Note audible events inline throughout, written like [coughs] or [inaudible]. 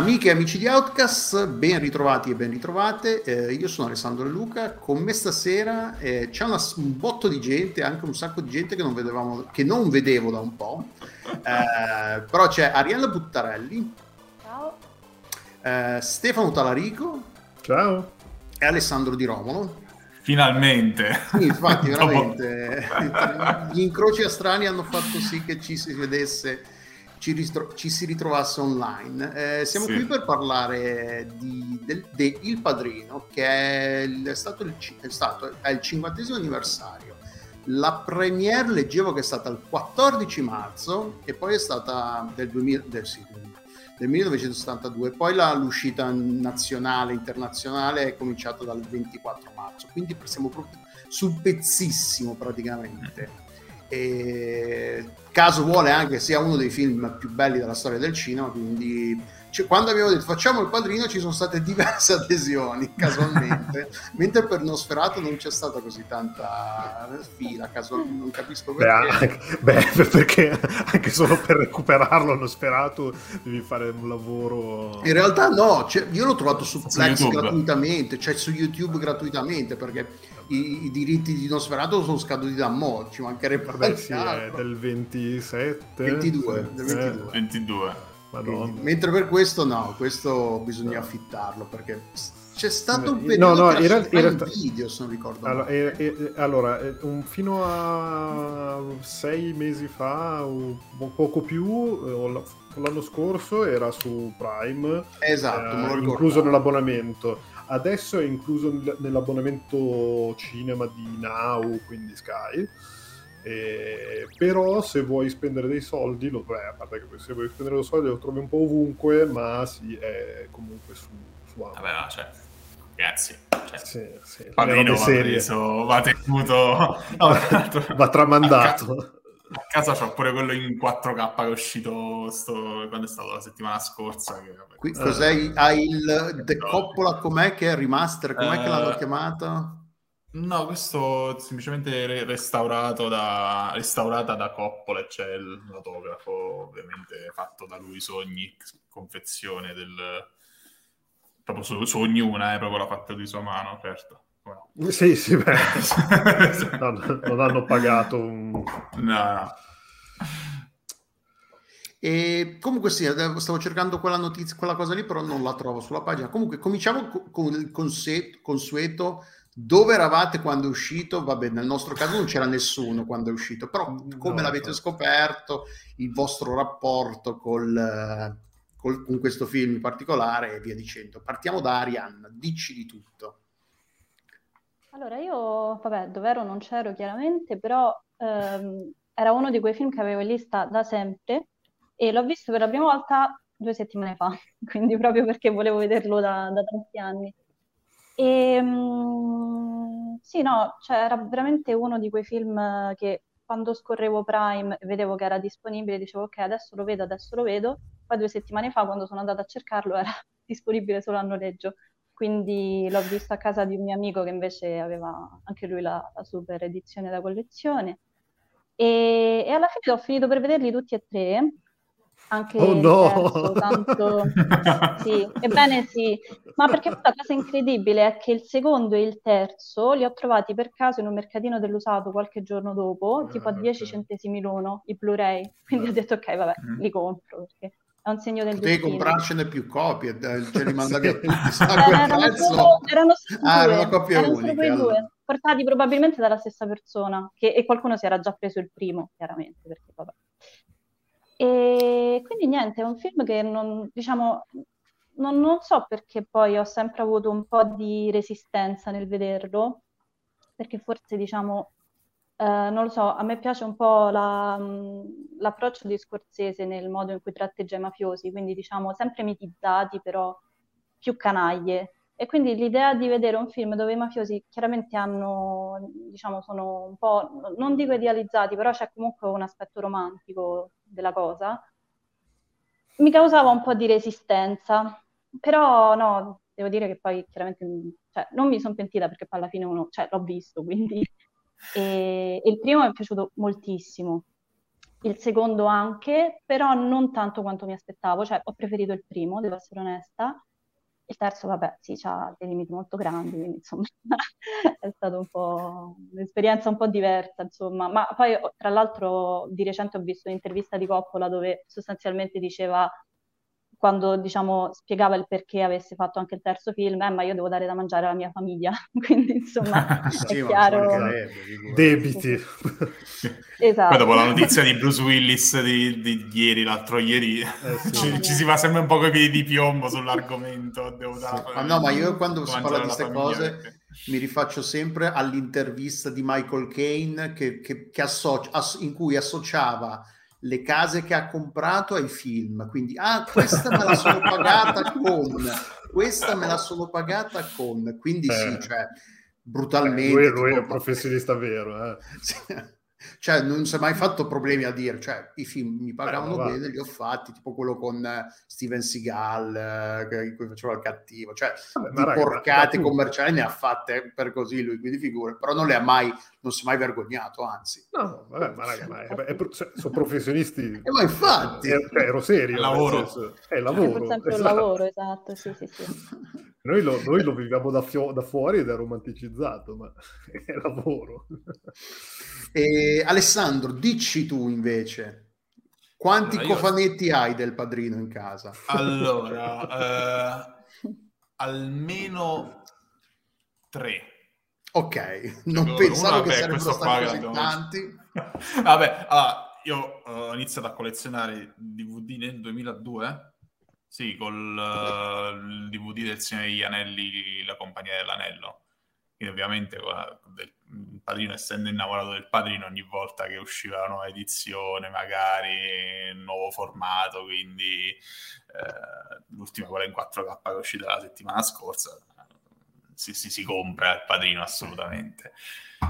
Amiche e amici di Outcast, ben ritrovati e ben ritrovate. Eh, io sono Alessandro De Luca. Con me stasera eh, c'è una, un botto di gente, anche un sacco di gente che non, vedevamo, che non vedevo da un po'. Eh, però c'è Ariella Buttarelli. Ciao. Eh, Stefano Talarico. Ciao. E Alessandro Di Romolo. Finalmente. Sì, infatti, [laughs] veramente. [laughs] Gli incroci astrani hanno fatto sì che ci si vedesse ci, ristro- ci si ritrovasse online. Eh, siamo sì. qui per parlare di, del, de Il Padrino, che è, il, stato, il, è stato è il cinquantesimo anniversario. La premiere leggevo che è stata il 14 marzo e poi è stata del, 2000, del, sì, del 1972, poi la, l'uscita nazionale, internazionale è cominciata dal 24 marzo, quindi siamo proprio sul pezzissimo praticamente. E caso vuole anche sia uno dei film più belli della storia del cinema, quindi cioè, quando abbiamo detto facciamo il padrino ci sono state diverse [laughs] adesioni casualmente, [laughs] mentre per Nosferatu non c'è stata così tanta fila, casualmente non capisco perché. Beh, anche, beh, perché anche solo per recuperarlo Nosferatu devi fare un lavoro... In realtà no, cioè, io l'ho trovato su, su Plex gratuitamente, cioè su YouTube gratuitamente perché i, i, diritti di Nosferatu sono scaduti da mo', ci mancherebbe Vabbè, sì, è del 27 22, del 22. Eh. 22. Quindi, mentre per questo no, questo bisogna affittarlo perché c'è stato un periodo no, no, era, era, era video se non ricordo allora, era, allora un, fino a sei mesi fa o poco più eh, l'anno scorso era su Prime esatto eh, incluso nell'abbonamento. Adesso è incluso nell'abbonamento cinema di Now, quindi Sky. Eh, però se vuoi spendere dei soldi, lo, beh, a parte che se vuoi spendere dei soldi lo trovi un po' ovunque, ma sì, è comunque su, su Amazon. Vabbè, no, cioè, ragazzi, cioè, sì, sì, Padrino va preso, va tenuto, [laughs] no, va tramandato a casa c'ho pure quello in 4K che è uscito sto, quando è stato la settimana scorsa. Che, vabbè, Qui, cos'è? Hai il The Coppola com'è che è remaster? Com'è uh, che l'hanno eh, chiamato? No, questo è semplicemente restaurato da, restaurata da Coppola e c'è il fotografo ovviamente fatto da lui su ogni confezione del proprio su, su ognuna, è eh, proprio l'ha fatta di sua mano, certo. Wow. [laughs] Sì, sì, beh. [laughs] no, non hanno pagato un... No, no. E comunque sì, stavo cercando quella notizia, quella cosa lì, però non la trovo sulla pagina. Comunque cominciamo con il consueto dove eravate quando è uscito? Vabbè, nel nostro caso non c'era nessuno quando è uscito, però come no, l'avete certo. scoperto, il vostro rapporto col, col, con questo film in particolare e via dicendo. Partiamo da Arianna, dici di tutto. Allora, io, vabbè, dov'ero non c'ero chiaramente, però ehm, era uno di quei film che avevo in lista da sempre e l'ho visto per la prima volta due settimane fa, [laughs] quindi proprio perché volevo vederlo da, da tanti anni. E, ehm, sì, no, cioè era veramente uno di quei film che quando scorrevo Prime vedevo che era disponibile, dicevo ok, adesso lo vedo, adesso lo vedo. Poi due settimane fa, quando sono andata a cercarlo, [laughs] era disponibile solo a noleggio quindi l'ho visto a casa di un mio amico che invece aveva anche lui la, la super edizione da collezione. E, e, alla fine ho finito per vederli tutti e tre. Anche oh no! Terzo, tanto... [laughs] sì, ebbene sì, ma perché la cosa incredibile è che il secondo e il terzo li ho trovati per caso in un mercatino dell'usato qualche giorno dopo, tipo a 10 centesimi l'uno, i Blu-ray. Quindi ho detto ok, vabbè, mm. li compro perché è un segno del Devi destino. comprarcene più copie, [laughs] ce li mandavi a tutti. Eh, erano, solo, erano solo ah, due. Era una coppia erano unica. Allora. Due, portati probabilmente dalla stessa persona, che, e qualcuno si era già preso il primo, chiaramente, perché vabbè. E quindi niente, è un film che non, diciamo, non, non so perché poi ho sempre avuto un po' di resistenza nel vederlo, perché forse diciamo Uh, non lo so, a me piace un po' la, l'approccio di Scorsese nel modo in cui tratteggia i mafiosi, quindi diciamo sempre mitizzati, però più canaglie. E quindi l'idea di vedere un film dove i mafiosi chiaramente hanno, diciamo, sono un po', non dico idealizzati, però c'è comunque un aspetto romantico della cosa, mi causava un po' di resistenza. Però no, devo dire che poi chiaramente cioè, non mi sono pentita perché poi alla fine uno, cioè, l'ho visto, quindi e, [laughs] e il primo mi è piaciuto moltissimo. il secondo anche, però non tanto quanto mi aspettavo, cioè ho preferito il primo, devo essere onesta. Il terzo, vabbè, sì, ha dei limiti molto grandi, quindi insomma [laughs] è stata un po' un'esperienza un po' diversa, insomma. Ma poi, tra l'altro, di recente ho visto un'intervista di Coppola dove sostanzialmente diceva quando diciamo spiegava il perché avesse fatto anche il terzo film, eh, ma io devo dare da mangiare alla mia famiglia, [laughs] quindi insomma [laughs] è sì, chiaro. [laughs] Debiti. esatto. Poi dopo la notizia di Bruce Willis di, di ieri, l'altro ieri, eh, sì. ci, ci, si va sempre un po' con i piedi di piombo sull'argomento. Devo sì. dare, ma no, ma io quando si parla di queste cose... Perché mi rifaccio sempre all'intervista di Michael Caine che, che, che associa, ass, in cui associava le case che ha comprato ai film. Quindi, ah, questa me la sono pagata con, questa me la sono pagata con. Quindi eh. sì, cioè, brutalmente. Lui, lui è un professionista vero. Eh. [laughs] cioè non si è mai fatto problemi a dire, cioè i film mi pagavano eh, bene, li ho fatti, tipo quello con uh, Steven Seagal, uh, in cui faceva il cattivo, cioè Vabbè, di raga, porcate ma... commerciali ne ha fatte per così lui, quindi figure, però non le ha mai, non si è mai vergognato, anzi. No, vabbè, ma raga, ma è, è, è, cioè, sono professionisti. [laughs] Eh, ma infatti. Cioè, ero serio. È lavoro. È lavoro. È sempre esatto. un lavoro, esatto, sì, sì, sì. [laughs] Noi lo, noi lo viviamo da, fio- da, fuori ed è romanticizzato, ma [laughs] è lavoro. E, Alessandro, dici tu invece, quanti allora, cofanetti io... hai del padrino in casa? Allora, [laughs] eh, almeno tre. Ok, non allora, pensavo una, che beh, sarebbero stati così abbiamo... tanti. Vabbè, allora, io ho iniziato a collezionare DVD nel 2002 sì, col uh, il DVD del Signore degli Anelli, La Compagnia dell'Anello. Quindi ovviamente il padrino, essendo innamorato del padrino, ogni volta che usciva la nuova edizione, magari nuovo formato, quindi eh, l'ultima quella in 4K che è uscita la settimana scorsa, si, si, si compra il padrino assolutamente.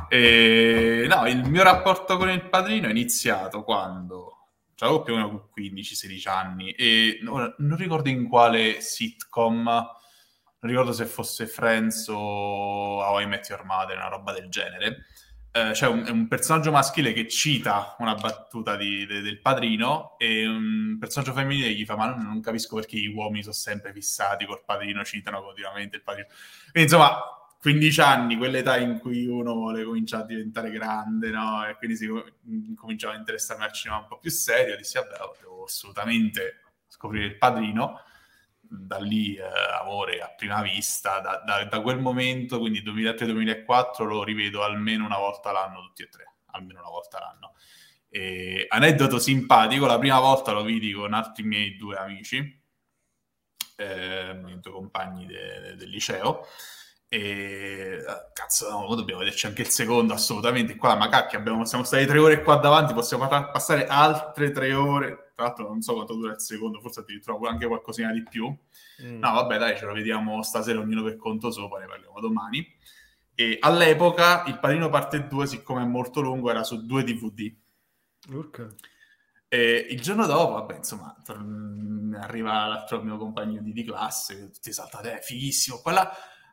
E, no, il mio rapporto con il padrino è iniziato quando avevo più o meno 15-16 anni e non, non, ricordo in quale sitcom, non ricordo se fosse Friends o How I Met Your Mother, una roba del genere. Eh, c'è un, un, personaggio maschile che cita una battuta di, de, del padrino e un personaggio femminile gli fa ma non, non capisco perché gli uomini sono sempre fissati col padrino, citano continuamente il padrino. Quindi insomma 15 anni, quell'età in cui uno vuole cominciare a diventare grande, no? E quindi si cominciava a interessarmi al cinema un po' più serio, dissi, vabbè, devo assolutamente scoprire il padrino. Da lì, eh, amore a prima vista, da, da, da quel momento, quindi 2003-2004, lo rivedo almeno una volta l'anno, tutti e tre, almeno una volta l'anno. E, aneddoto simpatico, la prima volta lo vidi con altri miei due amici, eh, i due compagni de, de, del liceo, e cazzo, no, dobbiamo vederci anche il secondo, assolutamente. Qua ma cacchia, abbiamo, siamo stati tre ore qua davanti, possiamo passare altre tre ore. Tra l'altro, non so quanto dura il secondo, forse ti trovo anche qualcosina di più. Mm. No, vabbè, dai, ce lo vediamo stasera, ognuno per conto sopra, ne parliamo domani. E all'epoca il Padrino parte 2, siccome è molto lungo, era su due DVD. Okay. E il giorno dopo, vabbè, insomma, arriva l'altro mio compagno di, di classe, tutti saltati, è fighissimo. Quella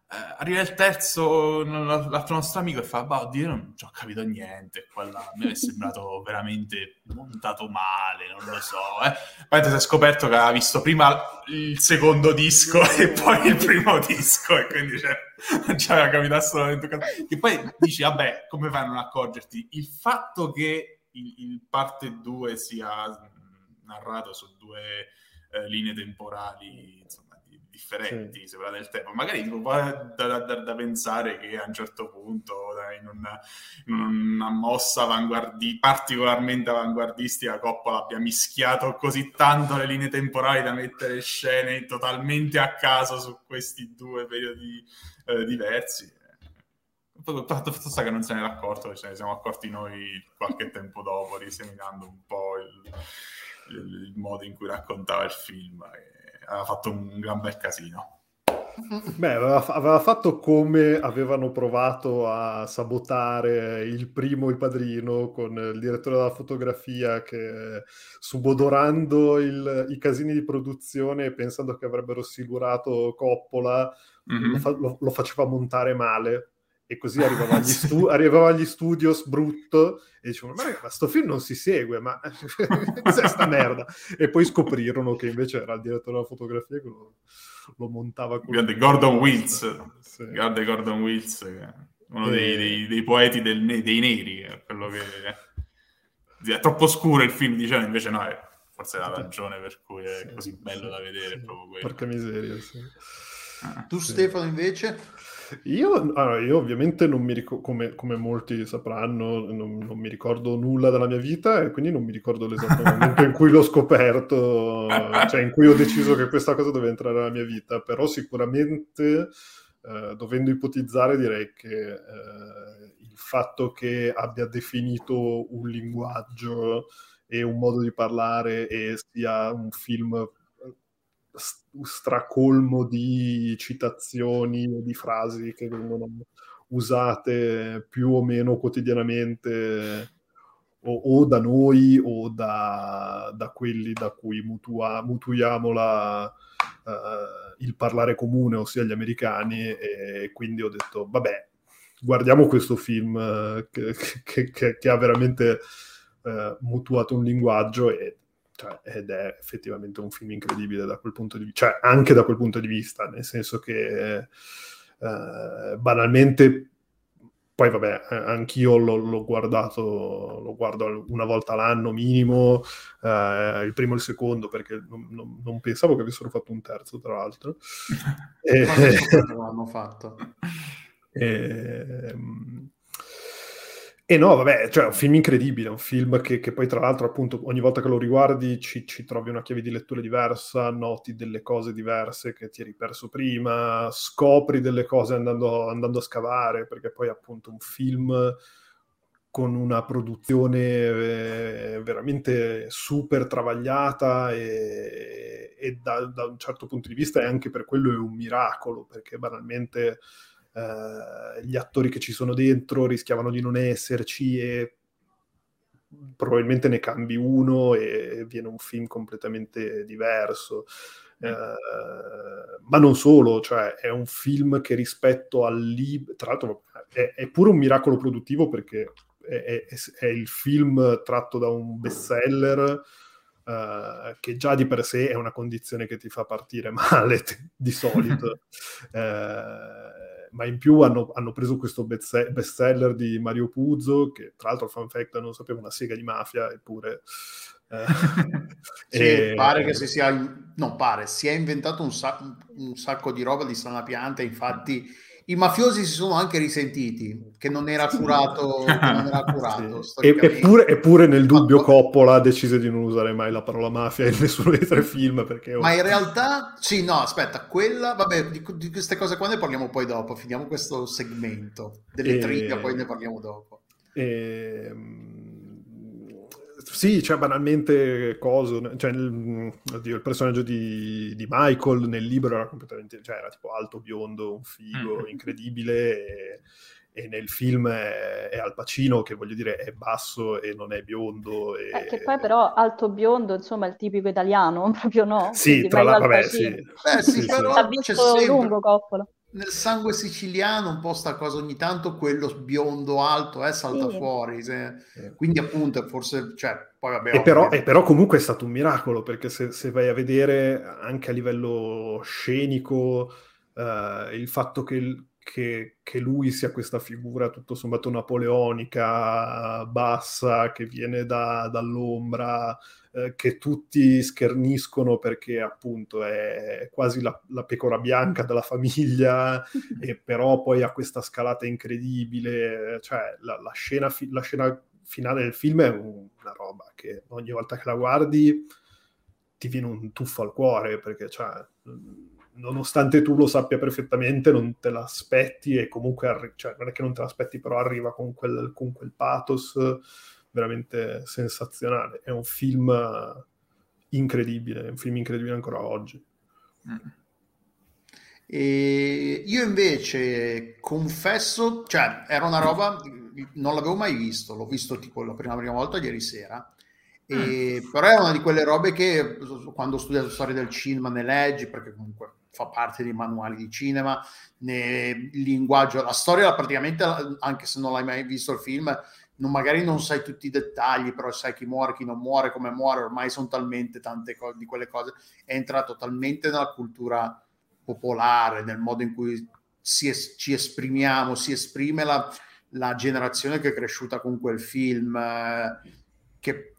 eh, arriva il terzo, l'altro nostro amico e fa, bah, oddio, non ci ho capito niente, quella me è sembrato [laughs] veramente montato male, non lo so. Eh. Poi si è scoperto che aveva visto prima il secondo disco e poi il primo disco e quindi cioè, non ci aveva capito assolutamente. E poi dici, vabbè, come fai a non accorgerti? Il fatto che il, il parte 2 sia narrato su due eh, linee temporali, insomma, differenti, sì. sembra del tempo. Magari tipo, da, da, da, da, pensare che a un certo punto, in una, in una mossa avanguardi- particolarmente avanguardistica, Coppola abbia mischiato così tanto le linee temporali da mettere scene totalmente a caso su questi due periodi eh, diversi. Fatto sta che non se ne era accorto, ce ne siamo accorti noi qualche tempo dopo, riseminando un po' il, il, il modo in cui raccontava il film. E aveva fatto un gran bel casino. Beh, aveva, aveva, fatto come avevano provato a sabotare il primo Il Padrino con il direttore della fotografia che subodorando il, i casini di produzione e pensando che avrebbero silurato Coppola mm-hmm. lo, fa, lo, lo, faceva montare male e così arrivava agli, [laughs] stu- arrivava agli studios brutto e dicevano ma raga, sto film non si segue ma [laughs] cos'è sta merda e poi scoprirono che invece era il direttore della fotografia che lo, lo montava con grande Gordon Wills sì. grande Gordon Wills uno e... dei, dei, dei, poeti del, dei neri quello che è troppo scuro il film diceva invece no è forse la ragione per cui è sì, così bello sì, da vedere sì. proprio quello. porca miseria sì. ah, tu Stefano invece io, allora, io, ovviamente non mi ricordo, come, come, molti sapranno, non, non, mi ricordo nulla della mia vita e quindi non mi ricordo l'esatto momento in cui l'ho scoperto, cioè in cui ho deciso che questa cosa deve entrare nella mia vita, però sicuramente eh, dovendo ipotizzare direi che eh, il fatto che abbia definito un linguaggio e un modo di parlare e sia un film stracolmo di citazioni e di frasi che vengono usate più o meno quotidianamente o, o da noi o da, da, quelli da cui mutua, mutuiamo la, uh, il parlare comune, ossia gli americani, e quindi ho detto, vabbè, guardiamo questo film uh, che, che, che, che, ha veramente uh, mutuato un linguaggio e cioè, ed è effettivamente un film incredibile da quel punto di vista, cioè anche da quel punto di vista, nel senso che eh, banalmente, poi vabbè, eh, anch'io l'ho, l'ho, guardato, lo guardo una volta l'anno minimo, eh, il primo e il secondo, perché non, non, non, pensavo che avessero fatto un terzo, tra l'altro. [laughs] e, l'hanno fatto. [laughs] E, e no, vabbè, cioè è un film incredibile, un film che, che, poi tra l'altro appunto ogni volta che lo riguardi ci, ci, trovi una chiave di lettura diversa, noti delle cose diverse che ti eri perso prima, scopri delle cose andando, andando a scavare, perché poi appunto un film con una produzione eh, veramente super travagliata e, e da, da, un certo punto di vista è anche per quello è un miracolo, perché banalmente eh, gli attori che ci sono dentro rischiavano di non esserci e probabilmente ne cambi uno e viene un film completamente diverso. Eh, ma non solo, cioè è un film che rispetto al libro, tra l'altro è, è, pure un miracolo produttivo perché è, è, è il film tratto da un bestseller uh, che già di per sé è una condizione che ti fa partire [laughs] male di solito. uh, [laughs] ma in più hanno, hanno preso questo bestseller di Mario Puzo, che tra l'altro, fun fact, non sapevo una sega di mafia, eppure... Eh, sì, [laughs] e... pare che si sia... non pare, si è inventato un, sa- un sacco di roba di strana pianta, infatti i mafiosi si sono anche risentiti che non era curato, non era [laughs] curato sì. eppure, eppure, nel dubbio Coppola ha deciso di non usare mai la parola mafia in nessuno dei tre film perché ma in realtà sì no aspetta quella vabbè di, di, queste cose qua ne parliamo poi dopo finiamo questo segmento delle e... trivia poi ne parliamo dopo. E sì, cioè banalmente coso, cioè, il, oddio, il personaggio di, di, Michael nel libro era completamente, cioè era tipo alto, biondo, un figo, mm-hmm. incredibile e, e, nel film è, è, Al Pacino che voglio dire è basso e non è biondo. E... Eh, che poi però alto biondo, insomma, è il tipico italiano, [laughs] proprio no? Sì, Quindi tra l'altro, vabbè, sì. Beh, sì, sì, però L'ha visto sempre... lungo Coppola nel sangue siciliano un po' sta cosa ogni tanto quello biondo alto eh, salta sì. fuori se... quindi appunto forse cioè, poi vabbè, e, però, e, però, comunque è stato un miracolo perché se, se vai a vedere anche a livello scenico uh, il fatto che, che, che, lui sia questa figura tutto sommato napoleonica bassa che viene da, dall'ombra eh, che tutti scherniscono perché appunto è quasi la, la pecora bianca della famiglia, [laughs] e però poi ha questa scalata incredibile, cioè la, la, scena, fi- la scena finale del film è una roba che ogni volta che la guardi ti viene un tuffo al cuore perché cioè, nonostante tu lo sappia perfettamente non te l'aspetti e comunque arri- cioè, non è che non te l'aspetti però arriva con quel, con quel pathos veramente sensazionale. È un film incredibile, è un film incredibile ancora oggi. E io invece confesso, cioè era una roba, non l'avevo mai visto, l'ho visto tipo la prima, prima volta ieri sera, e, mm. però è una di quelle robe che quando ho studiato storia del cinema ne leggi, perché comunque fa parte dei manuali di cinema, né, il linguaggio, la storia praticamente, anche se non l'hai mai visto il film, non, magari non sai tutti i dettagli, però sai chi muore, chi non muore, come muore, ormai sono talmente tante cose di quelle cose, è entrato talmente nella cultura popolare, nel modo in cui es- ci esprimiamo, si esprime la, la, generazione che è cresciuta con quel film, eh, che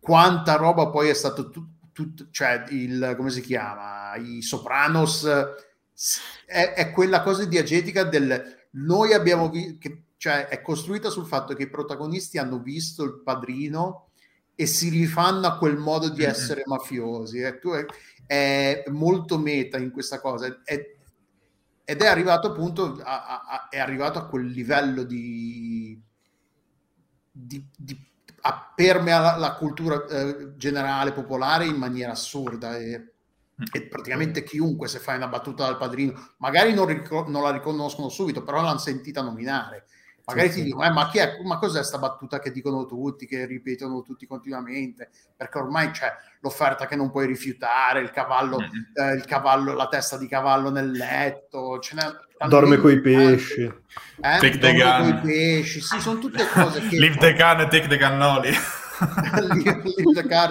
quanta roba poi è stato tutto tut, cioè il, come si chiama, i Sopranos, è, è quella cosa diegetica del noi abbiamo visto, cioè è costruita sul fatto che i protagonisti hanno visto il padrino e si rifanno a quel modo di essere mm-hmm. mafiosi. È, è, molto meta in questa cosa è, ed è arrivato appunto a, a, è arrivato a quel livello di, di, di permea la, la cultura eh, generale popolare in maniera assurda e, e, praticamente chiunque se fai una battuta dal padrino magari non, ric- non la riconoscono subito però l'hanno sentita nominare magari sì, ti dicono, eh, ma, chi è, ma cos'è questa battuta che dicono tutti, che ripetono tutti continuamente? Perché ormai c'è l'offerta che non puoi rifiutare, il cavallo, mm-hmm. eh, il cavallo la testa di cavallo nel letto, ce n'è Dorme coi pesci. Eh? Take the gun. Pesci, sì, sono tutte cose [laughs] che... Leave the gun e take the cannoli.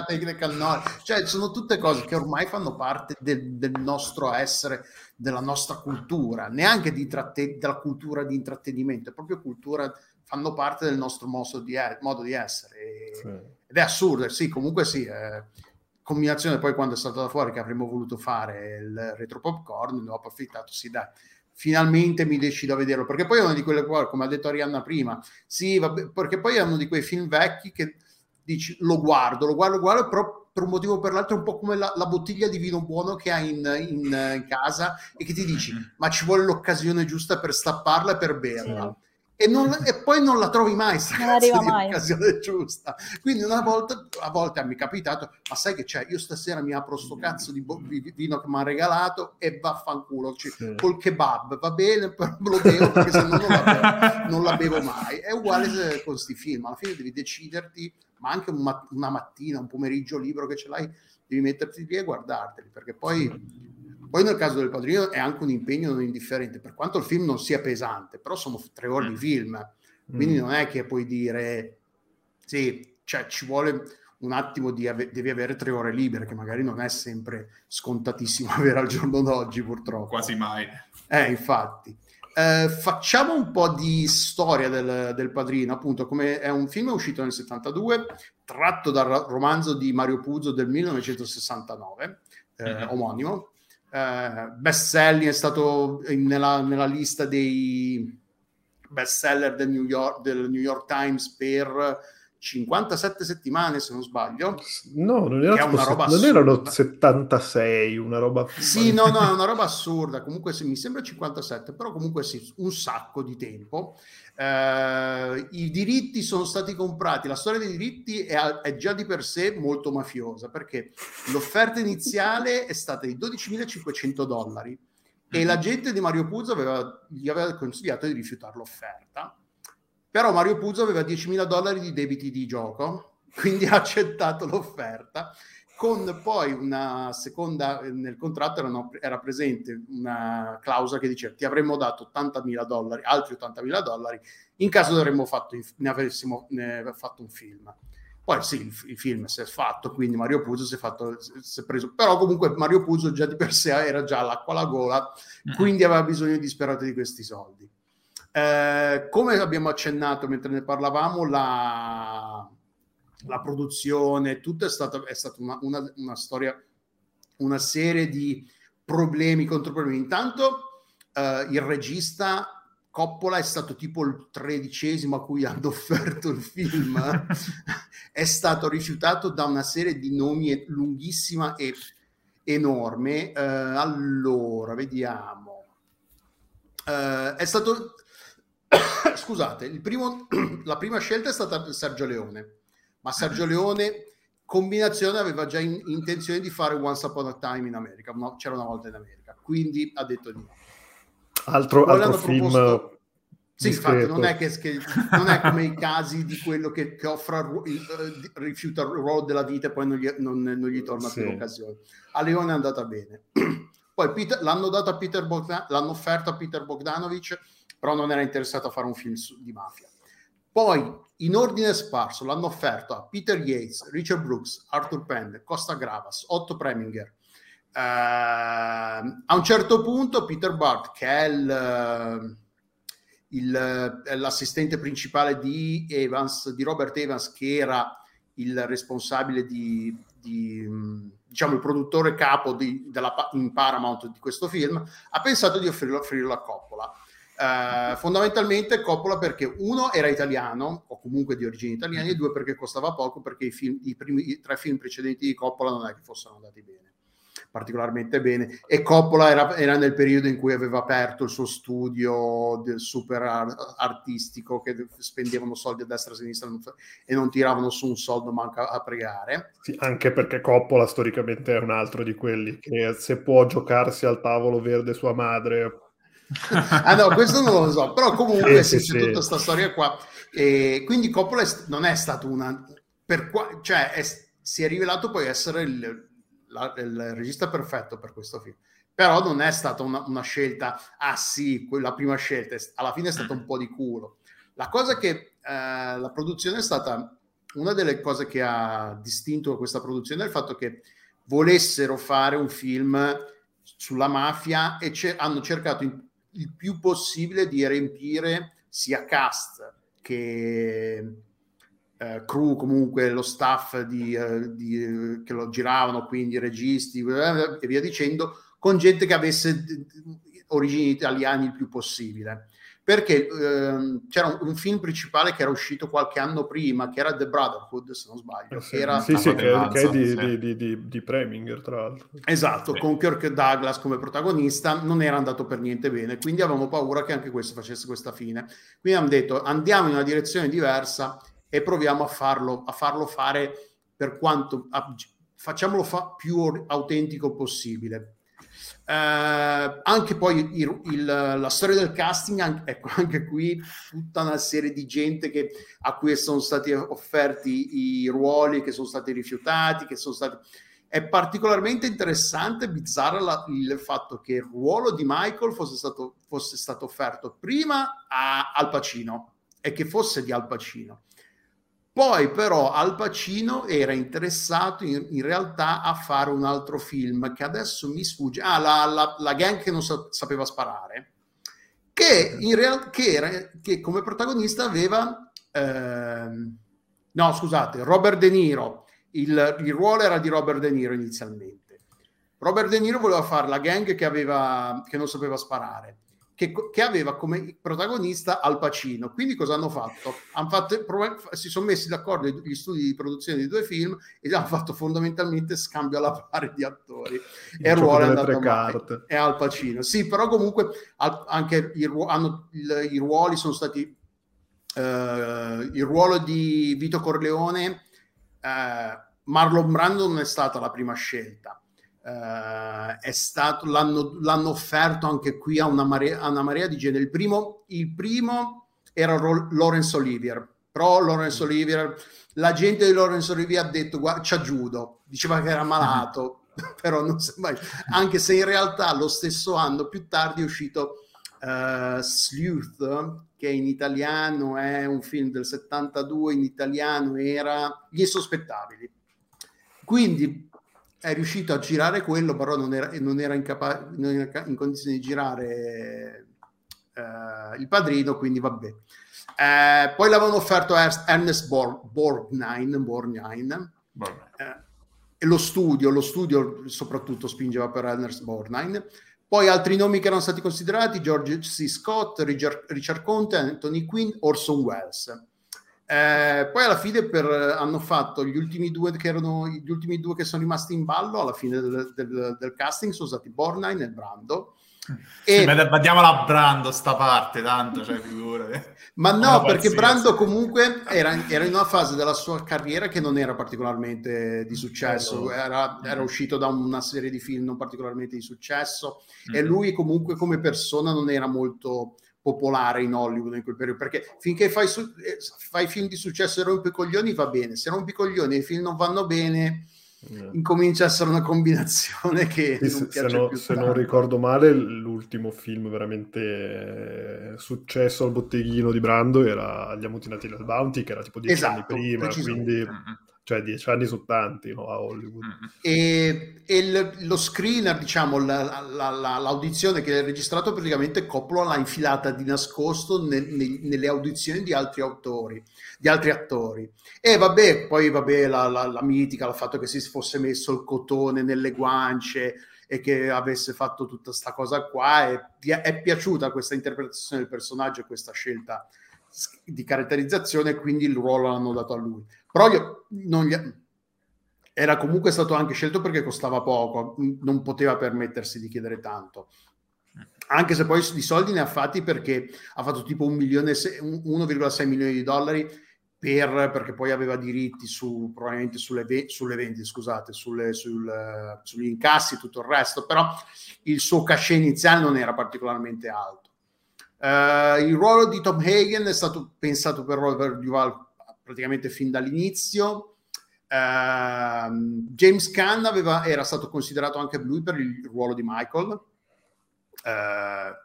Take the cannoli. Cioè, sono tutte cose che ormai fanno parte del, del nostro essere della nostra cultura, neanche di tratte- della cultura di intrattenimento, è proprio cultura, fanno parte del nostro modo di, e- modo di essere. E- sì. Ed è assurdo, sì, comunque sì. Eh, combinazione poi quando è stato da fuori che avremmo voluto fare il retro popcorn, ne ho approfittato, sì dai, finalmente mi decido a vederlo, perché poi è una di quelle cose, come ha detto Arianna prima, sì, vabbè, perché poi è uno di quei film vecchi che dici lo guardo, lo guardo, lo guardo, però per un motivo o per l'altro è un po' come la, la bottiglia di vino buono che hai in, in, in, casa e che ti dici mm-hmm. ma ci vuole l'occasione giusta per stapparla e per berla. Sì. E, non, e, poi non la trovi mai, non arriva mai. l'occasione giusta. Quindi una volta, a volte mi è capitato, ma sai che c'è? Io stasera mi apro sto cazzo di, bo- di vino che mi ha regalato e vaffanculo, cioè, sì. col kebab, va bene, però [laughs] lo bevo perché se no non la bevo, non la bevo mai. È uguale con questi film, alla fine devi deciderti ma anche un mat- una mattina, un pomeriggio libero che ce l'hai, devi metterti lì e guardarteli, perché poi, poi nel caso del padrino è anche un impegno non indifferente, per quanto il film non sia pesante, però sono tre ore di mm. film, quindi mm. non è che puoi dire, sì, cioè ci vuole un attimo di ave- devi avere tre ore libere, che magari non è sempre scontatissimo [laughs] avere al giorno d'oggi, purtroppo. Quasi mai. Eh, infatti. Eh, facciamo un po' di storia del, del, Padrino, appunto, come è un film uscito nel 72, tratto dal romanzo di Mario Puzo del 1969, eh, mm-hmm. omonimo. Eh, best selling è stato in, nella, nella, lista dei best seller del New York, del New York Times per 57 settimane se non sbaglio. No, non, era una roba non erano 76, una roba... Sì, no, no, è una roba assurda, comunque sì, mi sembra 57, però comunque sì, un sacco di tempo. Eh, I diritti sono stati comprati, la storia dei diritti è, è, già di per sé molto mafiosa, perché l'offerta iniziale è stata di 12.500 dollari e mm-hmm. la gente di Mario Puzo aveva, gli aveva consigliato di rifiutare l'offerta però Mario Puzo aveva 10.000 dollari di debiti di gioco, [laughs] quindi ha accettato l'offerta con poi una seconda nel contratto erano, era presente una clausola che diceva ti avremmo dato 80.000 dollari altri 80.000 dollari in caso fatto, ne avessimo ne fatto un film. Poi sì il, il, film si è fatto quindi Mario Puzo si è, fatto, si è preso però comunque Mario Puzo già di per sé era già l'acqua alla gola quindi aveva bisogno disperato di questi soldi eh, come abbiamo accennato mentre ne parlavamo, la, la produzione, tutto è stato, è stata una, una, una, storia, una serie di problemi contro problemi. Intanto eh, il regista Coppola è stato tipo il tredicesimo a cui [laughs] hanno offerto il film, è stato rifiutato da una serie di nomi lunghissima e enorme. Eh, allora, vediamo. Uh, è stato [coughs] scusate, primo, [clears throat] la prima scelta è stata Sergio Leone, ma Sergio Leone combinazione aveva già in, intenzione di fare Once Upon a Time in America, no, c'era una volta in America, quindi ha detto di no. Altro, altro film proposto... Sì, infatti, non è, che, che, non è come i casi di quello che, che offre, uh, rifiuta il ruolo della vita e poi non gli, non, non gli torna sì. più l'occasione. A Leone è andata bene. [clears throat] Poi Peter, l'hanno dato a Peter Bogdan, l'hanno offerto a Peter Bogdanovich, però non era interessato a fare un film di mafia. Poi, in ordine sparso, l'hanno offerto a Peter Yates, Richard Brooks, Arthur Penn, Costa Gravas, Otto Preminger. Uh, a un certo punto Peter Bart, che è il, il, l'assistente principale di Evans, di Robert Evans, che era il responsabile di, di diciamo il produttore capo di, della, in Paramount di questo film, ha pensato di offrirlo, offrirlo a Coppola. Uh, fondamentalmente Coppola perché uno era italiano o comunque di origini italiane e due perché costava poco perché i, film, i, primi, i tre film precedenti di Coppola non è che fossero andati bene particolarmente bene. E Coppola era, era, nel periodo in cui aveva aperto il suo studio super artistico che spendevano soldi a destra e a sinistra e non tiravano su un soldo manca a pregare. Sì, anche perché Coppola storicamente è un altro di quelli che se può giocarsi al tavolo verde sua madre ah no, questo non lo so, però comunque sì, sì, c'è tutta questa storia qua. E quindi Coppola non è stato una... Per qua, cioè è, si è rivelato poi essere il, la, il, regista perfetto per questo film. Però non è stata una, una scelta, ah sì, la prima scelta, alla fine è stato un po' di culo. La cosa che eh, la produzione è stata, una delle cose che ha distinto questa produzione è il fatto che volessero fare un film sulla mafia e hanno cercato in il più possibile di riempire sia cast che eh, crew, comunque lo staff di, eh, di, che lo giravano, quindi registi eh, e via dicendo, con gente che avesse origini italiane il più possibile perché ehm, c'era un, un, film principale che era uscito qualche anno prima, che era The Brotherhood, se non sbaglio. Sì, era... sì, sì che, che, è di, sì. di, di, di, Preminger, tra l'altro. Esatto, sì. con Kirk Douglas come protagonista, non era andato per niente bene, quindi avevamo paura che anche questo facesse questa fine. Quindi hanno detto, andiamo in una direzione diversa e proviamo a farlo, a farlo fare per quanto... A, facciamolo fa più autentico possibile eh, anche poi il, il, la storia del casting, anche, ecco, [laughs] anche qui tutta una serie di gente che, a cui sono stati offerti i ruoli, che sono stati rifiutati, che sono stati... È particolarmente interessante e bizzarro la, il fatto che il ruolo di Michael fosse stato, fosse stato offerto prima a Al Pacino e che fosse di Al Pacino poi però Al Pacino era interessato in, in, realtà a fare un altro film che adesso mi sfugge. Ah, la, la, la gang che non sa, sapeva sparare, che, in real, che, era, che come protagonista aveva... Ehm, no, scusate, Robert De Niro. Il, il ruolo era di Robert De Niro inizialmente. Robert De Niro voleva fare la gang che, aveva, che non sapeva sparare che, che, aveva come protagonista Al Pacino. Quindi cosa hanno fatto? Hanno fatto si sono messi d'accordo gli studi di produzione di due film e hanno fatto fondamentalmente scambio alla pari di attori. Il e il ruolo è andato male. È Al Pacino. Sì, però comunque anche il, hanno, il, i ruoli sono stati... Uh, il ruolo di Vito Corleone, uh, Marlon Brando non è stata la prima scelta Uh, è stato, l'hanno, l'hanno, offerto anche qui a una, marea, a una marea di genere. Il primo, il primo era Ro- Lawrence Olivier, però Lawrence Olivier, la gente di Lawrence Olivier ha detto guarda, c'ha giudo, diceva che era malato, [laughs] però non sembra, anche se in realtà lo stesso anno più tardi è uscito uh, Sleuth, che in italiano è un film del 72, in italiano era Gli Sospettabili. Quindi è riuscito a girare quello, però non era, non era, incapa- non era in condizione di girare eh, il padrino, quindi vabbè. Eh, poi l'avevano offerto a Ernest Borg- Borgnine, Borgnine eh, e lo studio, lo studio soprattutto spingeva per Ernest Borgnine. Poi altri nomi che erano stati considerati, George C. Scott, Richard, Richard Conte, Anthony Quinn, Orson Welles. Eh, poi alla fine per, hanno fatto gli ultimi due che erano gli ultimi due che sono rimasti in ballo alla fine del, del, del casting sono stati Bornine e Brando. E... Sì, ma diamola a Brando sta parte, tanto, cioè, ma no, perché Brando comunque era, era, in una fase della sua carriera che non era particolarmente di successo, era, era uscito da una serie di film non particolarmente di successo. Mm-hmm. e lui comunque come persona non era molto popolare in Hollywood in quel periodo, perché finché fai, su, eh, fai film di successo e rompi i coglioni va bene, se rompi i coglioni e i film non vanno bene yeah. incomincia a essere una combinazione che sì, non se, se, no, se non ricordo male l'ultimo film veramente eh, successo al botteghino di Brando era Gli ammutinati del Bounty che era tipo dieci esatto, anni prima quindi mm-hmm cioè dieci anni su tanti no, a Hollywood. E, e l- lo screener, diciamo, la, la, la, l'audizione che hai registrato praticamente Coppola l'ha infilata di nascosto nel, nel, nelle audizioni di altri autori, di altri attori. E vabbè, poi vabbè, la, la mitica, il fatto che si fosse messo il cotone nelle guance e che avesse fatto tutta questa cosa qua, è, è piaciuta questa interpretazione del personaggio e questa scelta di caratterizzazione, quindi il ruolo l'hanno dato a lui. Però gli, era comunque stato anche scelto perché costava poco, non poteva permettersi di chiedere tanto. Anche se poi di soldi ne ha fatti perché ha fatto tipo 1,6 milioni di dollari per, perché poi aveva diritti su, probabilmente sulle, sulle vendite, scusate, sulle, sul, sugli incassi e tutto il resto, però il suo cachet iniziale non era particolarmente alto. Uh, il ruolo di Tom Hagen è stato pensato per Robert Duval praticamente fin dall'inizio. Uh, James Caan aveva, era stato considerato anche lui per il ruolo di Michael uh,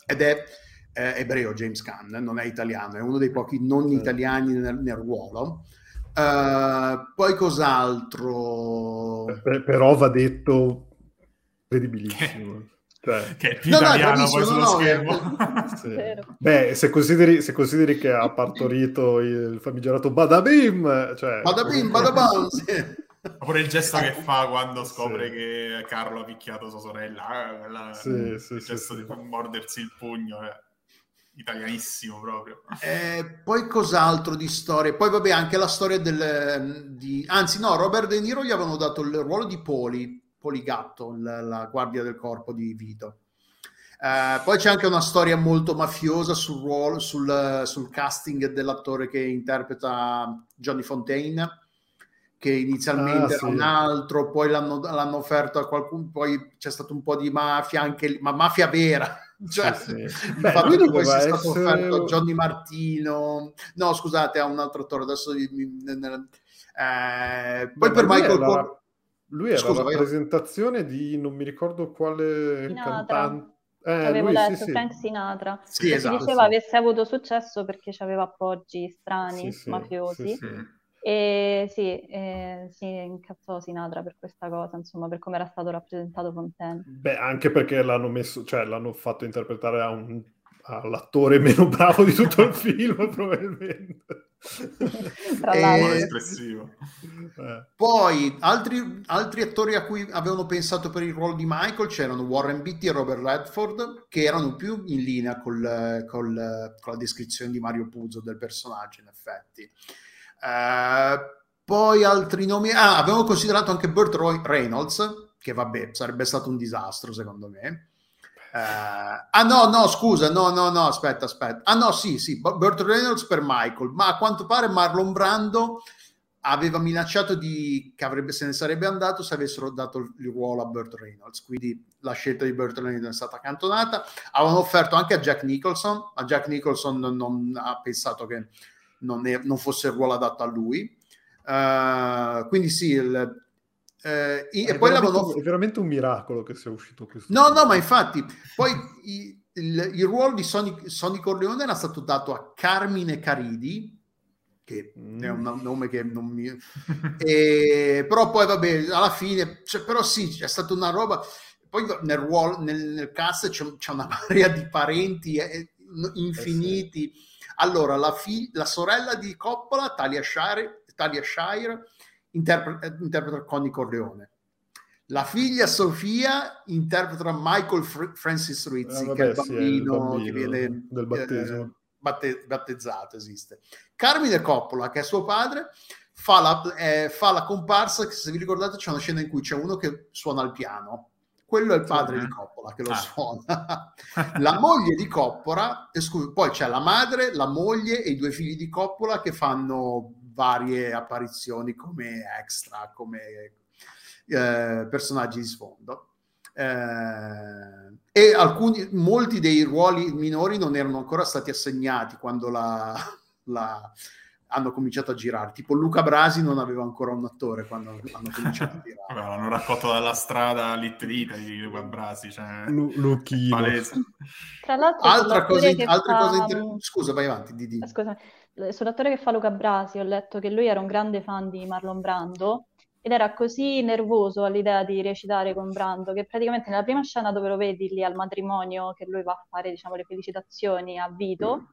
ed è eh, ebreo James Caan, non è italiano, è uno dei pochi non italiani nel, nel ruolo. Poi cos'altro? però va detto credibilissimo. [laughs] Cioè, che è più no, italiano no, poi sullo no, schermo. [laughs] sì. Beh, se consideri, se consideri, che ha partorito il famigerato Badabim, cioè... Badabim, [laughs] Badabam, sì. Oppure il gesto che fa quando scopre sì. che Carlo ha picchiato sua sorella, eh, la, sì, il sì, gesto di mordersi il pugno, eh. italianissimo proprio. Eh, poi cos'altro di storie? Poi vabbè anche la storia del... Di... Anzi no, Robert De Niro gli avevano dato il ruolo di Poli, Poligatto, la, la guardia del corpo di Vito. Uh, poi c'è anche una storia molto mafiosa sul ruolo, sul, sul, casting dell'attore che interpreta Johnny Fontaine, che inizialmente ah, era sì. un altro, poi l'hanno, l'hanno, offerto a qualcuno, poi c'è stato un po' di mafia, anche ma mafia vera. Cioè, sì, sì. Beh, fatto che poi sia essere... stato offerto a Johnny Martino, no scusate, a un altro attore adesso. Eh, poi Beh, per Michael Corleone lui era Scusa, la presentazione di non mi ricordo quale Sinatra. cantante. Eh, avevo lui, detto sì, Frank Sinatra sì, che esatto, diceva sì. avesse avuto successo perché aveva appoggi strani, sì, mafiosi e sì, eh, si incazzò Sinatra per questa cosa, insomma, per come era stato rappresentato Fontaine. Beh, anche perché l'hanno messo, cioè l'hanno fatto interpretare a un all'attore meno bravo di tutto il [laughs] film, probabilmente. Tra espressivo. Eh. Poi altri, altri, attori a cui avevano pensato per il ruolo di Michael c'erano Warren Beatty e Robert Redford, che erano più in linea col, col, con la descrizione di Mario Puzo del personaggio, in effetti. Uh, poi altri nomi. Ah, avevano considerato anche Burt Reynolds, che vabbè, sarebbe stato un disastro secondo me. Uh, ah no, no, scusa, no, no, no, aspetta, aspetta. Ah no, sì, sì, Burt Reynolds per Michael, ma a quanto pare Marlon Brando aveva minacciato di, che avrebbe, se ne sarebbe andato se avessero dato il ruolo a Burt Reynolds, quindi la scelta di Burt Reynolds è stata accantonata. Avevano offerto anche a Jack Nicholson, a Jack Nicholson non, non ha pensato che non, è, non, fosse il ruolo adatto a lui. Uh, quindi sì, il, eh, e poi l'avevano... È veramente un miracolo che sia uscito questo. No, no, ma infatti, poi il, il, il ruolo di Sonny, Sonny, Corleone era stato dato a Carmine Caridi, che mm. è un nome che non mi... e, però poi vabbè, alla fine, cioè, però sì, c'è stata una roba... Poi nel, ruolo, nel, nel cast c'è, c'è, una [laughs] marea di parenti eh, infiniti. Eh sì. Allora, la, fi- la sorella di Coppola, Talia Shire, Talia Shire interpreta, interpreta Connie Corleone. La figlia Sofia interpreta Michael Fr- Francis Rizzi, ah, vabbè, che è il bambino, sì, è il bambino che viene del battesimo. Eh, batte- battezzato, esiste. Carmine Coppola, che è suo padre, fa la, eh, fa la comparsa, che se vi ricordate c'è una scena in cui c'è uno che suona il piano, quello è il padre sì, di Coppola che lo ah. suona. [laughs] la moglie di Coppola, eh, scusa, poi c'è la madre, la moglie e i due figli di Coppola che fanno varie apparizioni come extra, come eh, personaggi di sfondo. Eh, e alcuni, molti dei ruoli minori non erano ancora stati assegnati quando la, la hanno cominciato a girare. Tipo Luca Brasi non aveva ancora un attore quando hanno cominciato a [laughs] girare. Vabbè, l'hanno raccolto dalla strada l'Itrita di Luca Brasi. Cioè... Lu- Luchino. Tra l'altro, altra cosa, altre fa... cose inter... Scusa, vai avanti, Didi. Scusa, sull'attore che fa Luca Brasi ho letto che lui era un grande fan di Marlon Brando ed era così nervoso all'idea di recitare con Brando che praticamente nella prima scena dove lo vedi lì al matrimonio che lui va a fare diciamo le felicitazioni a Vito mm.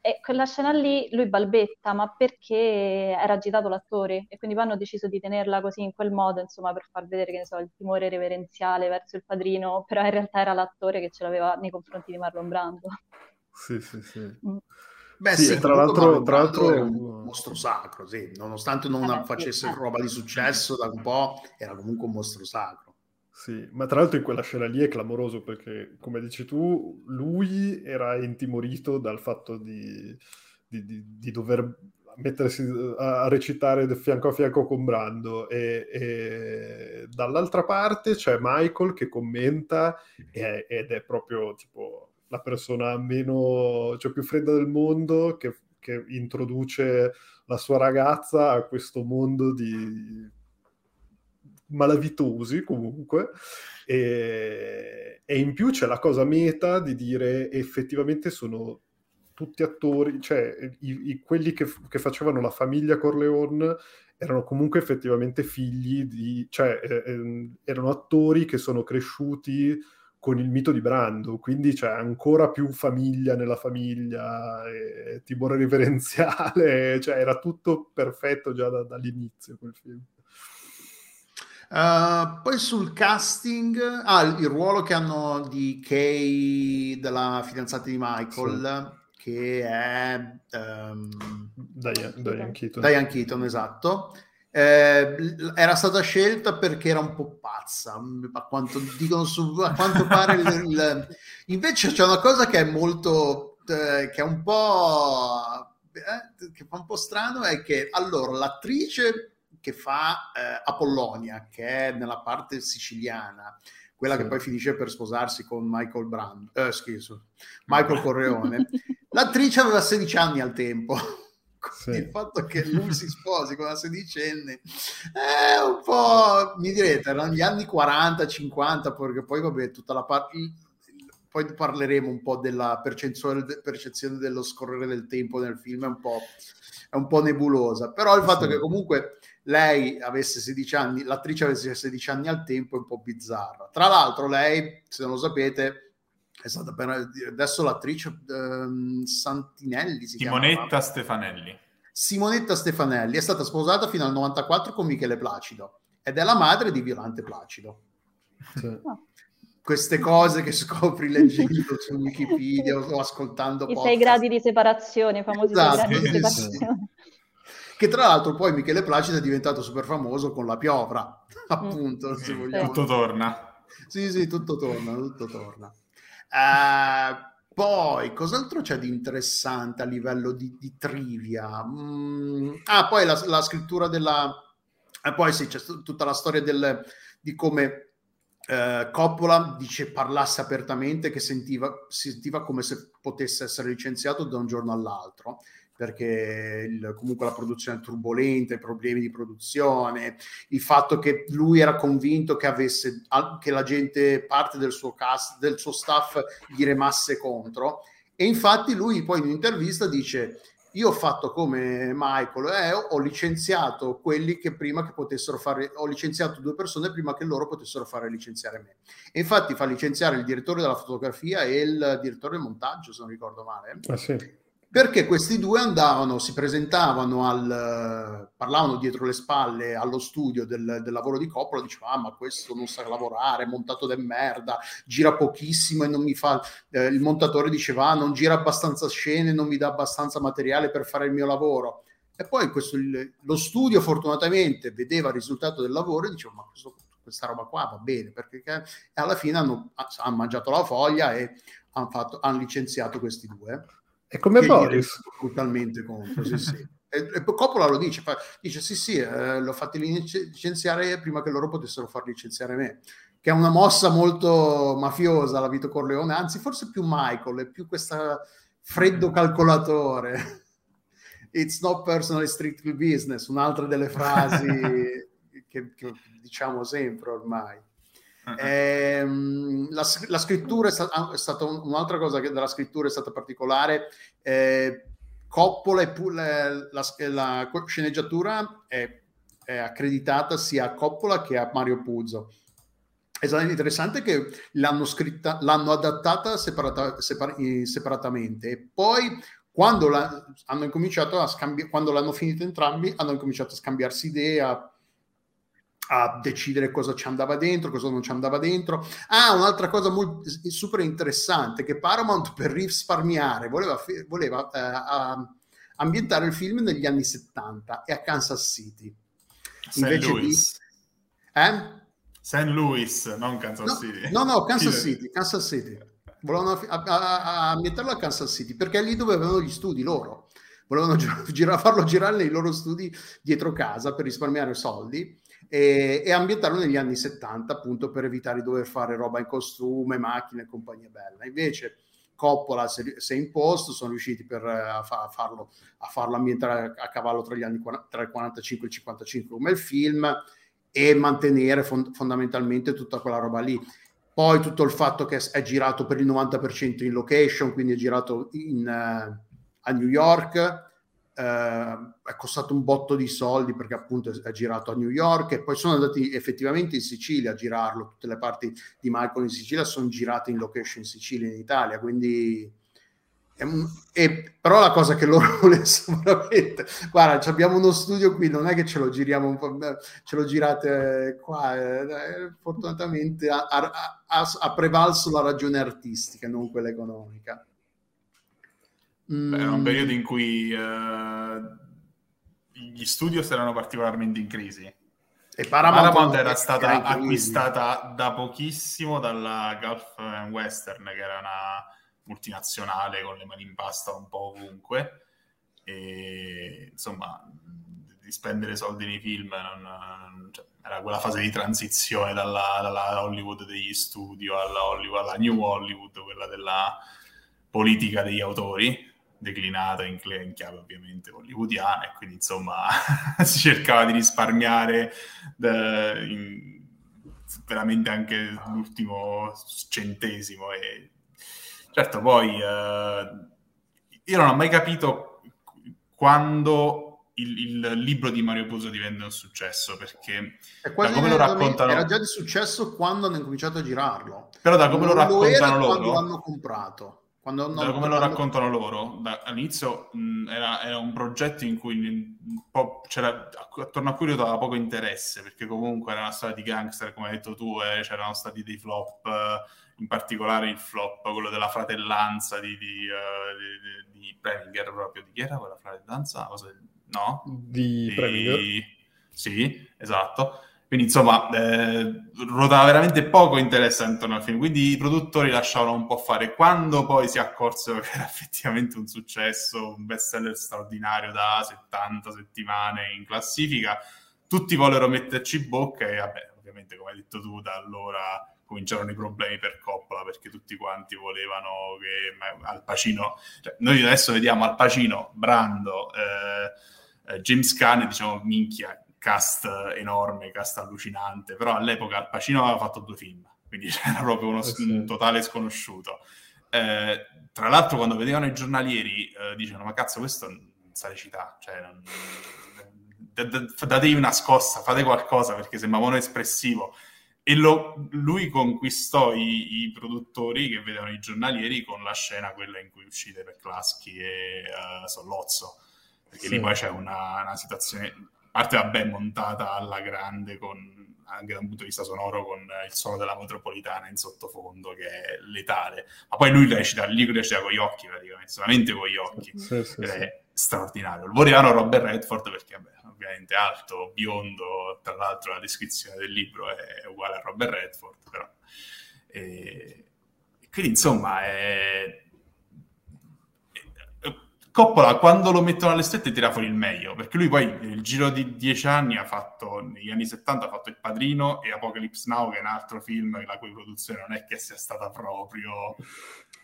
e quella scena lì lui balbetta ma perché era agitato l'attore e quindi poi hanno deciso di tenerla così in quel modo insomma per far vedere che ne so il timore reverenziale verso il padrino però in realtà era l'attore che ce l'aveva nei confronti di Marlon Brando sì sì sì mm. Beh, sì, sì tra l'altro, tra l'altro è un mostro sacro, sì. nonostante non eh, facesse sì. roba di successo da un po', era comunque un mostro sacro. Sì, ma tra l'altro in quella scena lì è clamoroso perché, come dici tu, lui era intimorito dal fatto di, di, di, di dover mettersi a recitare fianco a fianco con Brando e, e dall'altra parte c'è Michael che commenta e, ed è proprio tipo la persona meno, cioè più fredda del mondo che, che introduce la sua ragazza a questo mondo di malavitosi comunque. E, e, in più c'è la cosa meta di dire effettivamente sono tutti attori, cioè i, i, quelli che, che, facevano la famiglia Corleone erano comunque effettivamente figli di, cioè eh, eh, erano attori che sono cresciuti con il mito di Brando, quindi c'è ancora più famiglia nella famiglia, e timore reverenziale, [laughs] cioè era tutto perfetto già da, dall'inizio quel film. Uh, poi sul casting, ah, il ruolo che hanno di Kay, della fidanzata di Michael, sì. che è um, Diane, Diane Keaton. Diane Keaton, esatto eh, era stata scelta perché era un po' pazza, a quanto dicono su, a quanto pare. il, il... Invece c'è una cosa che è molto, eh, che è un po', eh, che fa un po' strano, è che allora l'attrice che fa eh, Apollonia, che è nella parte siciliana, quella sì. che poi finisce per sposarsi con Michael Brand, eh, scherzo, Michael Correone, [laughs] l'attrice aveva 16 anni al tempo sì. il fatto che lui si [laughs] sposi con una sedicenne è un po' mi direte erano gli anni 40 50 perché poi vabbè tutta la parte poi parleremo un po' della percezione, percezione dello scorrere del tempo nel film è un po', è un po nebulosa però il fatto sì. che comunque lei avesse 16 anni l'attrice avesse 16 anni al tempo è un po' bizzarra tra l'altro lei se non lo sapete è stata per, adesso l'attrice um, Santinelli si Simonetta chiama, Stefanelli Simonetta Stefanelli è stata sposata fino al 94 con Michele Placido ed è la madre di Violante Placido sì. Oh. queste cose che scopri leggendo su Wikipedia o ascoltando i sei gradi di separazione famosi esatto, sei gradi di separazione che tra l'altro poi Michele Placido è diventato super famoso con la piovra appunto mm. se vogliamo. tutto torna sì sì tutto torna tutto torna Uh, poi, cos'altro c'è di interessante a livello di, di trivia? Mm, ah, poi la, la scrittura della... Eh, poi sì, c'è tutta la storia del, di come eh, Coppola dice parlasse apertamente che sentiva, sentiva come se potesse essere licenziato da un giorno all'altro perché il, comunque la produzione turbolenta, i problemi di produzione, il fatto che lui era convinto che avesse che la gente, parte del suo cast, del suo staff gli remasse contro. E infatti lui poi in un'intervista dice io ho fatto come Michael, eh, ho licenziato quelli che prima che potessero fare, ho licenziato due persone prima che loro potessero fare licenziare me. E infatti fa licenziare il direttore della fotografia e il direttore del montaggio, se non ricordo male. Ah, sì perché questi due andavano, si presentavano al, parlavano dietro le spalle allo studio del, del lavoro di Coppola, dicevano, ah ma questo non sa lavorare, è montato de merda, gira pochissimo e non mi fa, eh, il montatore diceva, ah non gira abbastanza scene, non mi dà abbastanza materiale per fare il mio lavoro. E poi questo, il, lo studio fortunatamente vedeva il risultato del lavoro e diceva, ma questo, questa roba qua va bene, perché e alla fine hanno, hanno mangiato la foglia e hanno, fatto, hanno licenziato questi due. È come Boris. Brutalmente contro, sì, sì. [laughs] E, Coppola lo dice, fa, dice sì sì, eh, l'ho fatto licenziare prima che loro potessero far licenziare me, che è una mossa molto mafiosa la Vito Corleone, anzi forse più Michael, è più questo freddo calcolatore. [laughs] it's not personal, it's strictly business, un'altra delle frasi [laughs] che, che diciamo sempre ormai. Eh, la, la, scrittura è, sta, è stata un, un'altra cosa che della scrittura è stata particolare. Eh, Coppola e la, la, la sceneggiatura è, è, accreditata sia a Coppola che a Mario Puzo. È stato interessante che l'hanno scritta, l'hanno adattata separata, separ, separatamente e poi quando la, scambiare, quando l'hanno finito entrambi, hanno incominciato a scambiarsi idee, a a decidere cosa ci andava dentro, cosa non ci andava dentro. Ah, un'altra cosa molto, super interessante, che Paramount [laughs] per risparmiare voleva, voleva eh, ambientare il film negli anni 70 e a Kansas City. St. Louis. Di... Eh? St. Louis, non Kansas no, City. No, no, Kansas City, Kansas City. Volevano a, a, a ambientarlo a Kansas City perché lì dove avevano gli studi loro. Volevano [laughs] gira, farlo girare nei loro studi dietro casa per risparmiare soldi e, e ambientarlo negli anni 70 appunto per evitare di dover fare roba in costume, macchine e compagnia bella. Invece Coppola si è imposto, sono riusciti per, eh, a, a, farlo, a, farlo, ambientare a cavallo tra, gli anni, tra il 45 e il 55 come il film e mantenere fond- fondamentalmente tutta quella roba lì. Poi tutto il fatto che è girato per il 90% in location, quindi è girato in, uh, a New York, eh, è costato un botto di soldi perché appunto è girato a New York e poi sono andati effettivamente in Sicilia a girarlo, tutte le parti di Michael in Sicilia sono girate in location in Sicilia in Italia, quindi un, e, però la cosa che loro [laughs] volessero veramente guarda abbiamo uno studio qui non è che ce lo giriamo un po' ce lo girate qua eh, fortunatamente ha, ha, ha prevalso la ragione artistica non quella economica Beh, era un periodo in cui uh, gli studios erano particolarmente in crisi. E Paramount, Paramount era stata acquistata da pochissimo dalla Gulf Western, che era una multinazionale con le mani in pasta un po' ovunque. E insomma, di spendere soldi nei film non, cioè, era quella fase di transizione dalla, dalla Hollywood degli studio alla, Hollywood, alla New Hollywood, quella della politica degli autori declinata in, in chiave ovviamente hollywoodiana e quindi insomma [laughs] si cercava di risparmiare da, in, veramente anche l'ultimo centesimo e certo poi eh, io non ho mai capito quando il, il, libro di Mario Puzo diventa un successo perché da come lo raccontano era già di successo quando hanno incominciato a girarto però da come non lo raccontano lo loro l'hanno comprato quando non, come lo raccontano loro, da, all'inizio mh, era, era, un progetto in cui c'era, attorno a cui io poco interesse, perché comunque era una storia di gangster, come hai detto tu, eh, c'erano stati dei flop, eh, in particolare il flop, quello della fratellanza di, di, uh, di, di Preminger, proprio. Di chi era quella fratellanza? Cosa, no? Di, di Preminger? Sì, esatto quindi insomma, eh, ruotava veramente poco interesse intorno al film, quindi i produttori lasciavano un po' fare. Quando poi si accorsero che era effettivamente un successo, un bestseller straordinario da 70 settimane in classifica, tutti vollero metterci bocca e vabbè, ovviamente come hai detto tu, da allora cominciarono i problemi per Coppola perché tutti quanti volevano che Al Pacino, cioè, noi adesso vediamo Al Pacino, Brando, eh, eh, James e diciamo minchia, cast enorme, cast allucinante, però all'epoca Al Pacino aveva fatto due film, quindi [laughs] era proprio uno, eh un totale sconosciuto. Eh, tra l'altro quando vedevano i giornalieri eh, dicevano ma cazzo questo non sa recitare, cioè non... dategli una scossa, fate qualcosa perché sembrava uno espressivo. E lo, lui conquistò i, i, produttori che vedevano i giornalieri con la scena quella in cui uscite per Claschi e uh, Sollozzo, perché sì. lì poi c'è una, una situazione parte vabbè montata alla grande con anche da un punto di vista sonoro con il suono della metropolitana in sottofondo che è letale. Ma poi lui recita lì recita con gli occhi praticamente solamente con gli occhi. sì, sì, è sì. straordinario. Volevano Robert Redford perché vabbè, ovviamente alto, biondo tra l'altro la descrizione del libro è uguale a Robert Redford però e... quindi insomma è Coppola quando lo mettono alle strette tira fuori il meglio, perché lui poi nel giro di dieci anni ha fatto, negli anni 70 ha fatto Il Padrino e Apocalypse Now, che è un altro film la cui produzione non è che sia stata proprio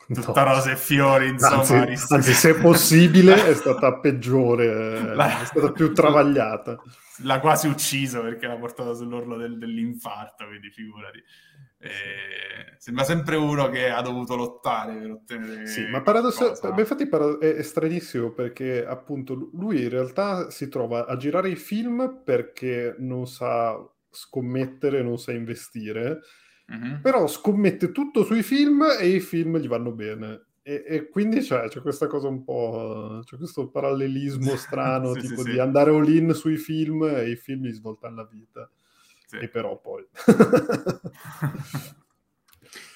tutta no. rose e fiori, insomma. Anzi, anzi, se possibile, è stata peggiore, [laughs] la... è stata più travagliata. L'ha quasi ucciso perché l'ha portato sull'orlo del, dell'infarto, quindi figurati. Eh, sembra sempre uno che ha dovuto lottare per ottenere. Sì, ma paradossalmente, infatti è, è stranissimo perché appunto lui in realtà si trova a girare i film perché non sa scommettere, non sa investire, mm-hmm. però scommette tutto sui film e i film gli vanno bene. E, e quindi c'è, c'è, questa cosa un po'. c'è questo parallelismo [laughs] strano, sì, tipo sì, di sì. andare all-in sui film e i film gli svoltano la vita. E però poi... [laughs]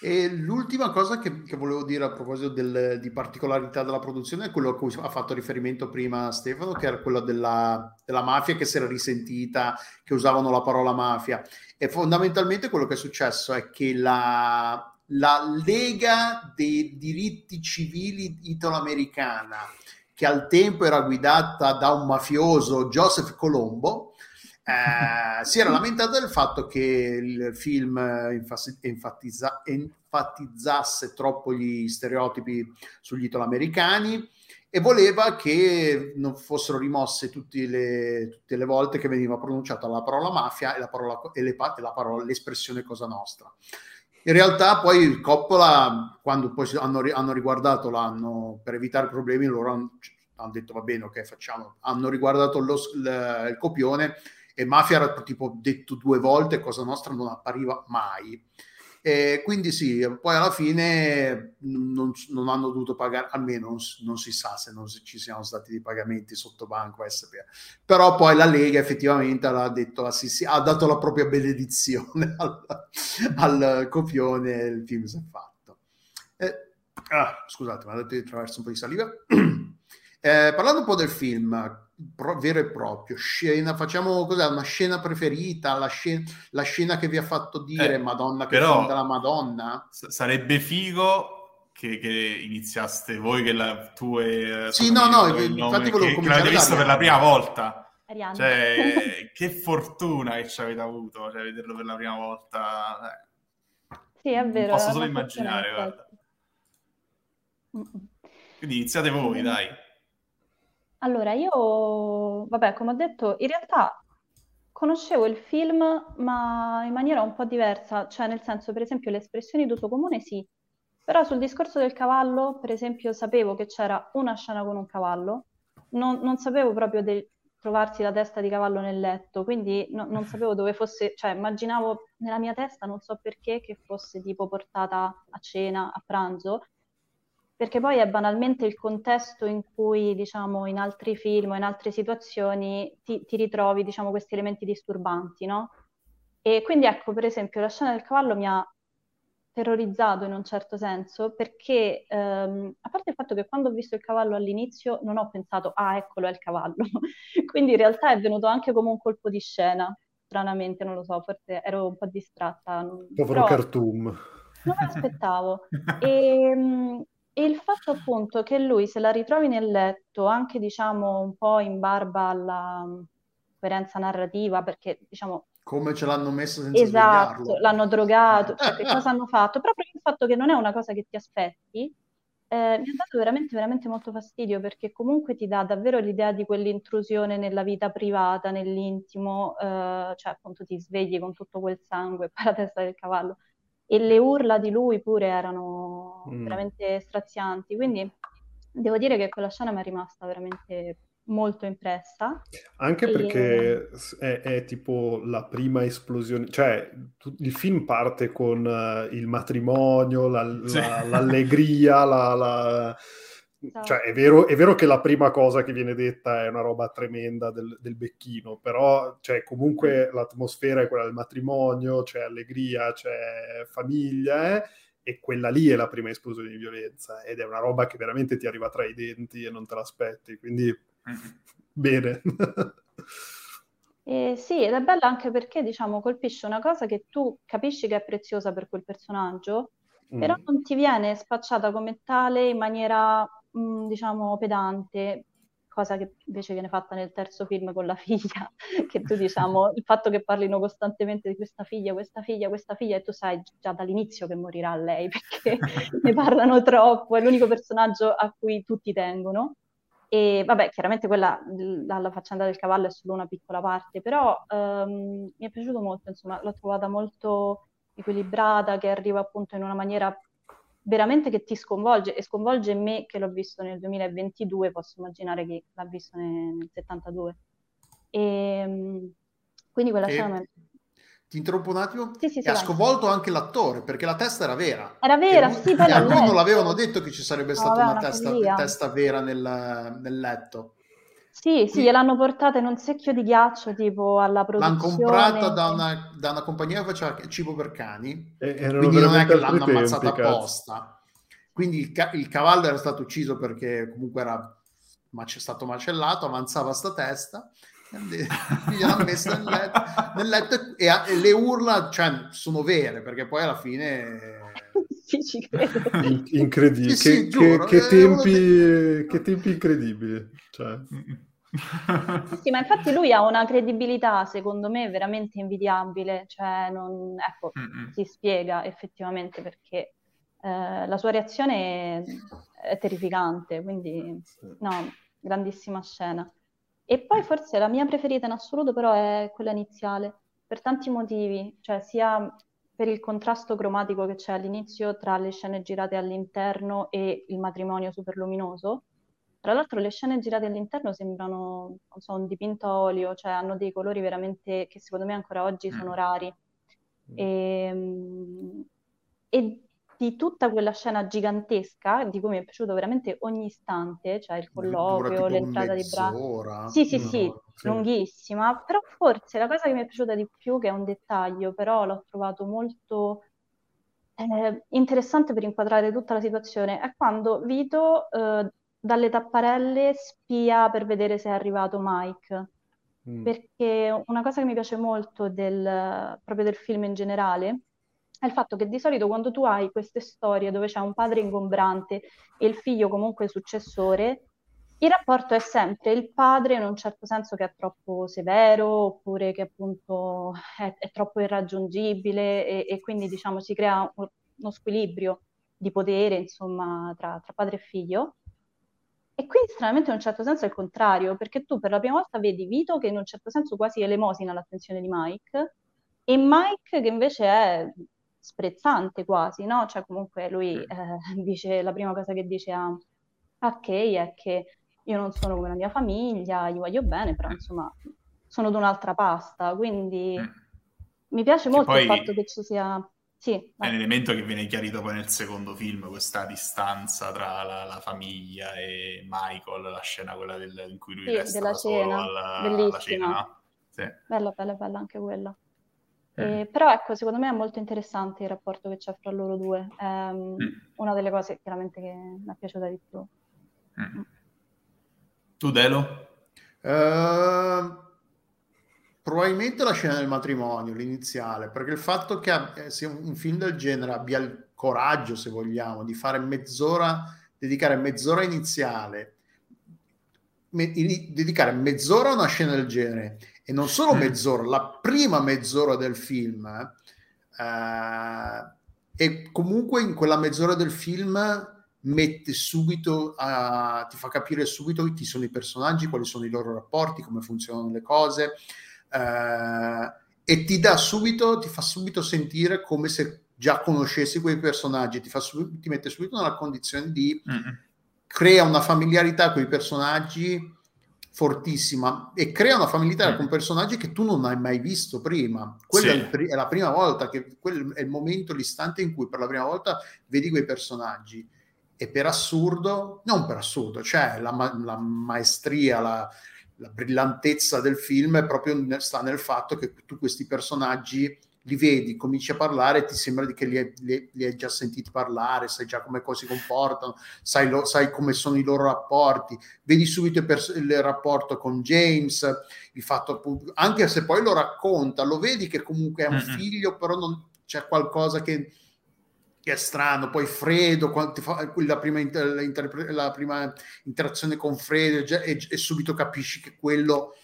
e l'ultima cosa che, che, volevo dire a proposito del, di particolarità della produzione è quello a cui ha fatto riferimento prima Stefano, che era quello della, della mafia che si era risentita, che usavano la parola mafia. E fondamentalmente quello che è successo è che la, la Lega dei diritti civili italo-americana, che al tempo era guidata da un mafioso, Joseph Colombo, eh, si era lamentato del fatto che il film enfatizza, enfatizzasse troppo gli stereotipi sugli italoamericani e voleva che non fossero rimosse le, tutte le volte che veniva pronunciata la parola mafia e, la parola, e, le, la parola, l'espressione Cosa Nostra. In realtà poi Coppola, quando poi hanno, hanno riguardato l'anno, per evitare problemi, loro hanno, hanno detto va bene, ok, facciamo, hanno riguardato lo, il, il copione e Mafia era tipo detto due volte, Cosa Nostra non appariva mai. E quindi sì, poi alla fine non, non hanno dovuto pagare, almeno non, non, si sa se non ci siano stati dei pagamenti sotto banco SPA. Però poi la Lega effettivamente detto, ah, ha dato la propria benedizione [laughs] al, al copione e il film si è fatto. Eh, ah, scusate, mi ha detto di attraverso un po' di saliva. [clears throat] Eh, parlando un po' del film, pro- vero e proprio, scena, facciamo cos'è, una scena preferita, la scena, la scena che vi ha fatto dire eh, Madonna che però, la Madonna? S- sarebbe figo che, che, iniziaste voi, che la, tu e... Eh, sì, no, no, infatti volevo che, cominciare che l'avete visto per la prima volta. Cioè, [laughs] che fortuna che ci avete avuto, cioè, vederlo per la prima volta. Eh. Sì, è vero. Posso solo immaginare, guarda. Quindi iniziate voi, dai. Allora, io, vabbè, come ho detto, in realtà conoscevo il film, ma in maniera un po' diversa, cioè nel senso, per esempio, le espressioni d'uso comune sì, però sul discorso del cavallo, per esempio, sapevo che c'era una scena con un cavallo, non, non sapevo proprio di trovarsi la testa di cavallo nel letto, quindi no- non sapevo dove fosse, cioè immaginavo nella mia testa, non so perché, che fosse tipo portata a cena, a pranzo, perché poi è banalmente il contesto in cui, diciamo, in altri film o in altre situazioni ti, ti ritrovi, diciamo, questi elementi disturbanti, no? E quindi ecco, per esempio, la scena del cavallo mi ha terrorizzato in un certo senso, perché ehm, a parte il fatto che quando ho visto il cavallo all'inizio non ho pensato, ah, eccolo è il cavallo, [laughs] quindi in realtà è venuto anche come un colpo di scena, stranamente, non lo so, forse ero un po' distratta. Povero Però... cartoon. Non me l'aspettavo. E, [laughs] ehm, e il fatto appunto che lui se la ritrovi nel letto, anche diciamo un po' in barba alla mm, coerenza narrativa, perché diciamo... Come ce l'hanno messo senza Esatto, svegliarlo. l'hanno drogato, cioè che [laughs] cosa hanno fatto? Proprio il fatto che non è una cosa che ti aspetti, eh, mi ha dato veramente, veramente molto fastidio perché comunque ti dà davvero l'idea di quell'intrusione nella vita privata, nell'intimo, eh, cioè appunto ti svegli con tutto quel sangue [laughs] per la testa del cavallo e le urla di lui pure erano mm. veramente strazianti, quindi devo dire che quella scena mi è rimasta veramente molto impressa. Anche e... perché è, è, tipo la prima esplosione, cioè tu, il film parte con uh, il matrimonio, la, sì. la, l'allegria, la, la. Cioè, è vero, è vero, che la prima cosa che viene detta è una roba tremenda del, del becchino, però cioè, comunque l'atmosfera è quella del matrimonio, c'è allegria, c'è famiglia, eh? e quella lì è la prima esplosione di violenza, ed è una roba che veramente ti arriva tra i denti e non te l'aspetti, quindi mm-hmm. bene. [laughs] Eh, sì, ed è bella anche perché, diciamo, colpisce una cosa che tu capisci che è preziosa per quel personaggio, mm. però non ti viene spacciata come tale in maniera mh, diciamo, pedante, cosa che invece viene fatta nel terzo film con la [laughs] figlia, che tu diciamo, il fatto che parlino costantemente di questa figlia, questa figlia, questa figlia, e tu sai già dall'inizio che morirà lei, [laughs] perché ne parlano troppo, è l'unico personaggio a cui tutti tengono. E vabbè, chiaramente quella, la, la faccenda del cavallo è solo una piccola parte, però um, mi è piaciuto molto, insomma, l'ho trovata molto equilibrata, che arriva appunto in una maniera veramente che ti sconvolge e sconvolge me che l'ho visto nel 2022, posso immaginare chi l'ha visto nel, nel 72. E, ehm, quindi quella scena... Ti interrompo un attimo? Sì, sì, sì, ha sconvolto anche l'attore perché la testa era vera. Era vera, lui, sì, però. A lui non l'avevano detto che ci sarebbe no, stata una, testa, testa, vera nel, nel letto. Sì, sì, gliel'hanno portata in un secchio di ghiaccio tipo alla produzione. L'hanno comprata da una, da una, compagnia che faceva cibo per cani, e, quindi non è che l'hanno tempi, ammazzata cazzo. apposta. Quindi il, ca- il, cavallo era stato ucciso perché comunque era mac- stato macellato, avanzava sta testa, [laughs] gliel'hanno messa nel letto, nel letto e, e, le urla cioè, sono vere perché poi alla fine... sì, ci credo. incredibile, sì, che, sì, che, che, eh, tempi, che tempi incredibili. Cioè sì, ma [laughs] infatti lui ha una credibilità, secondo me, veramente invidiabile, cioè non, ecco, Mm-mm. si spiega effettivamente perché eh, la sua reazione è, terrificante, quindi no, grandissima scena. E poi forse la mia preferita in assoluto però è quella iniziale, per tanti motivi, cioè sia per il contrasto cromatico che c'è all'inizio tra le scene girate all'interno e il matrimonio super luminoso, tra l'altro le scene girate all'interno sembrano, non so, un dipinto a olio, cioè hanno dei colori veramente che secondo me ancora oggi mm. sono rari. Mm. E, ehm, e, di tutta quella scena gigantesca, di cui mi è piaciuto veramente ogni istante, cioè il colloquio, l'entrata di braccio. Sì, sì, no, sì, sì, lunghissima, però forse la cosa che mi è piaciuta di più, che è un dettaglio, però l'ho trovato molto... Eh, interessante per inquadrare tutta la situazione è quando Vito eh, dalle tapparelle spia per vedere se è arrivato Mike. Mm. Perché una cosa che mi piace molto del, proprio del film in generale è il fatto che di solito quando tu hai queste storie dove c'è un padre ingombrante e il figlio comunque successore, il rapporto è sempre il padre in un certo senso che è troppo severo oppure che appunto è, è troppo irraggiungibile e, e, quindi diciamo si crea uno squilibrio di potere insomma tra, tra padre e figlio e qui stranamente in un certo senso è il contrario, perché tu per la prima volta vedi Vito che in un certo senso quasi elemosina l'attenzione di Mike e Mike che invece è sprezzante quasi, no? Cioè comunque lui eh, [laughs] dice, la prima cosa che dice a, a Kay è che io non sono come la mia famiglia, gli voglio bene, però insomma sono di un'altra pasta, quindi mm. mi piace molto poi... il fatto che ci sia sì, è un elemento che viene chiarito poi nel secondo film, questa distanza tra la, la famiglia e Michael, la scena quella del, in cui lui sì, resta della cena. Alla, alla cena. Sì. Bella, bella, bella anche quella. Mm. Eh, però ecco, secondo me è molto interessante il rapporto che c'è fra loro due. È um, mm. una delle cose chiaramente che mi è piaciuta di più. Mm. Tu, Delo? Uh, Probabilmente la scena del matrimonio, l'iniziale, perché il fatto che abbia, sia un film del genere abbia il coraggio, se vogliamo, di fare mezz'ora, dedicare mezz'ora iniziale, me, in, dedicare mezz'ora a una scena del genere e non solo mm. mezz'ora, la prima mezz'ora del film, eh, e comunque in quella mezz'ora del film mette subito, uh, ti fa capire subito chi sono i personaggi, quali sono i loro rapporti, come funzionano le cose eh, e ti dà subito, ti fa subito sentire come se già conoscessi quei personaggi, ti, fa subito, ti mette subito nella condizione di mm-hmm. crea una familiarità con i personaggi fortissima e crea una familiarità mm. con personaggi che tu non hai mai visto prima. Quella sì. è, è, la prima volta che quel è il momento, l'istante in cui per la prima volta vedi quei personaggi. E per assurdo, non per assurdo, cioè la, la maestria, la, la brillantezza del film è proprio sta nel fatto che tu questi personaggi li vedi, cominci a parlare, ti sembra che li hai, li, li hai già sentiti parlare, sai già come si comportano, sai, lo, sai, come sono i loro rapporti, vedi subito il, pers- il rapporto con James, il fatto appunto, anche se poi lo racconta, lo vedi che comunque è un mm-hmm. figlio, però non, c'è qualcosa che, che è strano. Poi Fredo, fa, la, prima inter, la, prima interazione con Fredo, e, e, subito capisci che quello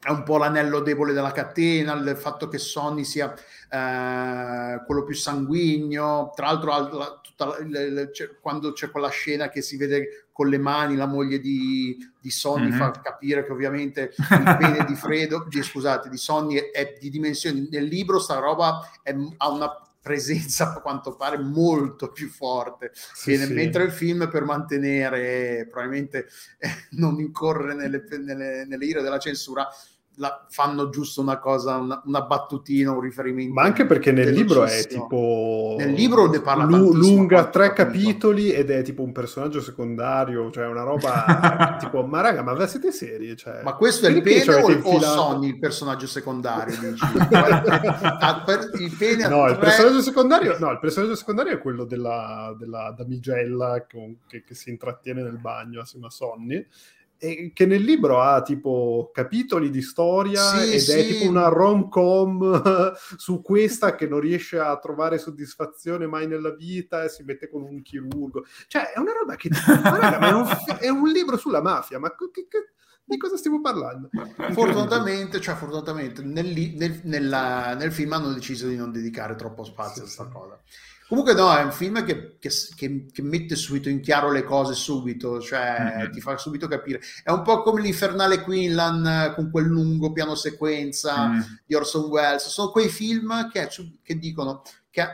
è un po' l'anello debole della catena, il fatto che Sonny sia eh, quello più sanguigno. Tra l'altro, la, la, la, c'è, quando c'è quella scena che si vede con le mani la moglie di, di Sonny, mm-hmm. fa capire che ovviamente il [laughs] pene di Fredo, di, scusate, di Sonny è, è, di dimensioni. Nel libro sta roba è, ha una presenza [laughs] a quanto pare molto più forte sì, sì. mentre il film per mantenere probabilmente eh, non incorrere nelle, nelle, nelle ire della censura la, fanno giusto una cosa, una, una, battutina, un riferimento. Ma anche perché nel libro è tipo... Nel libro ne parla lu- lunga tre capitoli ed è tipo un personaggio secondario, cioè una roba [laughs] tipo, ma raga, ma siete seri? Cioè, ma questo è il pene o, infilato... o Sonny il personaggio secondario? [laughs] Ah, il pene no, tre... il personaggio secondario, no, il personaggio secondario è quello della, della damigella che, che, che si intrattiene nel bagno assieme a Sonny che nel libro ha tipo capitoli di storia sì, ed sì. è tipo una rom-com [laughs] su questa che non riesce a trovare soddisfazione mai nella vita e si mette con un chirurgo. Cioè, è una roba che... raga, è, un, è, un, libro sulla mafia, ma che, che, di cosa stiamo parlando? Fortunatamente, cioè fortunatamente nel, nel, nella, nel, film hanno deciso di non dedicare troppo spazio sì, a questa cosa. Comunque no, è un film che, che, che, che, mette subito in chiaro le cose subito, cioè mm-hmm. ti fa subito capire. È un po' come l'infernale Quinlan con quel lungo piano sequenza mm. di Orson Welles. Sono quei film che, dicono che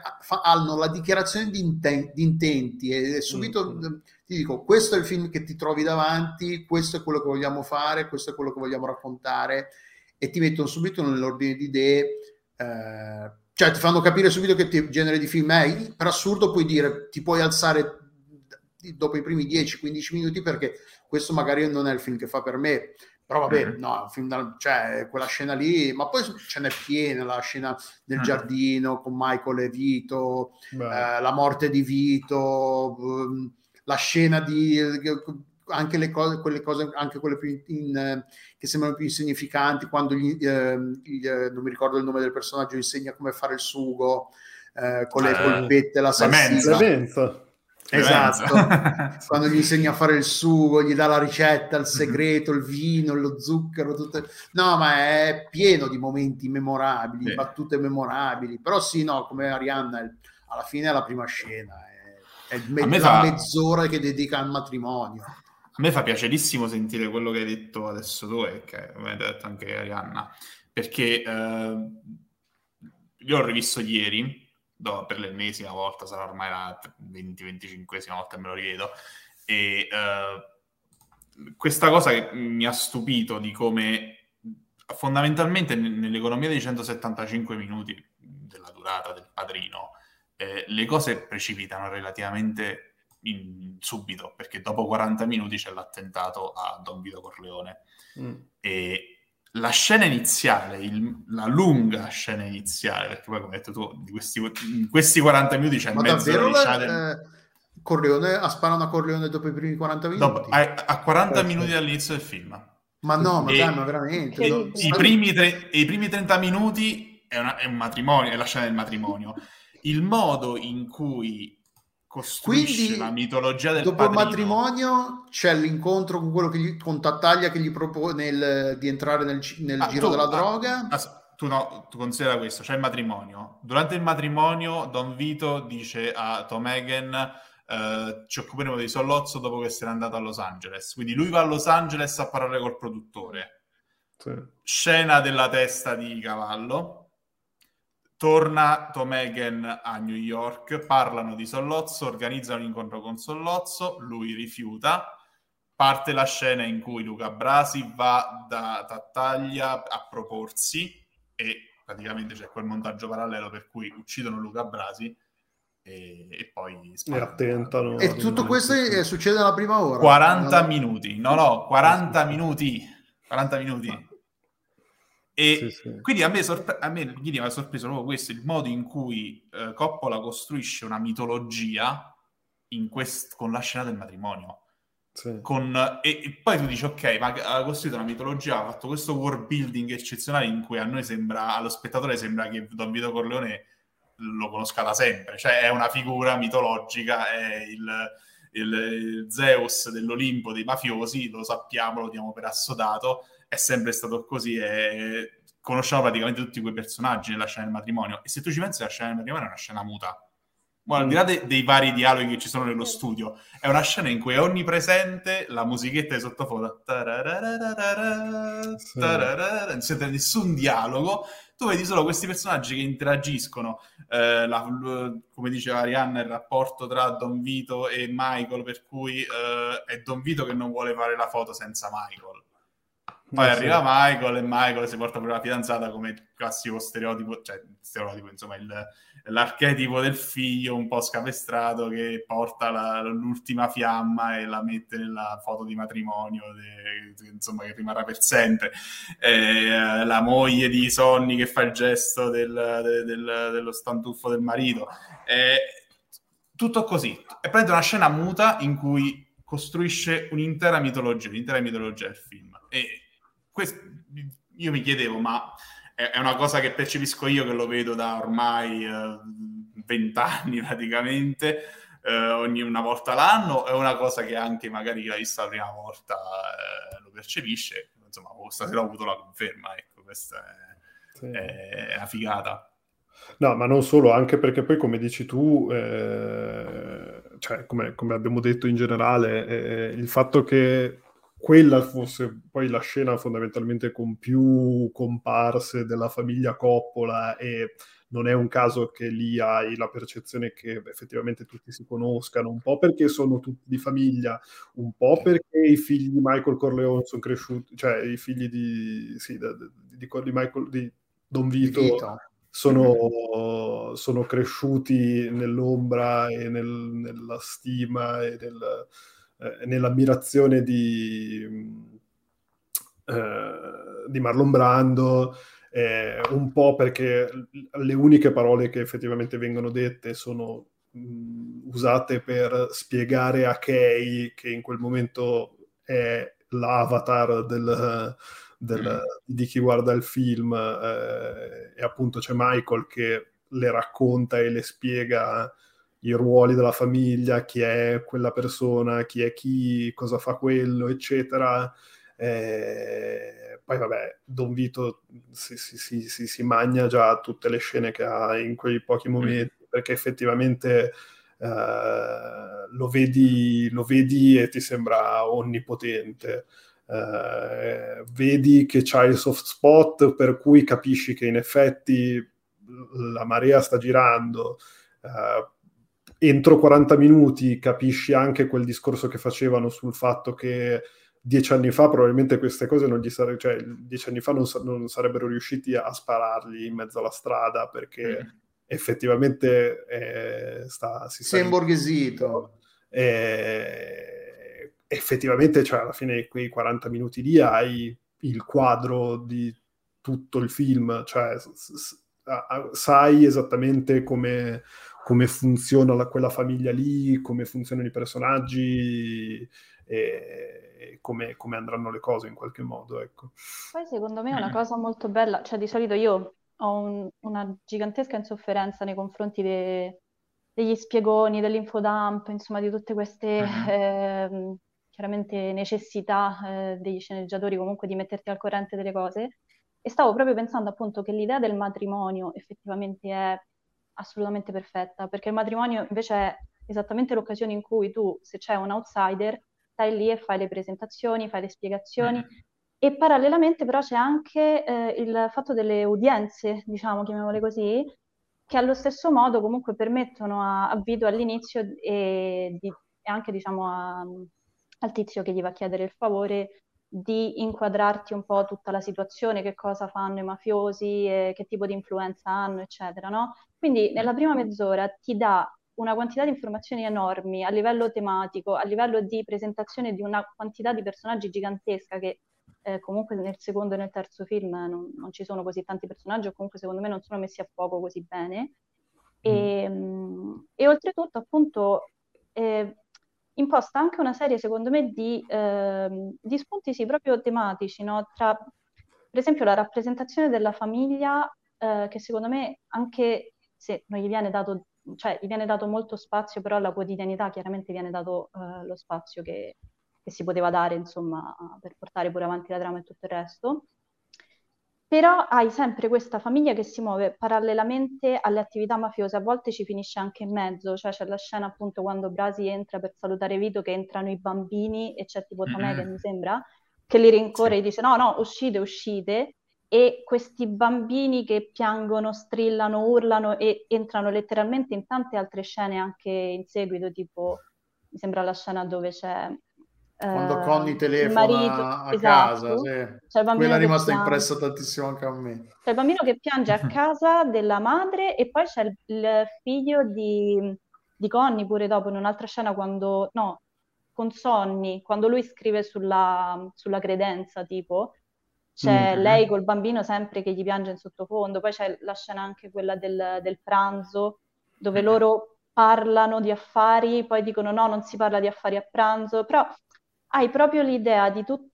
hanno la dichiarazione di, inten- di intenti e subito mm-hmm. ti dico questo è il film che ti trovi davanti, questo è quello che vogliamo fare, questo è quello che vogliamo raccontare e ti mettono subito nell'ordine di idee. Eh, cioè ti fanno capire subito che t- genere di film è. Per assurdo puoi dire, ti puoi alzare dopo i primi 10-15 minuti perché questo magari non è il film che fa per me. Però vabbè, mm-hmm. no, da, cioè, quella scena lì, ma poi ce n'è piena, la scena del mm-hmm. giardino con Michael e Vito, eh, la morte di Vito, um, la scena di anche le cose, quelle cose, anche quelle più in, che sembrano più insignificanti, quando gli, eh, gli, non mi ricordo il nome del personaggio, insegna come fare il sugo eh, con le polpette, la salsina. Esatto, quando gli insegna a fare il sugo, gli dà la ricetta, il segreto, il vino, lo zucchero, tutte... no, ma è pieno di momenti memorabili, sì. battute memorabili, però sì, no, come Arianna, alla fine è la prima scena, è, è me- fa... mezz'ora che dedica al matrimonio. A me fa piacerissimo sentire quello che hai detto adesso tu e che mi hai detto anche Arianna, perché eh, io l'ho rivisto ieri, do, per l'ennesima volta, sarà ormai la 20-25esima volta che me lo rivedo, e eh, questa cosa che mi ha stupito di come fondamentalmente nell'economia dei 175 minuti della durata del padrino, eh, le cose precipitano relativamente in, subito, perché dopo 40 minuti c'è l'attentato a Don Vito Corleone. Mm. E la scena iniziale, il, la lunga scena iniziale, perché poi come hai detto tu, di questi, in questi 40 minuti c'è Ma mezzo davvero la, eh, Corleone sparano a Corleone dopo i primi 40 minuti? Dopo, a, a 40 minuti dall'inizio del film. Ma no, ma, dai, ma veramente. No. I, primi tre, I, primi 30 minuti è, una, è un matrimonio, è la scena del matrimonio. Il modo in cui costruisce Quindi, la mitologia del dopo padrino. il matrimonio c'è l'incontro con quello che gli, con Tattaglia che gli propone il, di entrare nel, nel ah, giro tu, della ah, droga? ah, tu no, tu considera questo, c'è il matrimonio. Durante il matrimonio Don Vito dice a Tom Hagen eh, ci occuperemo di Sollozzo dopo che se n'è andato a Los Angeles. Quindi lui va a Los Angeles a parlare col produttore. Sì. scena della testa di cavallo Torna Tom Hagen a New York, parlano di Sollozzo, organizzano un incontro con Sollozzo, lui rifiuta, parte la scena in cui Luca Brasi va da Tattaglia a proporsi e praticamente c'è quel montaggio parallelo per cui uccidono Luca Brasi e, e poi e attentano. E tutto questo è, succede nella prima ora. 40 no? minuti, no no, 40 minuti, 40 minuti. E sì, sì. quindi a me, sorpre- a me ieri mi ha sorpreso proprio questo, il modo in cui eh, Coppola costruisce una mitologia quest- con la scena del matrimonio. Sì. Con, e, e, poi tu dici, ok, ma ha costruito una mitologia, ha fatto questo world building eccezionale in cui a noi sembra, allo spettatore sembra che Don Vito Corleone lo conosca da sempre, cioè è una figura mitologica, è il, il, il Zeus dell'Olimpo dei mafiosi, lo sappiamo, lo diamo per assodato, è sempre stato così e conosciamo praticamente tutti quei personaggi nella scena del matrimonio e se tu ci pensi la scena del matrimonio è una scena muta Guarda, al di là de- dei vari dialoghi che ci sono nello studio, è una scena in cui è onnipresente la musichetta di sottofondo. Sì. Non sente nessun dialogo. Tu vedi solo questi personaggi che interagiscono. Eh, la, come diceva Arianna, il rapporto tra Don Vito e Michael, per cui eh, è Don Vito che non vuole fare la foto senza Michael. Poi eh, arriva sì. Michael e Michael si porta per la fidanzata come classico stereotipo, cioè stereotipo, insomma, il, l'archetipo del figlio un po' scapestrato che porta la, l'ultima fiamma e la mette nella foto di matrimonio, de, insomma, che rimarrà per sempre. Eh, la moglie di Sonny che fa il gesto del, del, del, dello stantuffo del marito. Eh, tutto così. È praticamente una scena muta in cui costruisce un'intera mitologia, un'intera mitologia del film. E questo, io mi chiedevo, ma è, una cosa che percepisco io che lo vedo da ormai eh, vent'anni eh, praticamente, eh, ogni una volta l'anno, è una cosa che anche magari chi l'ha vista la prima volta eh, lo percepisce. Insomma, stasera ho avuto la conferma, ecco, questa è, sì. è una figata. No, ma non solo, anche perché poi, come dici tu, eh, cioè, come, come, abbiamo detto in generale, eh, il fatto che quella fosse poi la scena fondamentalmente con più comparse della famiglia Coppola e non è un caso che lì hai la percezione che effettivamente tutti si conoscano, un po' perché sono tutti di famiglia, un po' perché i figli di Michael Corleone sono cresciuti, cioè i figli di, sì, di, di, Michael, di Don Vito, Vito. Sono, sono, cresciuti nell'ombra e nel, nella stima e nel eh, nell'ammirazione di, eh, di Marlon Brando, eh, un po' perché le uniche parole che effettivamente vengono dette sono mh, usate per spiegare a Kay che in quel momento è l'avatar del, del, mm. di chi guarda il film eh, e appunto c'è Michael che le racconta e le spiega i ruoli della famiglia, chi è quella persona, chi è chi, cosa fa quello, eccetera. Eh, poi vabbè, Don Vito si, si, si, si, magna già tutte le scene che ha in quei pochi momenti, mm. perché effettivamente eh, lo, vedi, lo, vedi, e ti sembra onnipotente. Eh, vedi che c'ha il soft spot per cui capisci che in effetti la marea sta girando. Uh, entro 40 minuti capisci anche quel discorso che facevano sul fatto che dieci anni fa probabilmente queste cose non gli sarebbero, cioè dieci anni fa non, non, sarebbero riusciti a sparargli in mezzo alla strada perché mm. effettivamente eh, sta, si è imborghesito. Eh, effettivamente, cioè, alla fine di quei 40 minuti lì hai il quadro di tutto il film, cioè s- s- sai esattamente come come funziona la, quella famiglia lì, come funzionano i personaggi e come, come, andranno le cose in qualche modo. Ecco. Poi secondo me è una cosa molto bella, cioè di solito io ho un, una gigantesca insofferenza nei confronti de, degli spiegoni, dell'infodump, insomma di tutte queste eh, chiaramente necessità eh, degli sceneggiatori comunque di metterti al corrente delle cose. E stavo proprio pensando appunto che l'idea del matrimonio effettivamente è assolutamente perfetta, perché il matrimonio invece è esattamente l'occasione in cui tu, se c'è un outsider, stai lì e fai le presentazioni, fai le spiegazioni. Mm. E parallelamente però c'è anche eh, il fatto delle udienze, diciamo, chiamiamole così, che allo stesso modo comunque permettono a, a Vito all'inizio e, di, e anche diciamo a, al tizio che gli va a chiedere il favore di inquadrarti un po' tutta la situazione, che cosa fanno i mafiosi, eh, che tipo di influenza hanno, eccetera, no? Quindi nella prima mezz'ora ti dà una quantità di informazioni enormi a livello tematico, a livello di presentazione di una quantità di personaggi gigantesca che eh, comunque nel secondo e nel terzo film non, non, ci sono così tanti personaggi o comunque secondo me non sono messi a fuoco così bene. E, mm. e oltretutto appunto eh, imposta anche una serie, secondo me, di, eh, di spunti sì, proprio tematici, no? Tra, per esempio, la rappresentazione della famiglia, eh, che secondo me anche se non gli viene dato, cioè gli viene dato molto spazio, però alla quotidianità chiaramente viene dato uh, lo spazio che, che, si poteva dare, insomma, per portare pure avanti la trama e tutto il resto. Però hai sempre questa famiglia che si muove parallelamente alle attività mafiose, a volte ci finisce anche in mezzo, cioè c'è la scena appunto quando Brasi entra per salutare Vito che entrano i bambini e c'è tipo Tomé mm-hmm. che mi sembra, che li rincorre sì. e dice no, no, uscite, uscite, e questi bambini che piangono, strillano, urlano e entrano letteralmente in tante altre scene anche in seguito, tipo mi sembra la scena dove c'è quando uh, Conny telefona marito, a esatto. casa, sì. quella è rimasta impressa tantissimo anche a me. C'è il bambino che piange a [laughs] casa della madre e poi c'è il, il figlio di, di Conny pure dopo in un'altra scena quando, no, con Sonny, quando lui scrive sulla, sulla credenza tipo, c'è mm-hmm. lei col bambino sempre che gli piange in sottofondo, poi c'è la scena anche quella del, del pranzo, dove loro parlano di affari, poi dicono no, non si parla di affari a pranzo, però hai proprio l'idea di tutto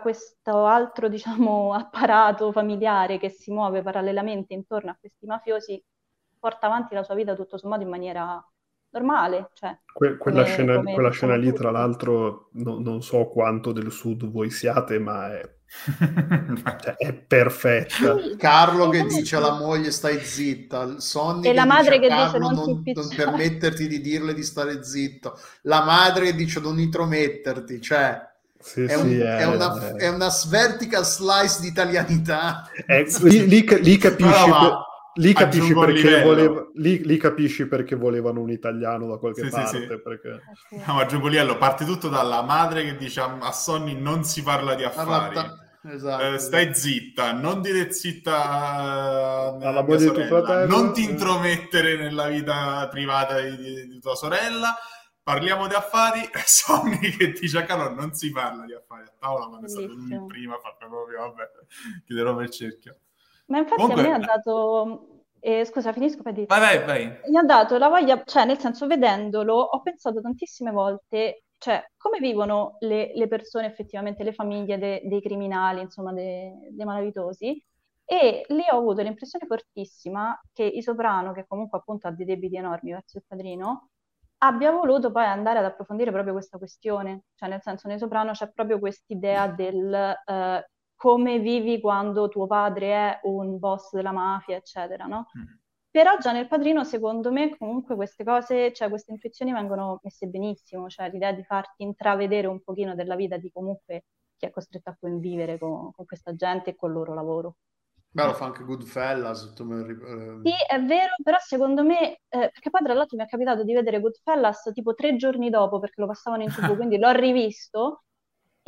questo altro, diciamo, [laughs] apparato familiare che si muove parallelamente intorno a questi mafiosi, porta avanti la sua vita tutto sommato in maniera normale. Cioè, que- quella, come, scena, come quella scena, lì, tra l'altro, no, non so quanto del sud voi siate, ma è, cioè, è perfetta. Sì, Carlo che dice alla moglie stai zitta, Sonny e la madre che dice non, non, non, permetterti di dirle di stare zitto, la madre dice non intrometterti, cioè... Sì, è, un, sì, è, è, una, è, una, vertical slice di italianità. lì, lì, lì, capisci, Lì capisci, voleva, lì, lì capisci, perché volevano un italiano da qualche sì, parte. Sì, sì. Perché... No, aggiungo liello, parte tutto dalla madre che dice a Sonny non si parla di affari. Esatto, eh, stai esatto. zitta, non dire zitta alla moglie di tuo fratello. Non ti intromettere nella vita privata di, di, di tua sorella. Parliamo di affari. [laughs] Sonny che dice a Carlo non si parla di affari a tavola, ma è stato lui prima, fa proprio vabbè, chiuderò per il cerchio. Ma infatti Comunque... a me ha dato... Eh, scusa, finisco per dire. Vai, vai, vai. Mi ha dato la voglia, cioè nel senso vedendolo, ho pensato tantissime volte, cioè come vivono le, le persone effettivamente, le famiglie de, dei criminali, insomma, de, dei malavitosi. E lì ho avuto l'impressione fortissima che Isoprano, che comunque appunto ha dei debiti enormi verso il padrino, abbia voluto poi andare ad approfondire proprio questa questione. Cioè, nel senso, nei Soprano c'è proprio quest'idea del uh, come vivi quando tuo padre è un boss della mafia, eccetera, no? Mm. Però già nel padrino, secondo me, comunque queste cose, cioè queste intuizioni vengono messe benissimo, cioè l'idea di farti intravedere un pochino della vita di comunque chi è costretto a convivere con, con questa gente e col loro lavoro. Beh, lo fa anche Goodfellas. Eh. Sì, è vero, però secondo me, eh, perché poi tra l'altro mi è capitato di vedere Goodfellas tipo tre giorni dopo perché lo passavano in tv, [laughs] quindi l'ho rivisto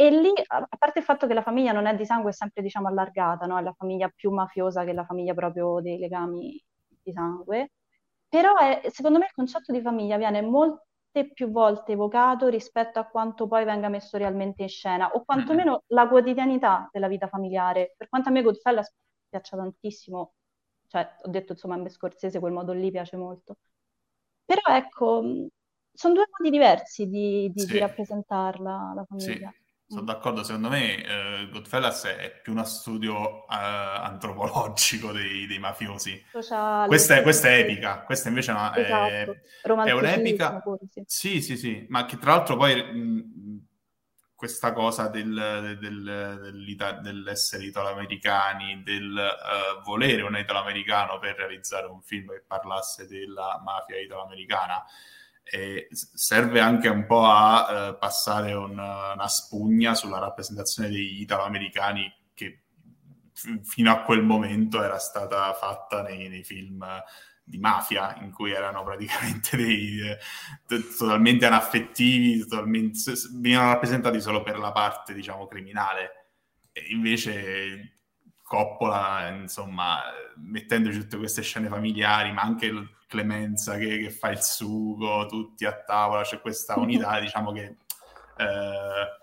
e lì, a parte il fatto che la famiglia non è di sangue, è sempre diciamo allargata, no? è la famiglia più mafiosa che la famiglia proprio dei legami di sangue, però è, secondo me il concetto di famiglia viene molte più volte evocato rispetto a quanto poi venga messo realmente in scena, o quantomeno la quotidianità della vita familiare. Per quanto a me Goodfellas piaccia tantissimo, cioè ho detto insomma a me Scorsese quel modo lì piace molto, però ecco, sono due modi diversi di, di, sì. di rappresentarla la famiglia. Sì. Sono d'accordo, secondo me eh, Goodfellas è più uno studio eh, antropologico dei, dei mafiosi. Sociale, questa, è, questa, è, epica, questa invece no, esatto. è, è un'epica. Pure, sì. sì, sì, ma che tra l'altro poi mh, questa cosa del, del, dell'essere italo-americani, del uh, volere un italo-americano per realizzare un film che parlasse della mafia italo-americana e serve anche un po' a uh, passare un, una spugna sulla rappresentazione degli italo-americani che f- fino a quel momento era stata fatta nei, nei, film di mafia, in cui erano praticamente dei eh, totalmente anaffettivi, totalmente, venivano rappresentati solo per la parte, diciamo, criminale. E invece Coppola, insomma, mettendoci tutte queste scene familiari, ma anche Clemenza che, che, fa il sugo, tutti a tavola, c'è questa [laughs] unità, diciamo che eh,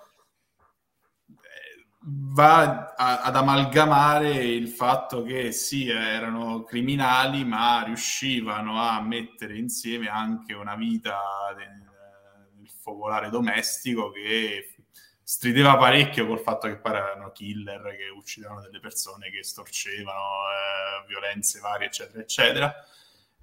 va a, ad amalgamare il fatto che sì, erano criminali, ma riuscivano a mettere insieme anche una vita del, del focolare domestico che strideva parecchio col fatto che poi erano killer che uccidevano delle persone, che storcevano eh, violenze varie, eccetera, eccetera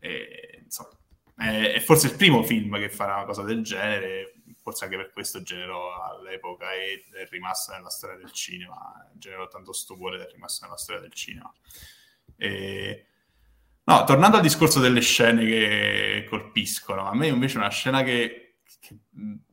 E, insomma, è, è, forse il primo film che farà una cosa del genere, forse anche per questo generò all'epoca e è rimasto nella storia del cinema, generò tanto stupore ed è rimasto nella storia del cinema. E... No, tornando al discorso delle scene che colpiscono, a me invece una scena che che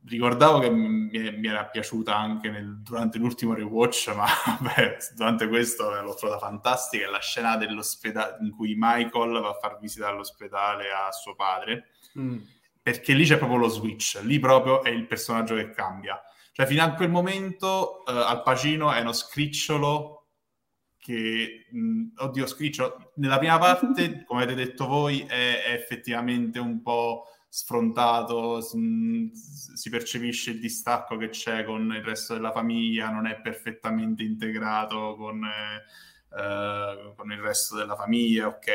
ricordavo che mi, mi, era piaciuta anche nel, durante l'ultimo rewatch, ma [laughs] beh, durante questo l'ho trovata fantastica, è la scena dell'ospedale in cui Michael va a far visita all'ospedale a suo padre, mm. perché lì c'è proprio lo switch, lì proprio è il personaggio che cambia. Cioè, fino a quel momento eh, Al Pacino è uno scricciolo che, mh, oddio, scricciolo, nella prima parte, come avete detto voi, è, è effettivamente un po' sfrontato, si percepisce il distacco che c'è con il resto della famiglia, non è perfettamente integrato con, eh, con il resto della famiglia, ok.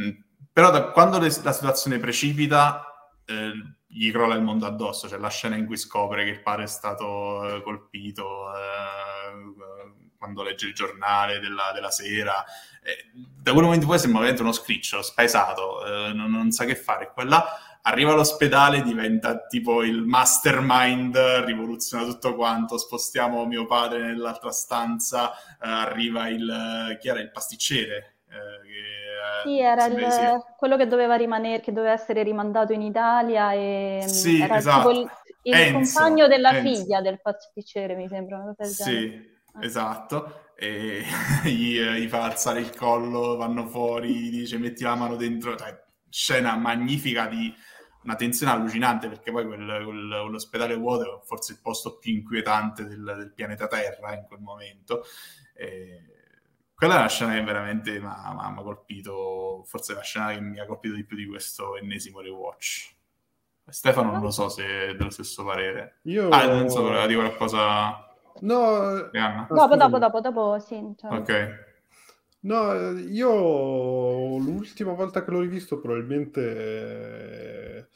Mm, però da, quando le, la situazione precipita, eh, gli crolla il mondo addosso, c'è la scena in cui scopre che il padre è stato eh, colpito eh, quando legge il giornale della, della sera. da quel momento poi sembra veramente uno scriccio, spaesato, eh, non, non, sa che fare. Quella arriva all'ospedale, diventa tipo il mastermind, rivoluziona tutto quanto, spostiamo mio padre nell'altra stanza, eh, arriva il, chi era, il pasticcere. Eh, che, sì, era il, quello che doveva rimanere, che doveva essere rimandato in Italia e sì, era esatto. il, il Enzo, compagno della Enzo. figlia del pasticcere, mi sembra. Sì, ah. esatto. E [laughs] gli, gli, fa alzare il collo, vanno fuori, dice metti la mano dentro, cioè, scena magnifica di una tensione allucinante perché poi quel, quel, quell'ospedale vuoto è forse il posto più inquietante del, del pianeta Terra in quel momento. E quella è una scena che veramente mi ha colpito, forse è la scena che mi ha colpito di più di questo ennesimo rewatch. Stefano non lo so se è dello stesso parere. Io... Ah, non so, voleva dire qualcosa... No, dopo, dopo, dopo, dopo, sì. Cioè... Ok. No, io l'ultima volta che l'ho rivisto probabilmente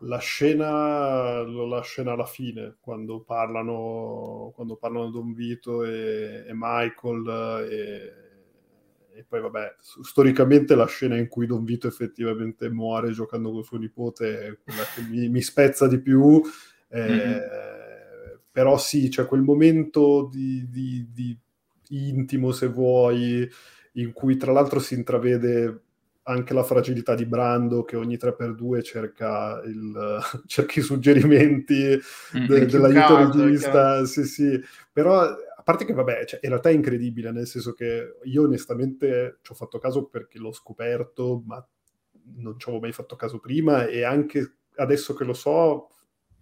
la scena, la scena alla fine, quando parlano, quando parlano Don Vito e, e Michael e, e, poi vabbè, storicamente la scena in cui Don Vito effettivamente muore giocando con suo nipote è quella che mi, mi spezza di più. Eh, mm-hmm. Però sì, c'è quel momento di, di, di intimo, se vuoi, in cui tra l'altro si intravede anche la fragilità di Brando che ogni 3x2 cerca, il, [laughs] cerca i suggerimenti mm, de, dell'aiuto regista, sì, sì. però a parte che vabbè, cioè, in realtà è incredibile, nel senso che io onestamente ci ho fatto caso perché l'ho scoperto, ma non ci avevo mai fatto caso prima e anche adesso che lo so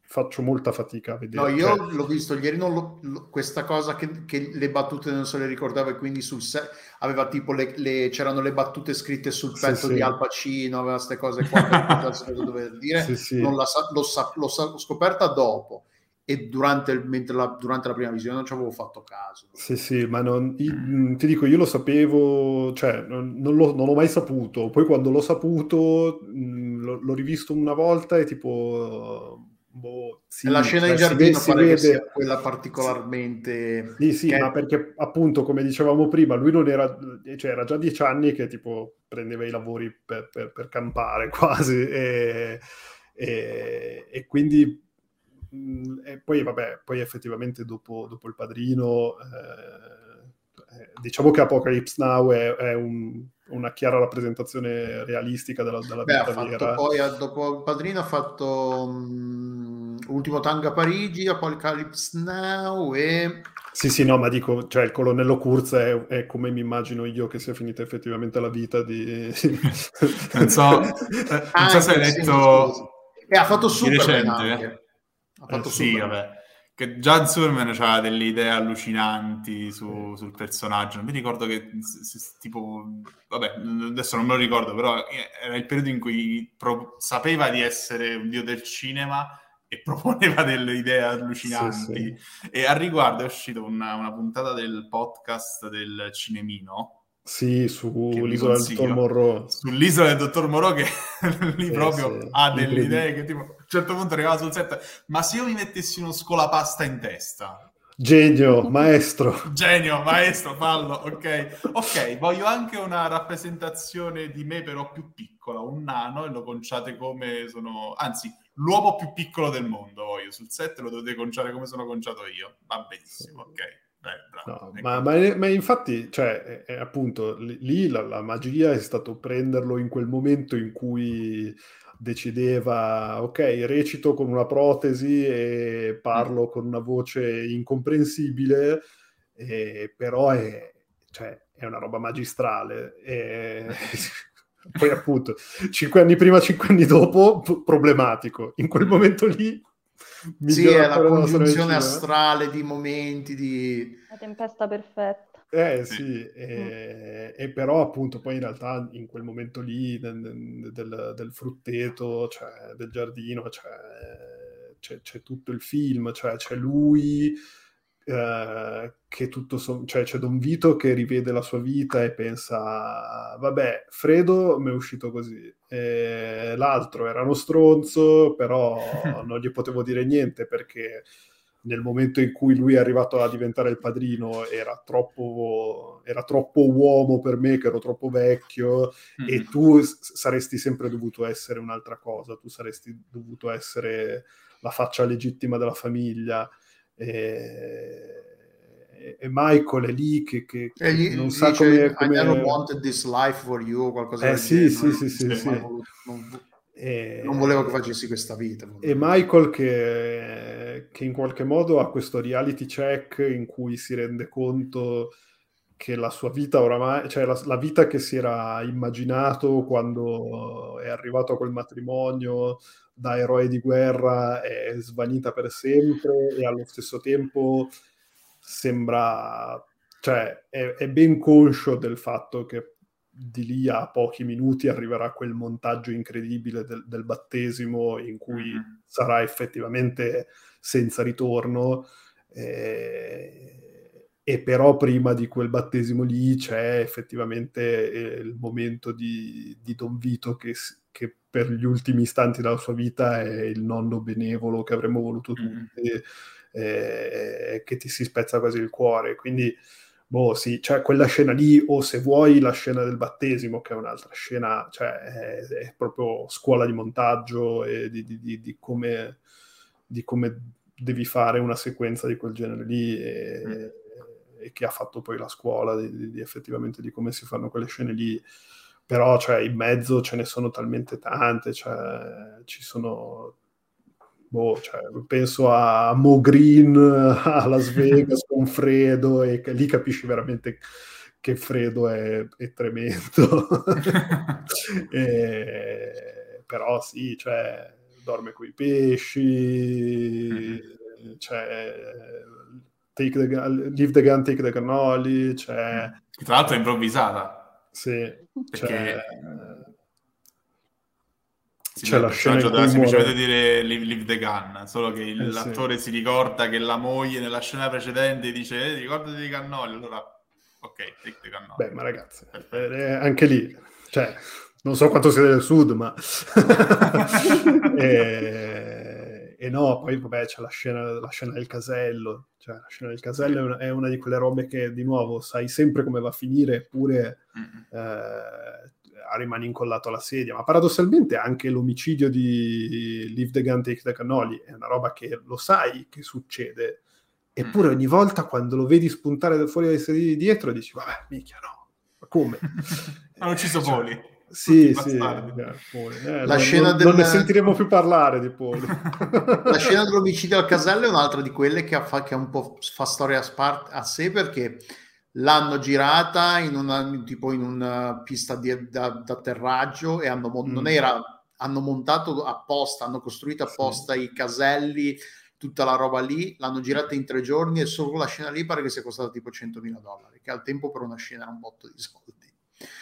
faccio molta fatica a vedere. No, io cioè... l'ho visto ieri, lo, lo, questa cosa che, che, le battute non se le ricordava e quindi sul set aveva tipo le, le, c'erano le battute scritte sul pezzo sì, di Al Pacino, aveva queste cose qua per dover dire, sì, sì. Non la, l'ho, l'ho, l'ho, scoperta dopo e durante, la, durante la prima visione non ci avevo fatto caso. Sì, sì, ma non, io, mm, ti dico, io lo sapevo, cioè non, non, l'ho, non l'ho mai saputo, poi quando l'ho saputo mh, mm, l'ho, l'ho rivisto una volta e tipo boh, sì, la scena in cioè, giardino si, pare si vede... quella particolarmente sì sì che... ma perché appunto come dicevamo prima lui non era cioè era già dieci anni che tipo prendeva i lavori per, per, per campare [laughs] quasi e, e, e quindi mh, mm, e poi vabbè poi effettivamente dopo, dopo il padrino eh, eh diciamo che Apocalypse Now è, è un una chiara rappresentazione realistica della, della Beh, vita vera. Poi dopo il padrino ha fatto um, Ultimo Tango a Parigi, Apocalypse Now e... Sì, sì, no, ma dico, cioè il colonnello Kurz è, è, come mi immagino io che sia finita effettivamente la vita di... [laughs] non so, [laughs] eh, non so se hai letto... E ha fatto Superman anche. Ha fatto eh, sì, vabbè che John Surman aveva delle idee allucinanti su, sul personaggio. Non mi ricordo che se, se, tipo, vabbè, adesso non me lo ricordo, però era il periodo in cui pro, sapeva di essere un dio del cinema e [laughs] proponeva delle idee allucinanti. Sì, sì. E al riguardo è uscita una, una puntata del podcast del Cinemino sì, sull'isola del dottor Moreau. Sull'isola del dottor Moreau che [laughs] lì eh, proprio sì, ha delle idee che tipo certo punto arrivava sul set, ma se io mi mettessi uno scolapasta in testa? Genio, maestro. Genio, maestro, fallo, ok. Ok, voglio anche una rappresentazione di me però più piccola, un nano, e lo conciate come sono... Anzi, l'uomo più piccolo del mondo voglio. Sul set lo dovete conciare come sono conciato io. Va benissimo, ok. Eh, no, ma, ma, ma, infatti, cioè, è, è appunto, lì la, la, magia è stato prenderlo in quel momento in cui decideva, ok, recito con una protesi e parlo mm. con una voce incomprensibile, eh, però è, cioè, è, una roba magistrale. E... [laughs] Poi appunto, cinque anni prima, cinque anni dopo, problematico. In quel momento lì... Sì, è la congiunzione astrale di momenti di... La tempesta perfetta. Eh sì, e, e, però appunto poi in realtà in quel momento lì del, del, del frutteto, cioè del giardino, cioè, c'è, c'è, tutto il film, cioè c'è lui eh, che tutto, so- cioè c'è Don Vito che rivede la sua vita e pensa, vabbè, Fredo mi è uscito così, e l'altro era uno stronzo, però [laughs] non gli potevo dire niente perché nel momento in cui lui è arrivato a diventare il padrino era troppo, era troppo uomo per me, che ero troppo vecchio, mm-hmm. e tu s- saresti sempre dovuto essere un'altra cosa, tu saresti dovuto essere la faccia legittima della famiglia. E, e Michael è lì che, che, che gli, non sa dice, come, come... I never wanted this life for you, qualcosa eh, del sì, genere. Sì, sì, sì, sì. Non, non, e, non volevo che facessi questa vita. E Michael che, che, in qualche modo ha questo reality check in cui si rende conto che la sua vita oramai, cioè la, la vita che si era immaginato quando è arrivato a quel matrimonio da eroe di guerra è svanita per sempre e allo stesso tempo sembra, cioè è, è ben conscio del fatto che di lì a pochi minuti arriverà quel montaggio incredibile del, del battesimo in cui mm-hmm. sarà effettivamente senza ritorno. Eh, e però prima di quel battesimo lì c'è effettivamente eh, il momento di, di Don Vito che, che, per gli ultimi istanti della sua vita è il nonno benevolo che avremmo voluto tutti, mm-hmm. eh, che ti si spezza quasi il cuore. Quindi boh sì, cioè quella scena lì, o se vuoi la scena del battesimo, che è un'altra scena, cioè è, è proprio scuola di montaggio e di, di, di, di, come, di come devi fare una sequenza di quel genere lì e, mm. e che ha fatto poi la scuola di, effettivamente di come si fanno quelle scene lì però cioè, in mezzo ce ne sono talmente tante, cioè, ci sono boh, cioè, penso a Mo Green [laughs] a Las Vegas con [laughs] Fredo e lì capisci veramente che Fredo è, è tremendo. [laughs] e, però sì, cioè, dorme coi pesci, mm-hmm. cioè, take the gun, leave the gun, take the cannoli, cioè... Tra l'altro è improvvisata. Sì, perché... Cioè, sì, c'è la scena da semplicemente dire leave, leave, the gun, solo che il, eh, l'attore sì. si ricorda che la moglie nella scena precedente dice eh, ricordati dei cannoli, allora ok, take the cannoli. Beh, ma ragazzi, eh, anche lì, cioè, non so quanto sia del sud, ma... [laughs] [laughs] e, e, no, poi vabbè c'è la scena, la scena del casello, cioè la scena del casello è una, è una, di quelle robe che di nuovo sai sempre come va a finire, eppure... Eh, rimane incollato alla sedia, ma paradossalmente anche l'omicidio di Leave the Gun, Take the Cannoli è una roba che lo sai che succede, eppure mm. ogni volta quando lo vedi spuntare fuori dai sedili di dietro dici, vabbè, minchia no, ma come? [laughs] Hanno ucciso cioè, Poli. Sì, sì, eh, la scena non, del... non ne sentiremo più parlare di Poli. [laughs] la scena dell'omicidio al casello è un'altra di quelle che, fa, che un po' fa storia a, spart- a sé perché l'hanno girata in una, tipo in una pista di, da, d'atterraggio e hanno, mm. non era, hanno montato apposta, hanno costruito apposta sì. i caselli, tutta la roba lì, l'hanno girata in tre giorni e solo la scena lì pare che sia costata tipo 100.000 dollari, che al tempo per una scena era un botto di soldi.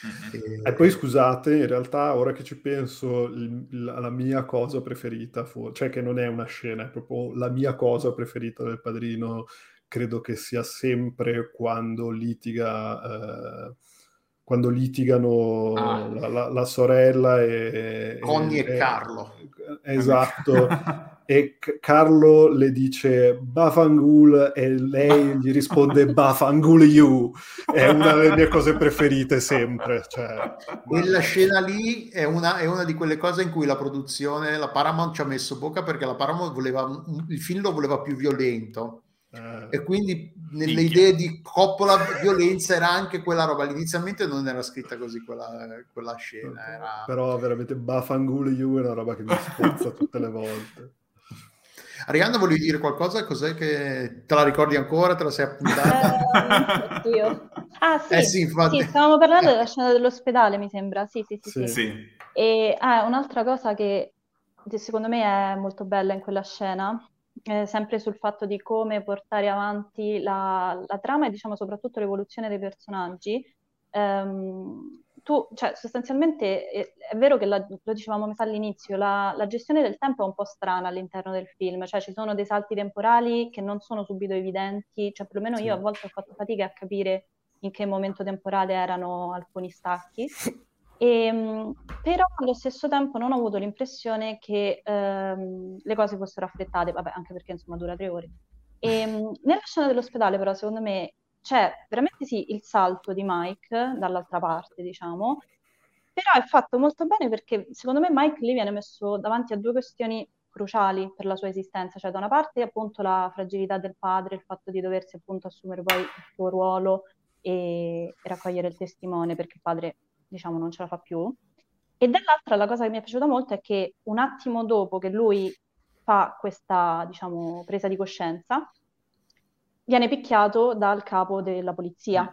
Mm-hmm. E... e... poi scusate, in realtà ora che ci penso, il, la, la, mia cosa preferita, fu, cioè che non è una scena, è proprio la mia cosa preferita del padrino credo che sia sempre quando litiga, eh, quando litigano ah. la, la, la, sorella e... Connie e, e, Carlo. Esatto. [laughs] e Carlo le dice Bafangul e lei gli risponde [laughs] Bafangul you è una delle mie cose preferite sempre cioè, quella scena lì è una, è una, di quelle cose in cui la produzione la Paramount ci ha messo bocca perché la Paramount voleva il film lo voleva più violento e quindi nelle minchia. idee di Coppola violenza era anche quella roba inizialmente non era scritta così quella, quella scena era... però veramente Bafangul you è una roba che mi spezza tutte le volte Arianna, volevi dire qualcosa? Cos'è che te la ricordi ancora? Te la sei appuntata? Eh, ah, sì, eh, sì, infatti. sì, stavamo parlando della scena dell'ospedale, mi sembra. Sì, sì, sì. sì. sì. E ah, un'altra cosa che secondo me è molto bella in quella scena, eh, sempre sul fatto di come portare avanti la, la trama e diciamo soprattutto l'evoluzione dei personaggi. Um, tu, cioè, sostanzialmente è, è vero che la, lo dicevamo all'inizio, la, la, gestione del tempo è un po' strana all'interno del film, cioè ci sono dei salti temporali che non sono subito evidenti, cioè perlomeno sì. io a volte ho fatto fatica a capire in che momento temporale erano alcuni stacchi. [laughs] E, ehm, però allo stesso tempo non ho avuto l'impressione che ehm, le cose fossero affrettate, vabbè, anche perché insomma dura tre ore. E, ehm, nella scena dell'ospedale, però, secondo me c'è veramente sì il salto di Mike dall'altra parte, diciamo, però è fatto molto bene perché secondo me Mike lì viene messo davanti a due questioni cruciali per la sua esistenza, cioè da una parte appunto la fragilità del padre, il fatto di doversi appunto assumere poi il suo ruolo e raccogliere il testimone perché il padre diciamo non ce la fa più, e dall'altra la cosa che mi è piaciuta molto è che un attimo dopo che lui fa questa diciamo presa di coscienza, viene picchiato dal capo della polizia.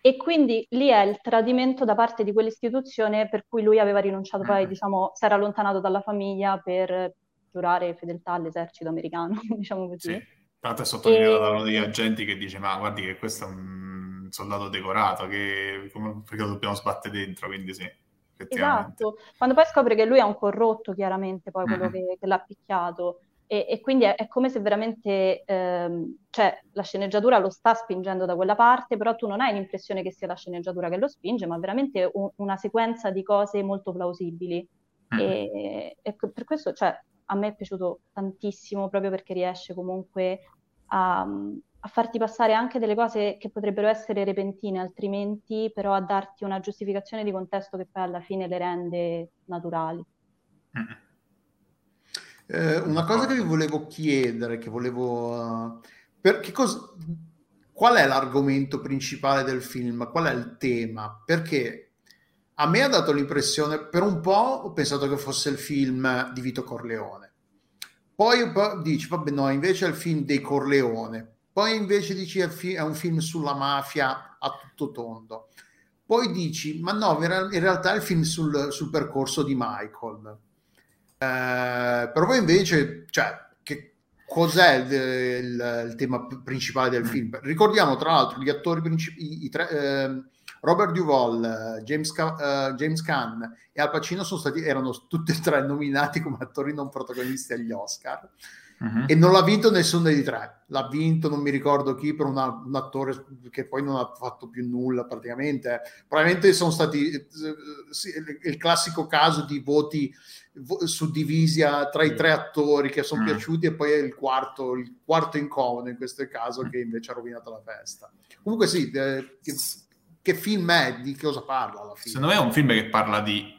E quindi lì è il tradimento da parte di quell'istituzione per cui lui aveva rinunciato, poi mm. diciamo, si era allontanato dalla famiglia per giurare fedeltà all'esercito americano, [laughs] diciamo così. Sì. L'altro è sottolineato da uno degli agenti che dice ma guardi che questo è un soldato decorato, che come, perché lo dobbiamo sbattere dentro, quindi sì. Esatto, quando poi scopre che lui è un corrotto, chiaramente, poi quello mm. che, che l'ha picchiato, e, e quindi è, è, come se veramente ehm, cioè, la sceneggiatura lo sta spingendo da quella parte, però tu non hai l'impressione che sia la sceneggiatura che lo spinge, ma veramente un, una sequenza di cose molto plausibili. Mm. E, e, per questo cioè, a me è piaciuto tantissimo, proprio perché riesce comunque a, a farti passare anche delle cose che potrebbero essere repentine altrimenti, però a darti una giustificazione di contesto che poi alla fine le rende naturali. Mm. Eh, una cosa che vi volevo chiedere, che volevo... Uh, per, che cosa, qual è l'argomento principale del film? Qual è il tema? Perché a me ha dato l'impressione, per un po' ho pensato che fosse il film di Vito Corleone. Poi, poi dici, vabbè no, invece è il film dei Corleone. Poi invece dici è, un film sulla mafia a tutto tondo. Poi dici, ma no, in realtà è il film sul, sul percorso di Michael eh, però poi invece, cioè, che cos'è il, il, il, tema principale del film? Ricordiamo tra l'altro gli attori principali, eh, Robert Duvall, James, uh, James Caan e Al Pacino sono stati, erano tutti e tre nominati come attori non protagonisti agli Oscar. Uh-huh. E non l'ha vinto nessuno dei tre, l'ha vinto non mi ricordo chi per una, un attore che poi non ha fatto più nulla praticamente. Probabilmente sono stati eh, sì, il, classico caso di voti suddivisi tra i tre attori che sono mm. piaciuti e poi è il quarto, il quarto incomodo in questo caso mm. che invece ha rovinato la festa. Comunque sì, eh, che, che, film è? Di cosa parla alla fine? Secondo me è un film che parla di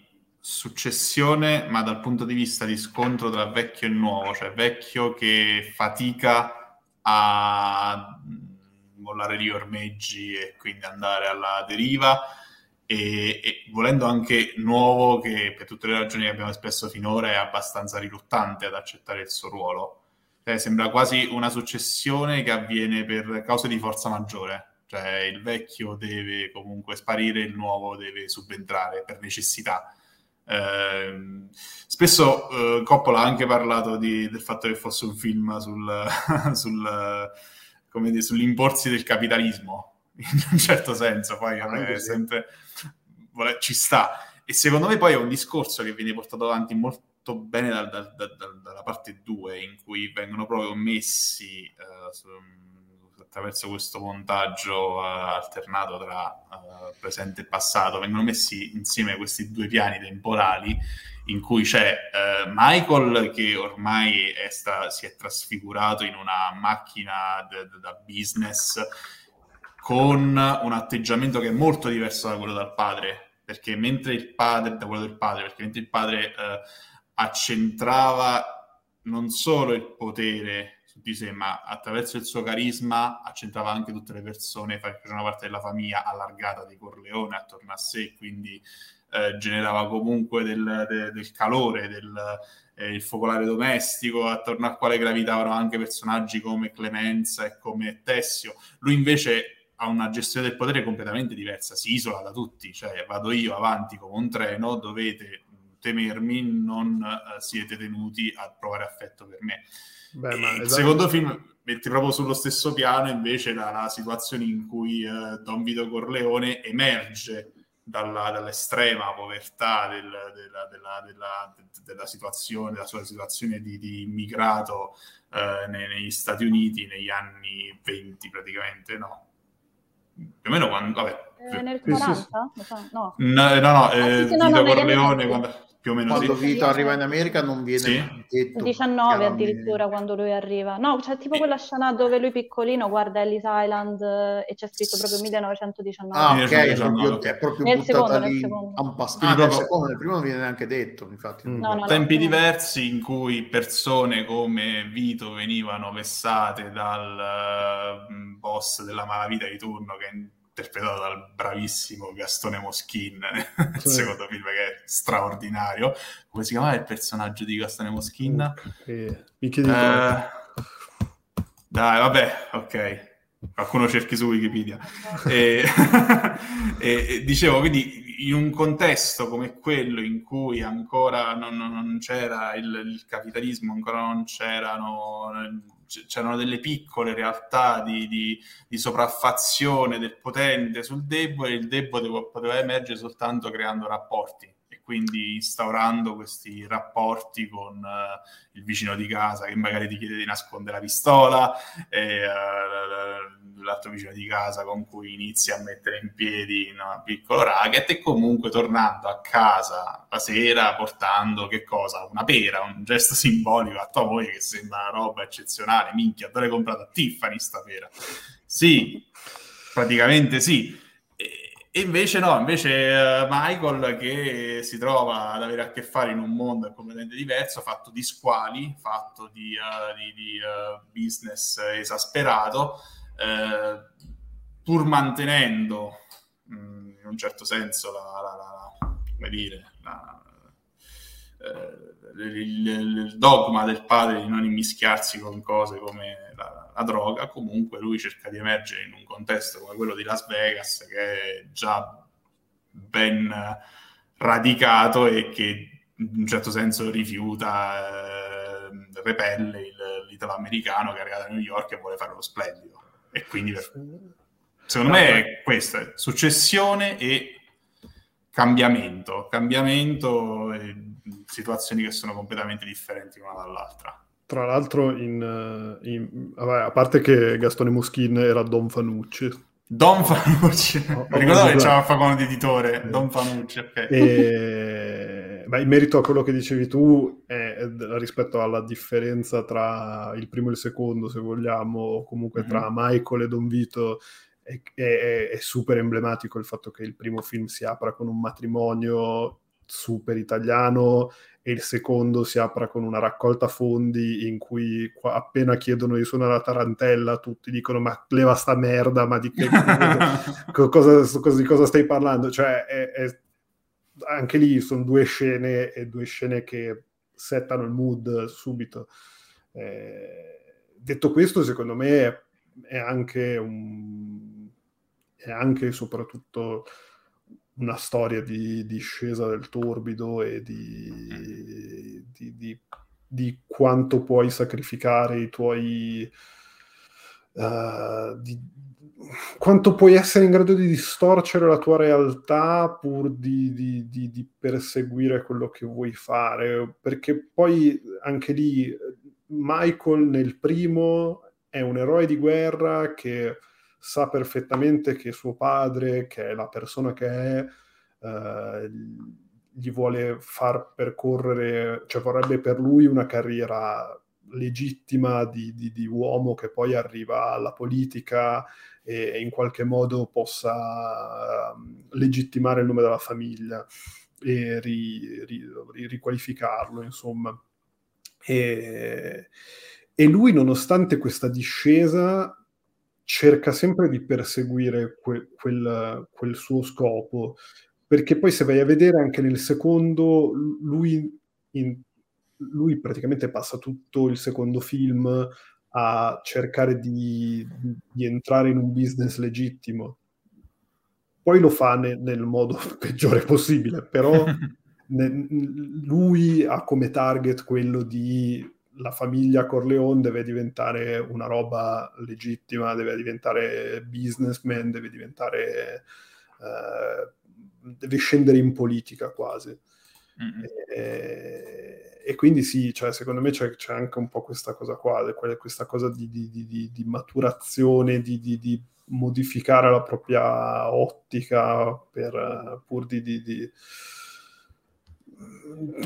successione, ma dal punto di vista di scontro tra vecchio e nuovo, cioè vecchio che fatica a mollare gli ormeggi e quindi andare alla deriva e, e, volendo anche nuovo che per tutte le ragioni che abbiamo espresso finora è abbastanza riluttante ad accettare il suo ruolo. Cioè, sembra quasi una successione che avviene per cause di forza maggiore. Cioè il vecchio deve comunque sparire, il nuovo deve subentrare per necessità. Eh, spesso eh, Coppola ha anche parlato di, del fatto che fosse un film sul, [laughs] sul, dire, sull'imporsi del capitalismo, [laughs] in un certo senso, poi è sempre ci sta. E secondo me poi è un discorso che viene portato avanti molto bene da, da, da, dalla parte 2, in cui vengono proprio messi uh, su, attraverso questo montaggio uh, alternato tra uh, presente e passato vengono messi insieme questi due piani temporali in cui c'è uh, Michael che ormai è sta, si è trasfigurato in una macchina da business con un atteggiamento che è molto diverso da quello del padre perché mentre il padre da quello del padre perché mentre il padre accentrava non solo il potere di sé, ma attraverso il suo carisma accentrava anche tutte le persone facevano parte della famiglia allargata di Corleone attorno a sé, quindi eh, generava comunque del, de, del calore, del eh, focolare domestico, attorno al quale gravitavano anche personaggi come Clemenza e come Tessio. Lui invece ha una gestione del potere completamente diversa, si isola da tutti, cioè vado io avanti come un treno, dovete temermi, non uh, siete tenuti a provare affetto per me. Beh, il esatto. secondo film mette proprio sullo stesso piano invece la, la situazione in cui uh, Don Vito Corleone emerge dalla, dall'estrema povertà del, della, della, della, della, situazione, della sua situazione di, di immigrato uh, negli Stati Uniti negli anni 20 praticamente, no? Più o meno quando... Vabbè. Eh, nel 40? No, no, no, no eh, ah, sì, sì, Vito Corleone... Quando più o meno quando sì. Vito arriva in America non viene sì. detto 19 addirittura quando lui arriva no c'è tipo quella scena dove lui piccolino guarda Ellis Island eh, e c'è scritto proprio 1919 ah ok è proprio, è proprio nel secondo, nel secondo. Un pass- ah, nel secondo nel primo non viene neanche detto infatti mm. no, no, tempi no, diversi in cui persone come Vito venivano vessate dal uh, boss della malavita di turno che interpretato dal bravissimo Gastone Moschin nel sì. secondo film che è straordinario. Come si chiamava il personaggio di Gastone Moschin? Okay. Mi chiedi eh, Dai, vabbè, ok. Qualcuno cerchi su Wikipedia. e, [laughs] e, e, dicevo, quindi in un contesto come quello in cui ancora non, non c'era il, il capitalismo, ancora non c'erano c'erano delle piccole realtà di, di, di, sopraffazione del potente sul debole, il debole poteva emergere soltanto creando rapporti e quindi instaurando questi rapporti con uh, il vicino di casa che magari ti chiede di nascondere la pistola, e, uh, l'altro vicino di casa con cui inizi a mettere in piedi un piccolo racket e comunque tornando a casa la sera portando che cosa? Una pera, un gesto simbolico a tua moglie che sembra una roba eccezionale. Minchia, dove hai comprato a Tiffany sta pera? Sì, praticamente sì. E invece no, invece uh, Michael che si trova ad avere a che fare in un mondo completamente diverso, fatto di squali, fatto di, uh, di, di uh, business esasperato, eh, pur mantenendo mh, mm, in un certo senso la, la, la come dire, la, eh, il, il, dogma del padre di non immischiarsi con cose come la, la, droga, comunque lui cerca di emergere in un contesto come quello di Las Vegas che è già ben radicato e che in un certo senso rifiuta, eh, repelle il, l'italo-americano che è arrivato a New York e vuole fare lo splendido. E quindi secondo me è questo, successione e cambiamento, cambiamento e situazioni che sono completamente differenti l'una dall'altra. Tra l'altro, in, in, vabbè, a parte che Gastone Moschin era Don Fanucci. Don Fanucci, [laughs] oh, ricordavo che c'era un editore, eh. Don Fanucci, ok. E, [laughs] beh, in merito a quello che dicevi tu, eh, rispetto alla differenza tra il primo e il secondo, se vogliamo, o comunque mm-hmm. tra Michael e Don Vito, è, è, è super emblematico il fatto che il primo film si apra con un matrimonio super italiano e il secondo si apra con una raccolta fondi in cui appena chiedono di suonare la tarantella tutti dicono ma leva sta merda, ma di, che, [laughs] cosa, cosa, di cosa stai parlando? Cioè è, è, anche lì sono due scene e due scene che settano il mood subito. Eh, detto questo, secondo me è, anche un... è anche e soprattutto una storia di discesa del torbido e di, di, di, di quanto puoi sacrificare i tuoi... Uh, quanto puoi essere in grado di distorcere la tua realtà pur di, di, di, di, perseguire quello che vuoi fare, perché poi anche lì Michael nel primo è un eroe di guerra che sa perfettamente che suo padre, che è la persona che è, eh, gli vuole far percorrere, cioè vorrebbe per lui una carriera legittima di, di, di uomo che poi arriva alla politica e in qualche modo possa uh, legittimare il nome della famiglia e ri, ri, ri, riqualificarlo, insomma. E, e lui, nonostante questa discesa, cerca sempre di perseguire que, quel, quel, suo scopo, perché poi se vai a vedere anche nel secondo, lui, in, lui praticamente passa tutto il secondo film a cercare di, di entrare in un business legittimo. Poi lo fa ne, nel modo [laughs] peggiore possibile, però [laughs] ne, lui ha come target quello di la famiglia Corleone deve diventare una roba legittima, deve diventare businessman, deve diventare... Eh, deve scendere in politica quasi. Mm-hmm. E, quindi sì, cioè, secondo me c'è, c'è, anche un po' questa cosa qua, questa cosa di, di, di, di maturazione, di, modificare la propria ottica per, pur di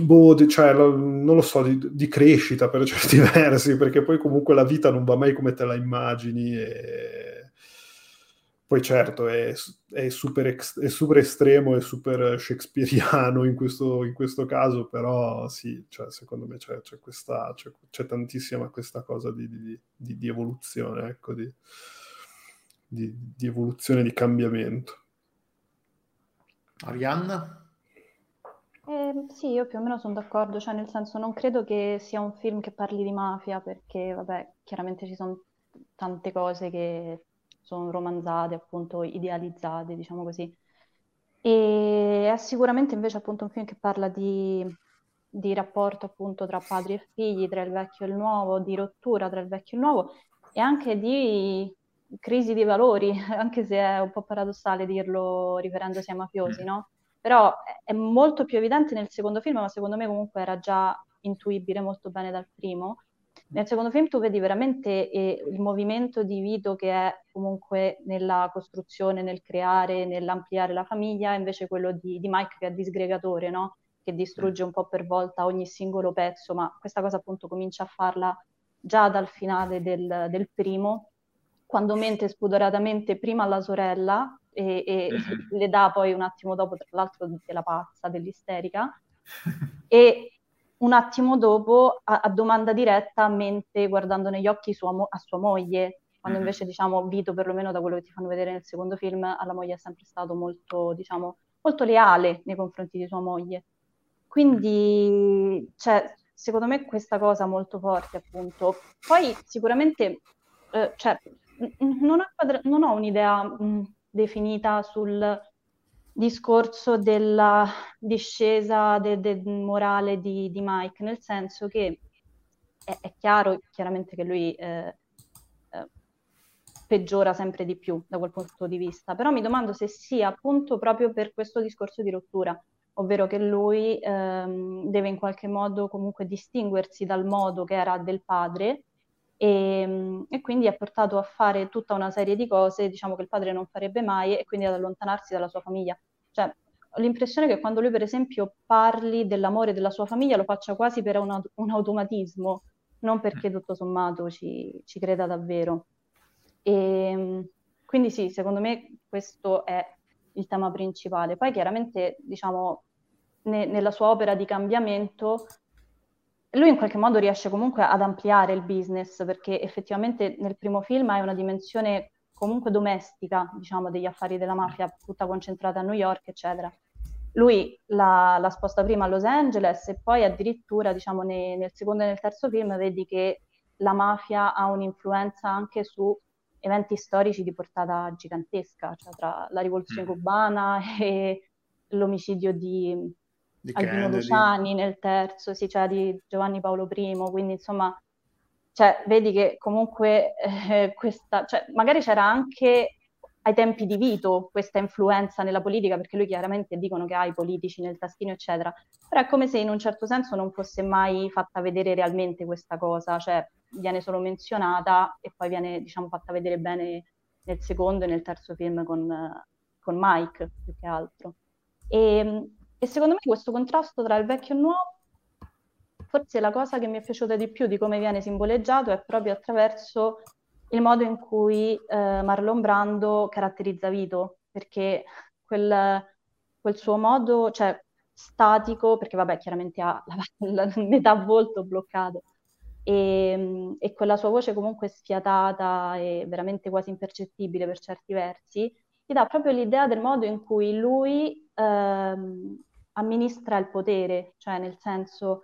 boh, cioè, non lo so, di, di, crescita per certi [laughs] versi, perché poi comunque la vita non va mai come te la immagini e poi certo è, è, super, ex, è super, estremo e super shakespeariano in questo, in questo, caso, però sì, cioè, secondo me c'è, c'è, questa, c'è, c'è tantissima questa cosa di, di, di evoluzione, ecco, di, evoluzione, di cambiamento. Arianna? Eh, sì, io più o meno sono d'accordo, cioè nel senso non credo che sia un film che parli di mafia perché, vabbè, chiaramente ci sono tante cose che sono romanzate, appunto idealizzate, diciamo così. E è sicuramente invece appunto un film che parla di, di rapporto appunto tra padri e figli, tra il vecchio e il nuovo, di rottura tra il vecchio e il nuovo e anche di crisi di valori, [laughs] anche se è un po' paradossale dirlo riferendosi ai mafiosi, no? però è molto più evidente nel secondo film, ma secondo me comunque era già intuibile molto bene dal primo. Nel secondo film tu vedi veramente eh, il movimento di Vito che è comunque nella costruzione, nel creare, nell'ampliare la famiglia, invece quello di, di Mike che è disgregatore, no? che distrugge un po' per volta ogni singolo pezzo, ma questa cosa appunto comincia a farla già dal finale del, del primo, quando mente spudoratamente prima alla sorella e, e mm-hmm. le dà poi un attimo dopo, tra l'altro, della pazza, dell'isterica, [laughs] e un attimo dopo, a, a, domanda diretta, mente guardando negli occhi sua mo- a sua moglie, quando mm-hmm. invece, diciamo, Vito, perlomeno da quello che ti fanno vedere nel secondo film, alla moglie è sempre stato molto, diciamo, molto leale nei confronti di sua moglie. Quindi, cioè, secondo me questa cosa molto forte, appunto. Poi sicuramente, eh, cioè, non ho, non ho un'idea mh, definita sul discorso della discesa del de morale di, di, Mike, nel senso che è, è chiaro chiaramente che lui eh, eh, peggiora sempre di più da quel punto di vista, però mi domando se sia appunto proprio per questo discorso di rottura, ovvero che lui ehm, deve in qualche modo comunque distinguersi dal modo che era del padre e, ehm, e, quindi è portato a fare tutta una serie di cose, diciamo che il padre non farebbe mai e quindi ad allontanarsi dalla sua famiglia. Cioè, ho l'impressione che quando lui, per esempio, parli dell'amore della sua famiglia lo faccia quasi per un, un automatismo, non perché mm. tutto sommato ci, ci creda davvero. E, ehm, quindi sì, secondo me questo è il tema principale. Poi chiaramente, diciamo, ne, nella sua opera di cambiamento lui in qualche modo riesce comunque ad ampliare il business perché effettivamente nel primo film hai una dimensione comunque domestica, diciamo, degli affari della mafia, tutta concentrata a New York, eccetera. Lui la, la sposta prima a Los Angeles e poi addirittura, diciamo, ne, nel secondo e nel terzo film vedi che la mafia ha un'influenza anche su eventi storici di portata gigantesca, cioè tra la rivoluzione mm. cubana [laughs] e l'omicidio di, di Albino Luciani nel terzo, sì, cioè di Giovanni Paolo I, quindi insomma, cioè, vedi che comunque eh, questa, cioè, magari c'era anche ai tempi di Vito questa influenza nella politica, perché lui chiaramente dicono che ha i politici nel tastino, eccetera, però è come se in un certo senso non fosse mai fatta vedere realmente questa cosa, cioè viene solo menzionata e poi viene diciamo, fatta vedere bene nel secondo e nel terzo film con, con Mike più che altro. E, e secondo me questo contrasto tra il vecchio e il nuovo forse la cosa che mi è piaciuta di più di come viene simboleggiato è proprio attraverso il modo in cui eh, Marlon Brando caratterizza Vito, perché quel, quel suo modo, cioè statico, perché vabbè, chiaramente ha la, [laughs] la metà volto bloccato, e, e quella sua voce comunque sfiatata e veramente quasi impercettibile per certi versi, ti dà proprio l'idea del modo in cui lui ehm, amministra il potere, cioè nel senso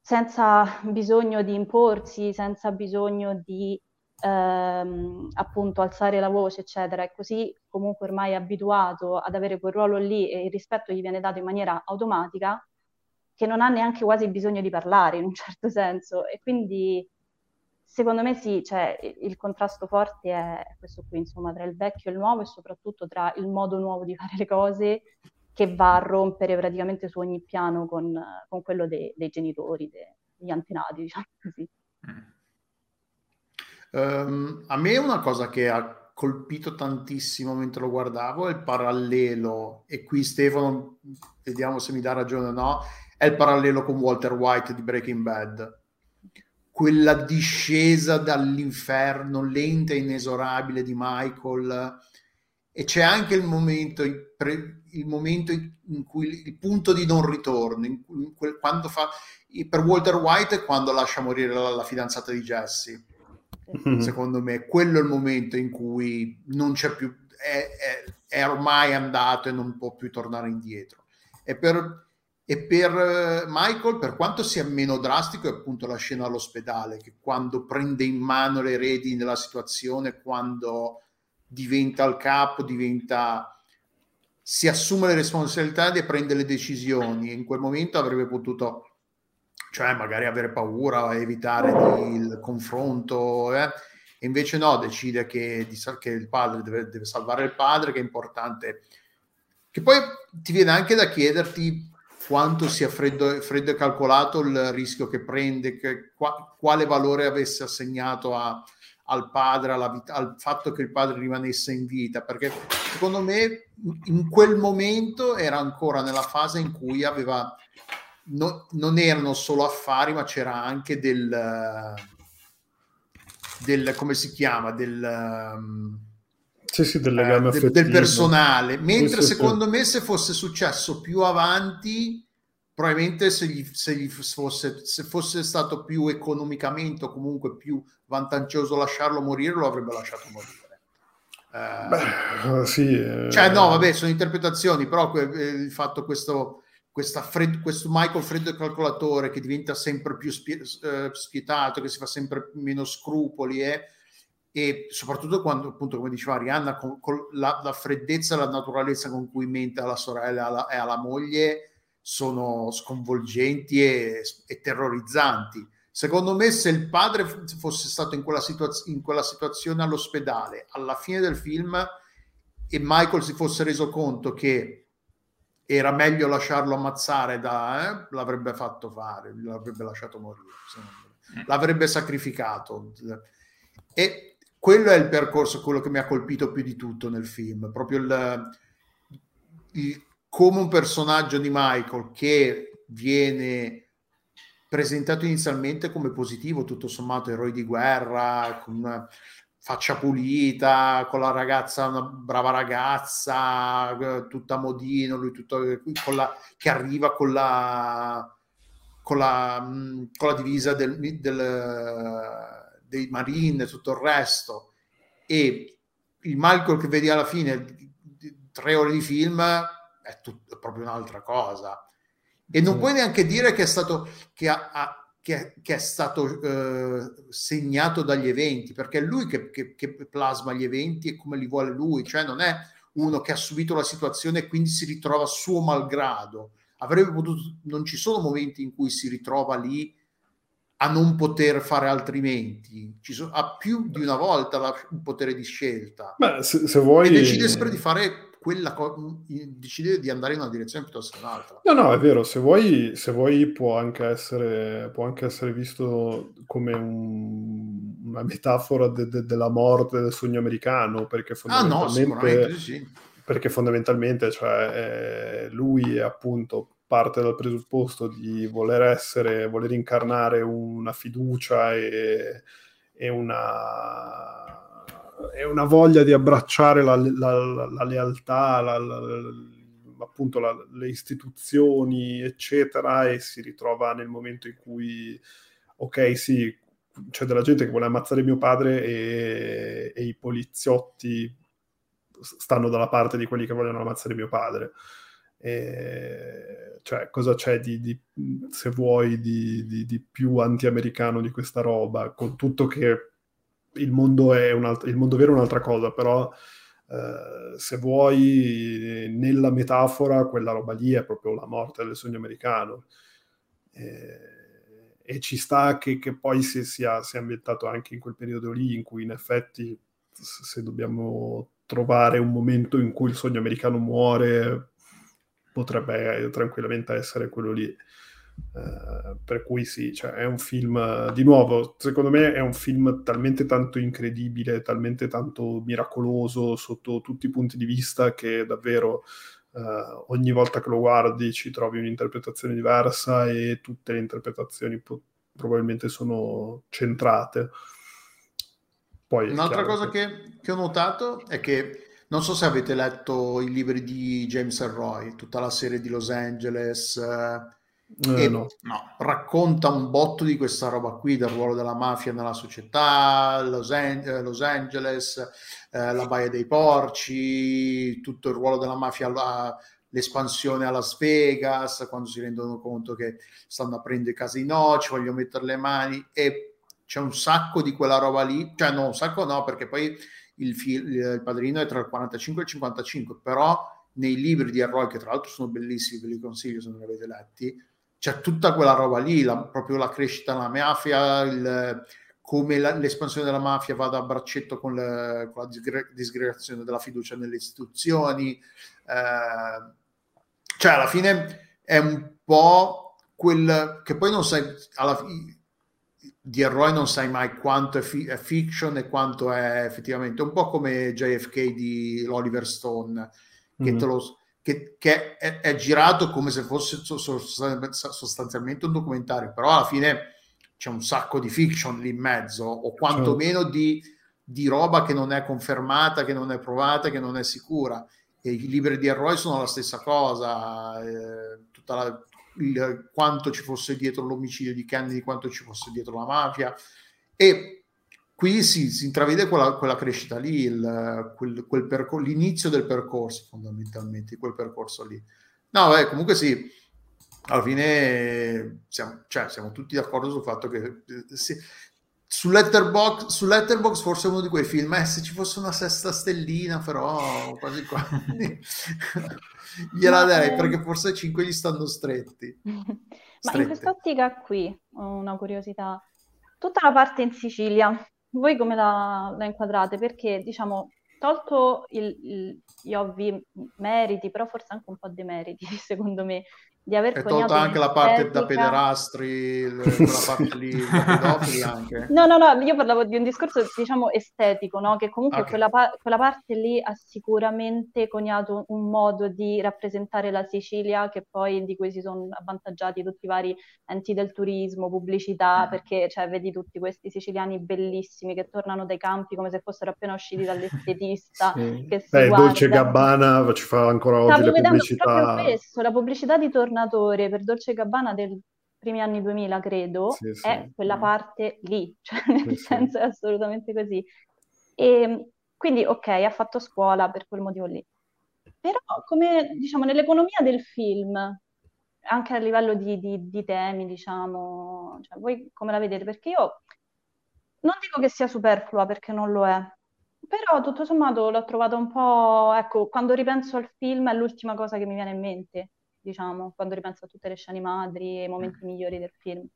senza bisogno di imporsi, senza bisogno di ehm, appunto alzare la voce, eccetera, e così comunque ormai è abituato ad avere quel ruolo lì e il rispetto gli viene dato in maniera automatica, che non ha neanche quasi bisogno di parlare in un certo senso. E quindi secondo me sì, cioè, il contrasto forte è questo qui, insomma, tra il vecchio e il nuovo e soprattutto tra il modo nuovo di fare le cose che va a rompere praticamente su ogni piano con, con quello de, dei genitori, de, degli antenati, [laughs] diciamo così. Um, a me una cosa che ha colpito tantissimo mentre lo guardavo è il parallelo, e qui Stefano, vediamo se mi dà ragione o no, è il parallelo con Walter White di Breaking Bad. Quella discesa dall'inferno lenta e inesorabile di Michael e c'è anche il momento, il momento in cui il punto di non ritorno, in quel, quando fa, per Walter White è quando lascia morire la, la fidanzata di Jesse. Mm-hmm. Secondo me, quello è il momento in cui non c'è più, è, è, è, ormai andato e non può più tornare indietro. E per, e per eh, Michael, per quanto sia meno drastico, è appunto la scena all'ospedale, che quando prende in mano le redini della situazione, quando diventa il capo, diventa si assume le responsabilità e prende le decisioni. In quel momento avrebbe potuto, cioè magari avere paura, evitare il confronto, eh? e invece no, decide che, che il padre deve, deve, salvare il padre, che è importante. Che poi ti viene anche da chiederti quanto sia freddo, freddo e calcolato il rischio che prende, che, qua, quale valore avesse assegnato a, al padre, vita, al fatto che il padre rimanesse in vita, perché secondo me in quel momento era ancora nella fase in cui aveva, no, non erano solo affari, ma c'era anche del, del come si chiama, del... Um, sì, sì, del, eh, del personale, mentre sì, secondo me se fosse successo più avanti probabilmente se, gli, se, gli fosse, se fosse stato più economicamente o comunque più vantaggioso lasciarlo morire, lo avrebbe lasciato morire. Eh, Beh, sì, eh... Cioè, no, vabbè, sono interpretazioni, però eh, il fatto questo, fred, questo Michael freddo calcolatore che diventa sempre più spie, eh, spietato, che si fa sempre meno scrupoli eh, e soprattutto quando, appunto, come diceva Arianna, con, con la, la, freddezza e la naturalezza con cui mente alla sorella e alla, e alla moglie sono sconvolgenti e, e, terrorizzanti. Secondo me, se il padre fosse stato in quella, situaz- in quella situazione all'ospedale alla fine del film e Michael si fosse reso conto che era meglio lasciarlo ammazzare, da, eh, l'avrebbe fatto fare, l'avrebbe lasciato morire, mm. l'avrebbe sacrificato. E quello è il percorso, quello che mi ha colpito più di tutto nel film, proprio il, il come un personaggio di Michael che viene presentato inizialmente come positivo, tutto sommato eroe di guerra, con faccia pulita, con la ragazza, una brava ragazza, tutta modino, lui tutto, la, che arriva con la, con la, con la divisa del, del, dei Marine e tutto il resto. E il Michael che vedi alla fine, tre ore di film, è, tut- è proprio un'altra cosa. E non mm. puoi neanche dire che è stato, che ha, ha, che, che è stato eh, segnato dagli eventi, perché è lui che, che, plasma gli eventi e come li vuole lui, cioè non è uno che ha subito la situazione e quindi si ritrova suo malgrado. Avrebbe potuto, non ci sono momenti in cui si ritrova lì a non poter fare altrimenti. Ci so, ha più di una volta la, un potere di scelta. Beh, se, se vuoi... E decide sempre di fare quella co- decide di andare in una direzione piuttosto che un'altra. No, no, è vero, se vuoi, se vuoi può, anche essere, può anche essere visto come un, una metafora de, de, della morte del sogno americano, perché fondamentalmente... Ah, no, sì. Perché fondamentalmente cioè, eh, lui è appunto parte dal presupposto di voler essere, voler incarnare una fiducia e, e, una, e una, voglia di abbracciare la, la, la lealtà, la, appunto le istituzioni, eccetera, e si ritrova nel momento in cui, ok, sì, c'è della gente che vuole ammazzare mio padre e, e i poliziotti stanno dalla parte di quelli che vogliono ammazzare mio padre e, cioè, cosa c'è di, di se vuoi, di, di, di, più anti-americano di questa roba? Con tutto che il mondo, il mondo vero è un'altra cosa, però eh, se vuoi, nella metafora, quella roba lì è proprio la morte del sogno americano. E, e ci sta che, che poi si sia, sia ambientato anche in quel periodo lì, in cui in effetti, se dobbiamo trovare un momento in cui il sogno americano muore, potrebbe tranquillamente essere quello lì. Uh, per cui sì, cioè è un film, di nuovo, secondo me è un film talmente tanto incredibile, talmente tanto miracoloso sotto tutti i punti di vista che davvero uh, ogni volta che lo guardi ci trovi un'interpretazione diversa e tutte le interpretazioni po- probabilmente sono centrate. Poi, Un'altra cosa che, che ho notato è che non so se avete letto i libri di James Roy, tutta la serie di Los Angeles. Eh, eh, no. No, racconta un botto di questa roba qui, del ruolo della mafia nella società, Los, An- eh, Los Angeles, eh, la Baia dei Porci, tutto il ruolo della mafia, alla, l'espansione a Las Vegas, quando si rendono conto che stanno aprendo i casino, ci vogliono mettere le mani e c'è un sacco di quella roba lì, cioè no, un sacco no, perché poi il, fil- il padrino è tra il 45 e il 55, però nei libri di Arroy, che tra l'altro sono bellissimi, ve li consiglio se non li avete letti, c'è tutta quella roba lì, la, proprio la crescita della mafia, il, come la, l'espansione della mafia va a braccetto con, le, con la disgre- disgregazione della fiducia nelle istituzioni. Eh, cioè, alla fine è un po' quel che poi non sai, alla fine di Roy non sai mai quanto è, fi- è, fiction e quanto è effettivamente un po' come JFK di Oliver Stone che, mm-hmm. lo, che, che è, è, girato come se fosse sostanzialmente un documentario però alla fine c'è un sacco di fiction lì in mezzo o quantomeno certo. di, di roba che non è confermata che non è provata che non è sicura e i libri di Roy sono la stessa cosa eh, tutta la, il, quanto ci fosse dietro l'omicidio di Kennedy, quanto ci fosse dietro la mafia. E qui si, si intravede quella, quella, crescita lì, il, quel, quel percor- l'inizio del percorso fondamentalmente, quel percorso lì. No, beh, comunque sì, alla fine siamo, cioè, siamo tutti d'accordo sul fatto che eh, sì, su Letterbox, su Letterbox forse è uno di quei film, eh, se ci fosse una sesta stellina, però quasi quasi [laughs] gliela darei perché forse 5 gli stanno stretti. [laughs] Ma Strette. in quest'ottica qui ho una curiosità. Tutta la parte in Sicilia, voi come la, la inquadrate? Perché diciamo, tolto il, il, gli ovvi meriti, però forse anche un po' demeriti, [laughs] secondo me, di aver è tolta anche la parte da pederastri, quella [laughs] parte lì pedofili anche. No, no, no, io parlavo di un discorso diciamo estetico, no? che comunque okay. quella, pa- quella, parte lì ha sicuramente coniato un modo di rappresentare la Sicilia che poi di cui si sono avvantaggiati tutti i vari enti del turismo, pubblicità, mm. perché cioè, vedi tutti questi siciliani bellissimi che tornano dai campi come se fossero appena usciti dall'estetista. sì. che si Beh, Dolce Gabbana ci fa ancora oggi Stavo le pubblicità. Proprio questo, la pubblicità di tornare tornatore per Dolce Gabbana dei primi anni 2000, credo, sì, sì. è quella parte lì, [laughs] cioè nel sì, senso è assolutamente così. E quindi, ok, ha fatto scuola per quel motivo lì. Però, come diciamo, nell'economia del film, anche a livello di, di, di temi, diciamo, cioè, voi come la vedete? Perché io non dico che sia superflua perché non lo è, però tutto sommato l'ho trovato un po', ecco, quando ripenso al film è l'ultima cosa che mi viene in mente diciamo, quando ripenso a tutte le scene madri e i momenti migliori del film.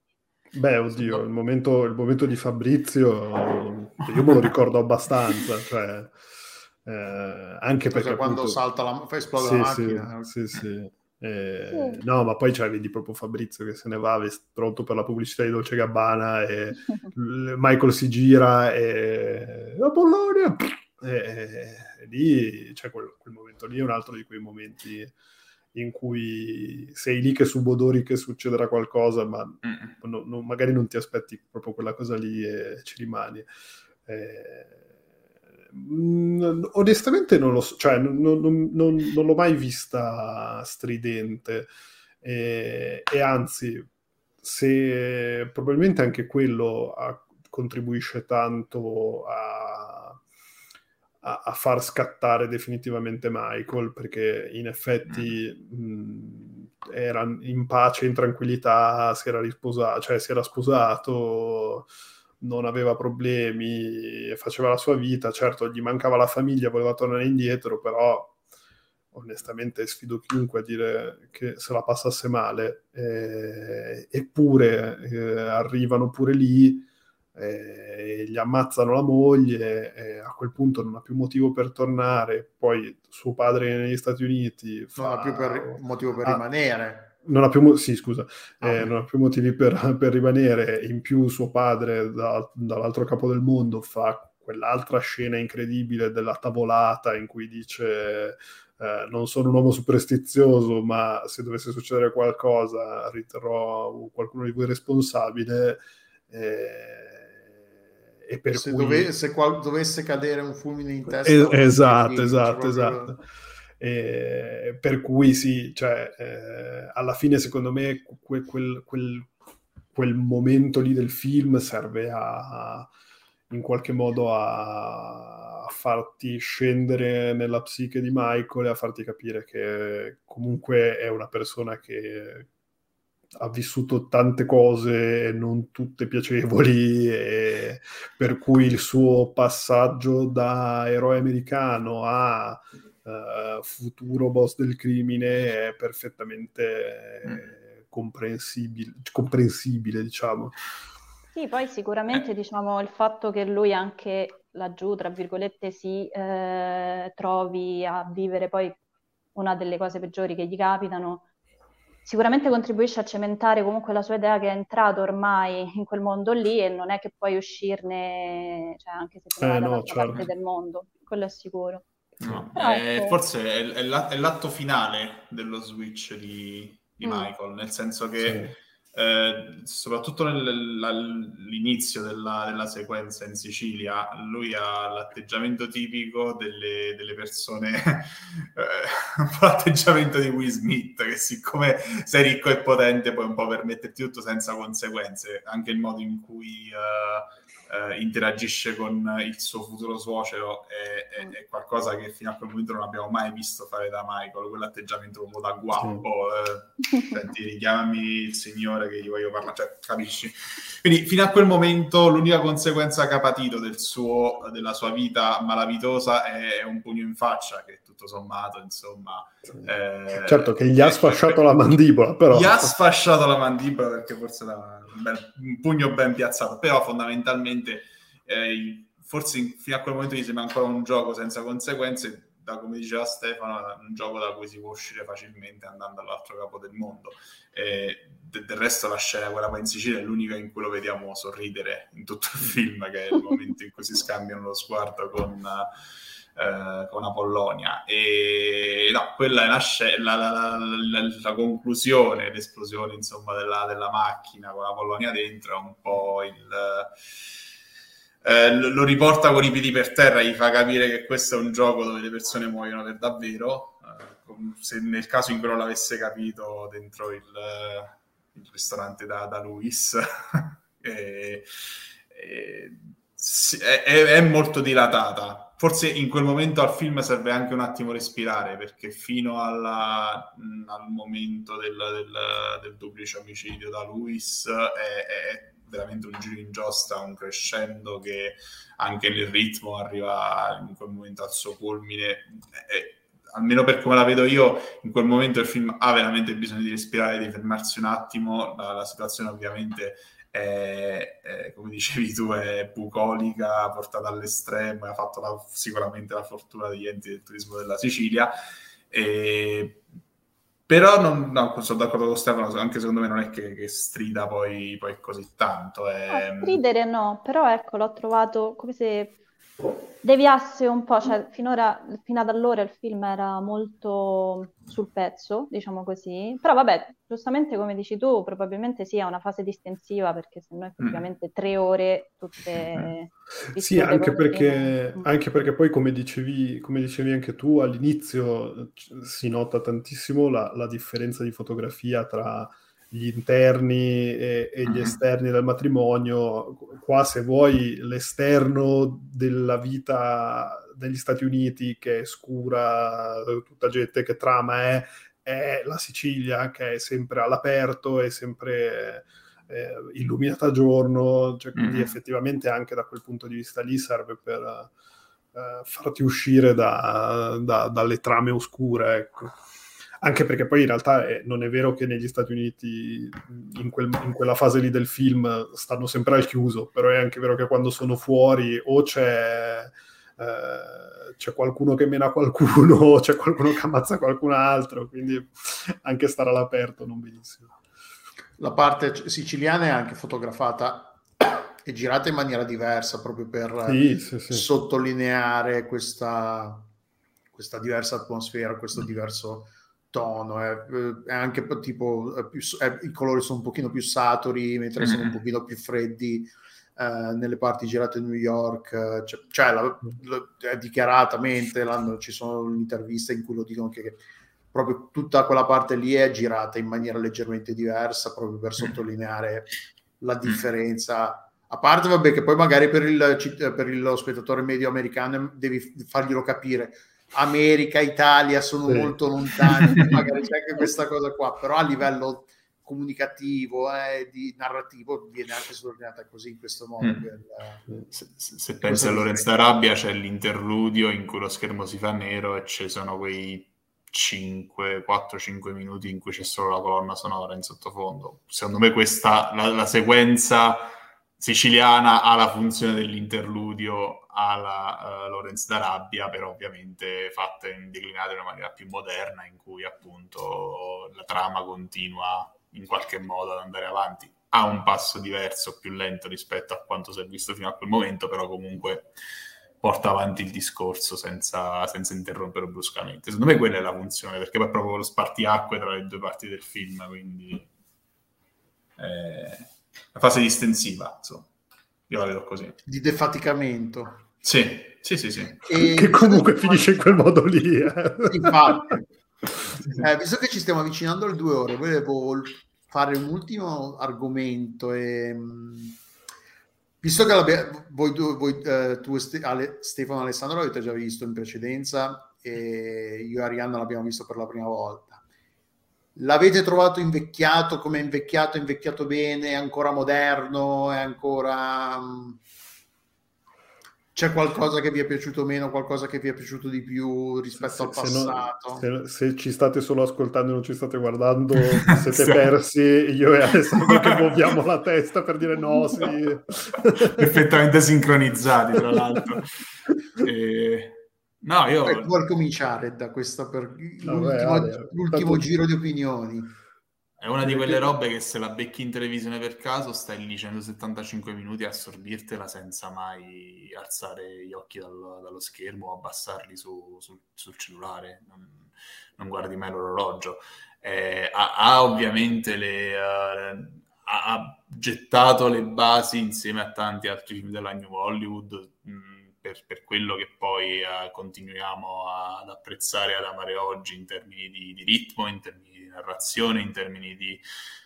Beh, oddio, il momento, il momento di Fabrizio, io me lo ricordo abbastanza, [laughs] cioè, eh, anche perché... Cioè, quando appunto... salta la, fa esplodere sì, la macchina. Sì, sì, sì. Eh, no, ma poi cioè, vedi proprio Fabrizio che se ne va pronto per la pubblicità di Dolce Gabbana e [laughs] Michael si gira e la Bologna e, e lì cioè, quel, quel, momento lì è un altro di quei momenti in cui sei lì che subodori che succederà qualcosa ma mm. no, no, magari non ti aspetti proprio quella cosa lì e ci rimani eh, Mm, onestamente non lo so, cioè non, non, non, non l'ho mai vista stridente e, e, anzi, se probabilmente anche quello a, contribuisce tanto a, a, a, far scattare definitivamente Michael, perché in effetti mh, mm, era in pace, in tranquillità, si era risposato, cioè si era sposato non aveva problemi, faceva la sua vita, certo gli mancava la famiglia, voleva tornare indietro, però onestamente sfido chiunque a dire che se la passasse male, eh, eppure eh, arrivano pure lì, eh, gli ammazzano la moglie, a quel punto non ha più motivo per tornare, poi suo padre negli Stati Uniti... Fa... Non ha più per, motivo per ah, rimanere non ha più, sì, scusa, ah, eh, non ha più motivi per, per, rimanere. In più, suo padre, da, dall'altro capo del mondo, fa quell'altra scena incredibile della tavolata in cui dice: eh, Non sono un uomo superstizioso, ma se dovesse succedere qualcosa, riterrò qualcuno di voi responsabile. Eh, e per se, cui... dove, se qual- dovesse cadere un fulmine in testa, es- esatto, esatto, esatto. Eh, per cui sì, cioè, eh, alla fine secondo me que- quel, quel, quel, momento lì del film serve a, in qualche modo a, a, farti scendere nella psiche di Michael e a farti capire che comunque è una persona che ha vissuto tante cose non tutte piacevoli e per cui il suo passaggio da eroe americano a uh, futuro boss del crimine è perfettamente mm. comprensibile, comprensibile, diciamo. Sì, poi sicuramente diciamo il fatto che lui anche laggiù, tra virgolette, si eh, trovi a vivere poi una delle cose peggiori che gli capitano, sicuramente contribuisce a cementare comunque la sua idea che è entrato ormai in quel mondo lì e non è che puoi uscirne, cioè anche se ne eh, no, certo. parte del mondo, quello è sicuro. No, eh, ecco. forse è, è, l'atto finale dello switch di, di mm. Michael, nel senso che sì. Eh, soprattutto nell'inizio della, della, sequenza in Sicilia, lui ha l'atteggiamento tipico delle, delle persone, [laughs] eh, un po' l'atteggiamento di Will Smith, che siccome sei ricco e potente puoi un po' permetterti tutto senza conseguenze, anche il modo in cui... Uh, eh, interagisce con il suo futuro suocero è, è, è, qualcosa che fino a quel momento non abbiamo mai visto fare da Michael, quell'atteggiamento proprio da guapo, sì. eh, [laughs] senti, richiamami il signore che gli voglio parlare, cioè, capisci? Quindi fino a quel momento l'unica conseguenza che ha patito del suo, della sua vita malavitosa è, è un pugno in faccia che tutto sommato, insomma... Eh, certo che gli ha sfasciato la mandibola, però... Gli ha sfasciato la mandibola perché forse era un, bel, un pugno ben piazzato, però fondamentalmente eh, forse in, fino a quel momento gli sembra ancora un gioco senza conseguenze, da come diceva Stefano, un gioco da cui si può uscire facilmente andando all'altro capo del mondo. De- del resto la scena, quella poi in Sicilia, è l'unica in cui lo vediamo sorridere in tutto il film, che è il momento in cui si scambiano lo sguardo con... Eh, con Apollonia. E no, quella è la, la, la, la conclusione, l'esplosione insomma della, della, macchina con Apollonia dentro, è un po' il... Eh, lo riporta con i piedi per terra, gli fa capire che questo è un gioco dove le persone muoiono per davvero. Eh, se nel caso in cui non l'avesse capito dentro il, il ristorante da, da Luis, [laughs] e, e, è, è molto dilatata forse in quel momento al film serve anche un attimo respirare perché fino alla, mh, al momento del, del, del, duplice omicidio da Luis è, è, veramente un giro in giostra, un crescendo che anche nel ritmo arriva in quel momento al suo culmine. È, almeno per come la vedo io, in quel momento il film ha veramente bisogno di respirare, di fermarsi un attimo. La, la situazione ovviamente è, è, come dicevi tu, è bucolica, portata all'estremo, ha fatto la, sicuramente la fortuna degli enti del turismo della Sicilia. E, però non, no, sono d'accordo con Stefano, anche secondo me non è che, che strida poi, poi, così tanto. È... No, stridere no, però ecco, l'ho trovato come se deviasse un po', cioè finora, fino ad allora il film era molto sul pezzo, diciamo così, però vabbè, giustamente come dici tu, probabilmente sì, è una fase distensiva perché se no effettivamente mm. tre ore tutte... Sì, anche perché, mm. anche perché, poi come dicevi, come dicevi, anche tu all'inizio si nota tantissimo la, la differenza di fotografia tra gli interni e, e, gli esterni del matrimonio. Qua, se vuoi, l'esterno della vita negli Stati Uniti, che è scura, tutta gente che trama è, è la Sicilia, che è sempre all'aperto, è sempre eh, illuminata a giorno, cioè, quindi mm-hmm. effettivamente anche da quel punto di vista lì serve per eh, farti uscire da, da, dalle trame oscure, ecco anche perché poi in realtà è, non è vero che negli Stati Uniti in, quel, in, quella fase lì del film stanno sempre al chiuso, però è anche vero che quando sono fuori o c'è, eh, c'è qualcuno che mena qualcuno [laughs] o c'è qualcuno che ammazza qualcun altro, quindi anche stare all'aperto non benissimo. La parte siciliana è anche fotografata [coughs] e girata in maniera diversa proprio per sì, sì, sì. sottolineare questa, questa diversa atmosfera, questo diverso tono, è, è anche tipo è più, è, i colori sono un pochino più saturi, mentre mm-hmm. sono un mm-hmm. pochino più freddi eh, nelle parti girate a New York, cioè, cioè la, la, dichiaratamente ci sono interviste in cui lo dicono che, che, proprio tutta quella parte lì è girata in maniera leggermente diversa proprio per mm. sottolineare la mm. differenza. A parte, vabbè, che poi magari per, il, per lo spettatore medio americano devi farglielo capire America, Italia sono sì. molto lontani, [laughs] magari c'è anche questa cosa qua, però a livello comunicativo e eh, di narrativo viene anche sottolineata così in questo modo. Mm. Per, se, se pensi a Lorenzo d'Arabia c'è l'interludio in cui lo schermo si fa nero e ci sono quei 5, 4-5 minuti in cui c'è solo la colonna sonora in sottofondo. Secondo me questa, la, la sequenza siciliana ha la funzione dell'interludio alla uh, Lorenz d'Arabia, però ovviamente fatta in declinata in una maniera più moderna, in cui appunto la trama continua in qualche modo ad andare avanti. Ha un passo diverso, più lento rispetto a quanto si è visto fino a quel momento, però comunque porta avanti il discorso senza, senza interrompere bruscamente. Secondo me quella è la funzione, perché poi è proprio lo spartiacque tra le due parti del film, quindi... Eh la fase distensiva, insomma. Io la vedo così. Di defaticamento. Sì, sì, sì, sì. E... Che comunque finisce in quel modo lì. Eh. Infatti. [laughs] Eh, visto che ci stiamo avvicinando alle due ore, volevo fare un ultimo argomento e... Mm, visto che voi, voi eh, tu e Ale, Stefano e Alessandro l'avete già visto in precedenza e io e Arianna l'abbiamo visto per la prima volta L'avete trovato invecchiato come è invecchiato, invecchiato bene, è ancora moderno, è ancora... C'è qualcosa che vi è piaciuto meno, qualcosa che vi è piaciuto di più rispetto se, al passato? Se, non, se, se, ci state solo ascoltando e non ci state guardando, [laughs] siete sì. persi. Io e Alessandro che muoviamo la testa per dire no, sì. [laughs] Perfettamente sincronizzati, tra l'altro. [laughs] E... No, io... Vuol cominciare da questo per l'ultimo, Vabbè, l'ultimo giro di opinioni. È una di quelle robe che se la becchi in televisione per caso stai lì 175 minuti a assorbirtela senza mai alzare gli occhi dal, dallo schermo o abbassarli su, su, sul cellulare, non, non, guardi mai l'orologio. Eh, ha, ha, ovviamente le, uh, ha, gettato le basi insieme a tanti altri film della New Hollywood. Mh, per, per quello che poi eh, continuiamo ad apprezzare e ad amare oggi in termini di, di, ritmo, in termini narrazione, in termini di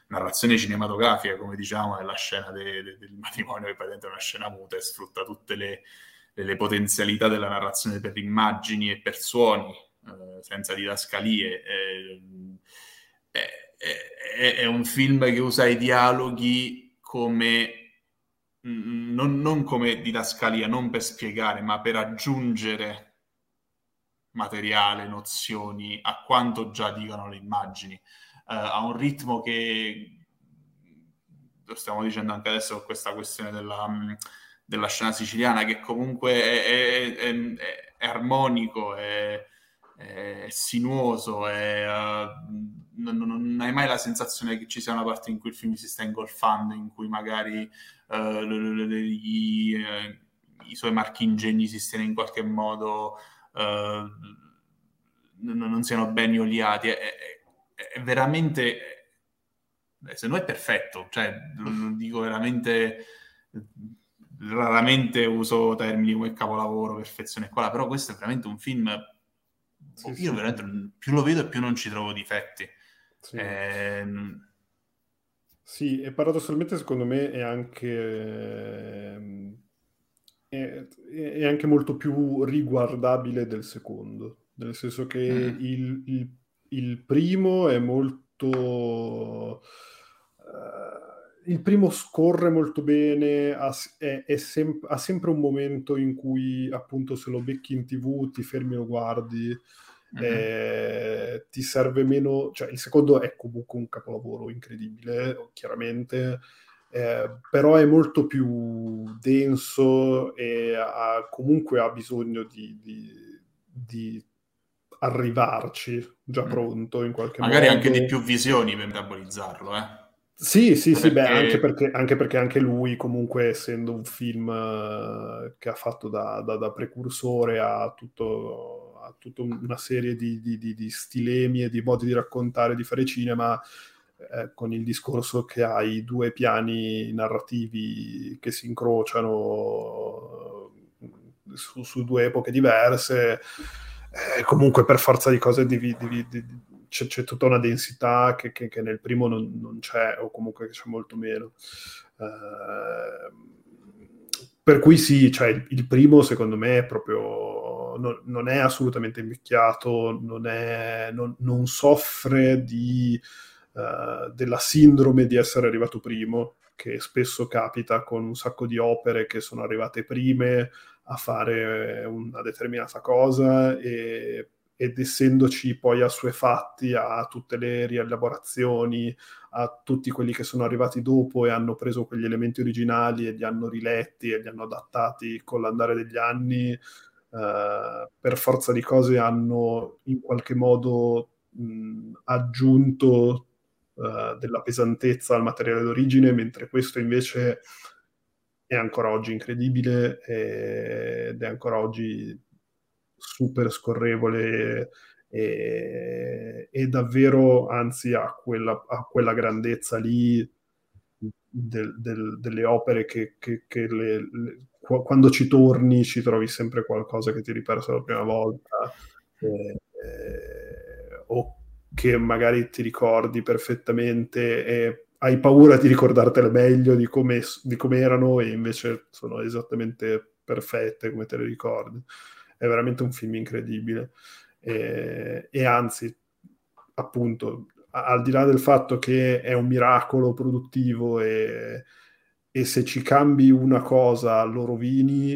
narrazione cinematografica, come diciamo nella scena de, de, del matrimonio, che praticamente è una scena muta e sfrutta tutte le, le, le potenzialità della narrazione per immagini e per suoni, eh, senza didascalie. Eh, è, è, è un film che usa i dialoghi come non, non come didascalia, non per spiegare, ma per aggiungere materiale, nozioni a quanto già dicono le immagini, uh, a un ritmo che lo stiamo dicendo anche adesso con questa questione della, della scena siciliana, che comunque è, è, è, è armonico, è, sinuoso, uh, non, non, hai mai la sensazione che ci sia una parte in cui il film si sta ingolfando, in cui magari uh, i, i, suoi marchi ingegni si stiano in qualche modo... Uh, non siano ben oliati. È, è, è veramente se no è perfetto, cioè lo dico veramente raramente uso termini come capolavoro, perfezione qua, però questo è veramente un film sì, io sì. veramente più lo vedo e più non ci trovo difetti. Sì. Eh, sì, e paradossalmente secondo me è anche è, è, anche molto più riguardabile del secondo, nel senso che mm. il, il, il primo è molto Uh, il primo scorre molto bene, ha, è, è sem- ha, sempre un momento in cui appunto se lo becchi in tv ti fermi e lo guardi, mm-hmm. eh, ti serve meno, cioè il secondo è comunque un capolavoro incredibile, chiaramente, eh, però è molto più denso e ha, comunque ha bisogno di, di, di arrivarci già mm. pronto in qualche Magari modo. Magari anche di più visioni per metabolizzarlo, eh. Sì, sì, perché... sì, beh, anche perché, anche perché, anche lui, comunque, essendo un film uh, che ha fatto da, da, da precursore a, tutto, a tutta una serie di, di, di, di, stilemi e di modi di raccontare, di fare cinema, eh, con il discorso che hai due piani narrativi che si incrociano su, su due epoche diverse, eh, comunque per forza di cose devi, devi, devi c'è, c'è, tutta una densità che, che, che nel primo non, non, c'è, o comunque c'è molto meno. Uh, per cui sì, cioè il, primo secondo me è proprio, non, non è assolutamente invecchiato, non, è, non soffre di, uh, della sindrome di essere arrivato primo, che spesso capita con un sacco di opere che sono arrivate prime a fare una determinata cosa e ed essendoci poi assuefatti a tutte le rielaborazioni, a tutti quelli che sono arrivati dopo e hanno preso quegli elementi originali e li hanno riletti e li hanno adattati con l'andare degli anni, eh, per forza di cose hanno in qualche modo mh, aggiunto eh, della pesantezza al materiale d'origine, mentre questo invece è ancora oggi incredibile ed è ancora oggi super scorrevole e, e davvero, anzi, ha quella, quella grandezza lì del, del, delle opere che, che, che le, le, quando ci torni ci trovi sempre qualcosa che ti riperso la prima volta eh, eh, o che magari ti ricordi perfettamente e hai paura di ricordartele meglio di come, di come erano e invece sono esattamente perfette come te le ricordi è veramente un film incredibile. E, e anzi, appunto, al di là del fatto che è un miracolo produttivo e, e se ci cambi una cosa lo rovini,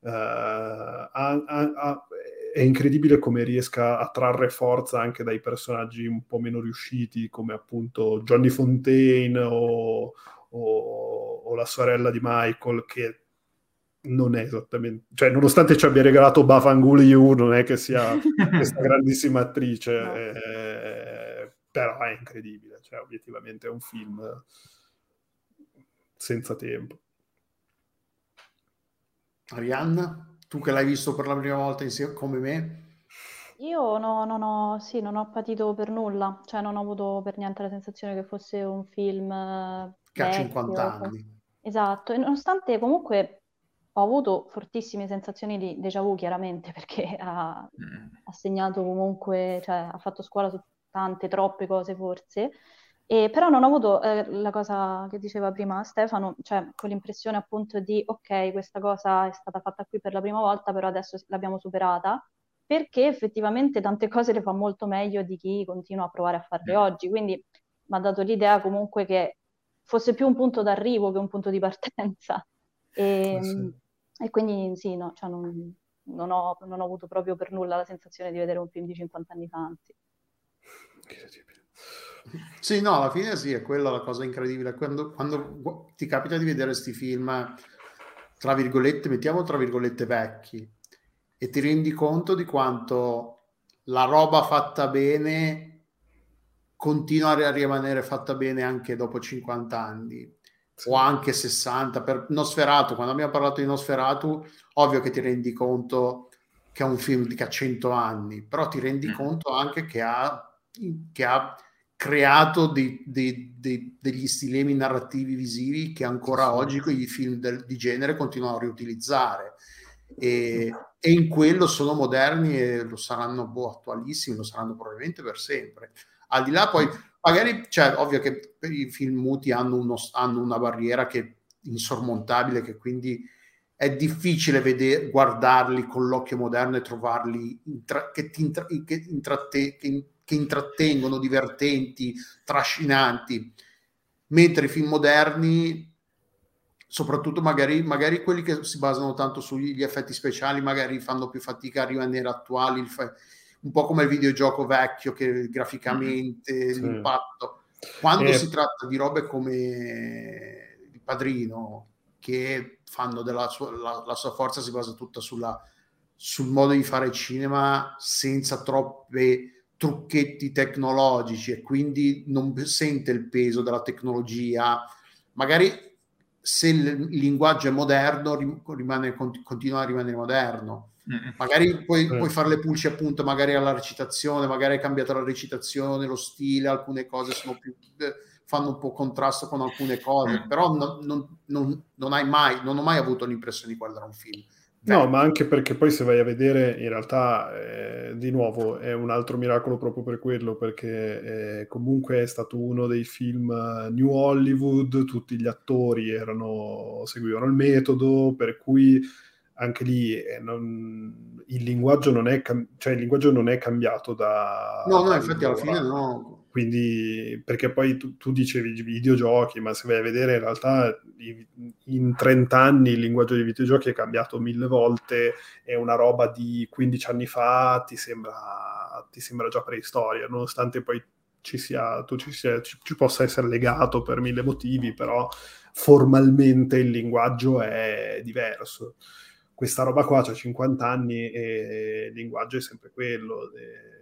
uh, ha, ha, ha, è incredibile come riesca a trarre forza anche dai personaggi un po' meno riusciti, come appunto Johnny Fontaine o, o, o la sorella di Michael, che non è esattamente, cioè nonostante ci abbia regalato Bafangul Yu, non è che sia [laughs] questa grandissima attrice, no. eh, però è incredibile, cioè obiettivamente è un film senza tempo. Arianna, tu che l'hai visto per la prima volta insieme come me? Io no, non ho, sì, non ho patito per nulla, cioè non ho avuto per niente la sensazione che fosse un film che ha 50 anni. Esatto, e nonostante comunque ho avuto fortissime sensazioni di déjà vu, chiaramente, [laughs] perché ha, mm. ha segnato comunque, cioè ha fatto scuola su tante, troppe cose forse, e, però non ho avuto eh, la cosa che diceva prima Stefano, cioè quell'impressione appunto di ok, questa cosa è stata fatta qui per la prima volta, però adesso l'abbiamo superata, perché effettivamente tante cose le fa molto meglio di chi continua a provare a farle mm. oggi, quindi mi ha dato l'idea comunque che fosse più un punto d'arrivo che un punto di partenza. E, ah, sì. e quindi sì, no, cioè non, non, ho, non, ho, avuto proprio per nulla la sensazione di vedere un film di 50 anni fa, anzi. Sì, no, alla fine sì, è quella la cosa incredibile. Quando, quando ti capita di vedere questi film, tra virgolette, mettiamo tra virgolette vecchi, e ti rendi conto di quanto la roba fatta bene continua a rimanere fatta bene anche dopo 50 anni sì. o anche 60 per Nosferatu quando abbiamo parlato di Nosferatu ovvio che ti rendi conto che è un film che ha 100 anni però ti rendi mm. conto anche che ha, che ha creato dei, dei, dei, degli stilemi narrativi visivi che ancora oggi quegli film del, di genere continuano a riutilizzare. E, e, in quello sono moderni e lo saranno boh, attualissimi, lo saranno probabilmente per sempre. Al di là poi magari, cioè, ovvio che i film muti hanno, uno, hanno una barriera che è insormontabile, che quindi è difficile vedere, guardarli con l'occhio moderno e trovarli intra- che, intra- che, intratte- che, che intrattengono, divertenti, trascinanti, mentre i film moderni soprattutto magari, magari, quelli che si basano tanto sugli effetti speciali, magari fanno più fatica a rimanere attuali. Fa- un po' come il videogioco vecchio che graficamente mm-hmm. l'impatto. Quando eh. si tratta di robe come il padrino, che fanno della sua, la, la sua forza si basa tutta sulla, sul modo di fare cinema senza troppe trucchetti tecnologici e quindi non sente il peso della tecnologia. Magari se il linguaggio è moderno, rimane, continua a rimanere moderno Magari puoi, puoi, fare le pulci appunto magari alla recitazione, magari hai cambiato la recitazione, lo stile, alcune cose sono più, eh, fanno un po' contrasto con alcune cose, mm. però non, non, non, non, hai mai, non ho mai avuto l'impressione di guardare un film. No, ma anche perché poi se vai a vedere, in realtà, eh, di nuovo, è un altro miracolo proprio per quello, perché eh, comunque è stato uno dei film uh, New Hollywood, tutti gli attori erano, seguivano il metodo, per cui anche lì eh, non, il, linguaggio non è cam- cioè, il linguaggio non è cambiato da... No, no, infatti alla fine no. Quindi, perché poi tu, tu, dicevi videogiochi, ma se vai a vedere in realtà in 30 anni il linguaggio dei videogiochi è cambiato mille volte, è una roba di 15 anni fa, ti sembra, ti sembra già preistoria, nonostante poi ci sia, tu ci, sia, ci, ci possa essere legato per mille motivi, però formalmente il linguaggio è diverso questa roba qua ha 50 anni e il linguaggio è sempre quello,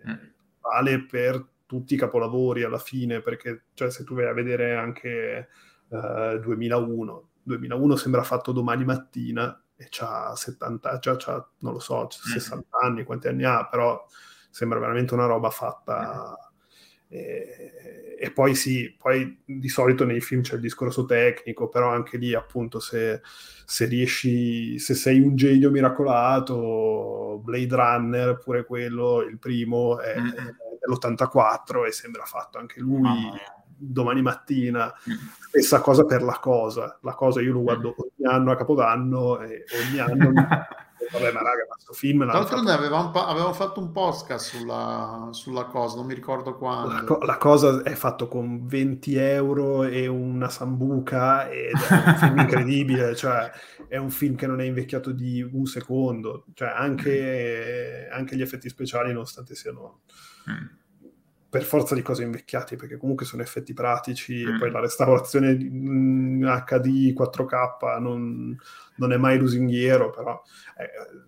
mm. vale per tutti i capolavori alla fine, perché cioè, se tu vai a vedere anche uh, 2001, 2001 sembra fatto domani mattina e c'ha 70, già c'ha, non lo so, 60 mm. anni, quanti anni ha, però sembra veramente una roba fatta... Mm e, e, poi sì, poi di solito nei film c'è il discorso tecnico, però anche lì appunto se, se riesci, se sei un genio miracolato, Blade Runner, pure quello, il primo è, mm-hmm. È dell'84 e sembra fatto anche lui oh, domani mattina. Mm-hmm. Stessa cosa per la cosa, la cosa io lo guardo ogni anno a Capodanno e ogni anno [laughs] vabbè, ma raga, questo film... Tra l'altro fatto... avevamo, avevamo, fatto un podcast sulla, sulla, cosa, non mi ricordo quando. La, co- la, cosa è fatto con 20 euro e una sambuca ed è un film [laughs] incredibile, cioè è un film che non è invecchiato di un secondo, cioè anche, anche gli effetti speciali nonostante siano... Mm per forza di cose invecchiati, perché comunque sono effetti pratici mm. e poi la restaurazione in HD 4K non, non è mai lusinghiero, però eh,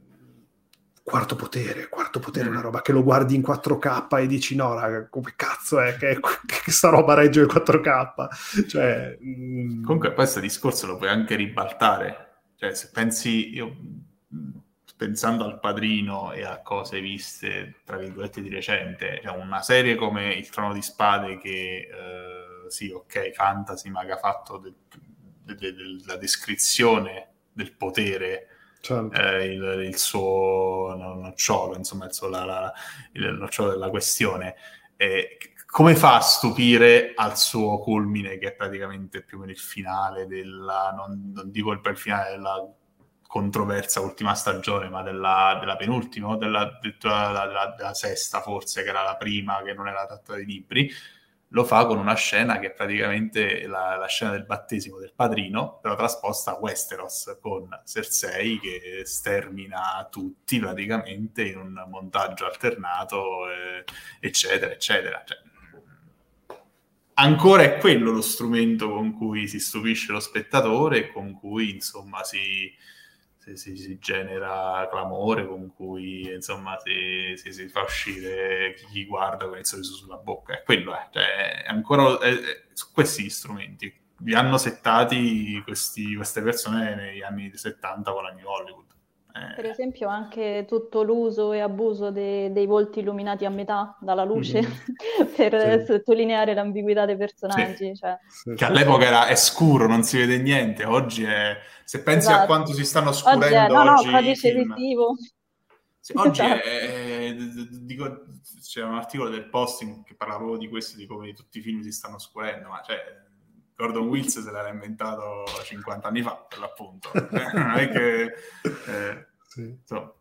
quarto potere, quarto potere è una mm. roba che lo guardi in 4K e dici no, raga, come cazzo è che, [laughs] che sta roba regge il 4K? Cioè, mm... Comunque questo discorso lo puoi anche ribaltare, cioè se pensi, io pensando al padrino e a cose viste, tra virgolette, di recente, cioè una serie come Il Trono di Spade che, eh, sì, ok, fantasy, ma che ha fatto de- de- de- la descrizione del potere, certo. eh, il, il, suo nocciolo, insomma, il, suo, la, la, il nocciolo della questione. Eh, come fa a stupire al suo culmine, che è praticamente più o meno il finale della, non, non dico il, il finale della controversa ultima stagione, ma della, della penultima, della, della, della, sesta forse, che era la prima, che non era trattata dai libri, lo fa con una scena che è praticamente la, la, scena del battesimo del padrino, però trasposta a Westeros, con Cersei che stermina tutti praticamente in un montaggio alternato, eh, eccetera, eccetera. Cioè, ancora è quello lo strumento con cui si stupisce lo spettatore con cui insomma si, si, si, si genera clamore, con cui insomma si, si, fa uscire chi guarda con il sorriso sulla bocca. È quello, è, cioè, è ancora è, è, su questi strumenti. Li hanno settati questi, queste persone negli anni 70 con la New Hollywood. Eh. Per esempio anche tutto l'uso e abuso de- dei volti illuminati a metà dalla luce mm-hmm. [laughs] per sì. sottolineare l'ambiguità dei personaggi. Sì. Cioè. Sì, che all'epoca era è scuro, non si vede niente. Oggi è... Se pensi esatto. a quanto si stanno scurendo oggi... È... No, oggi no, dice visivo. Sì, oggi esatto. è, dico, c'era un articolo del Posting che parlava proprio di questo, di come tutti i film si stanno scurendo, ma cioè, Gordon Wills se l'era inventato 50 anni fa, per l'appunto. Eh, non è che... Eh, sì. so.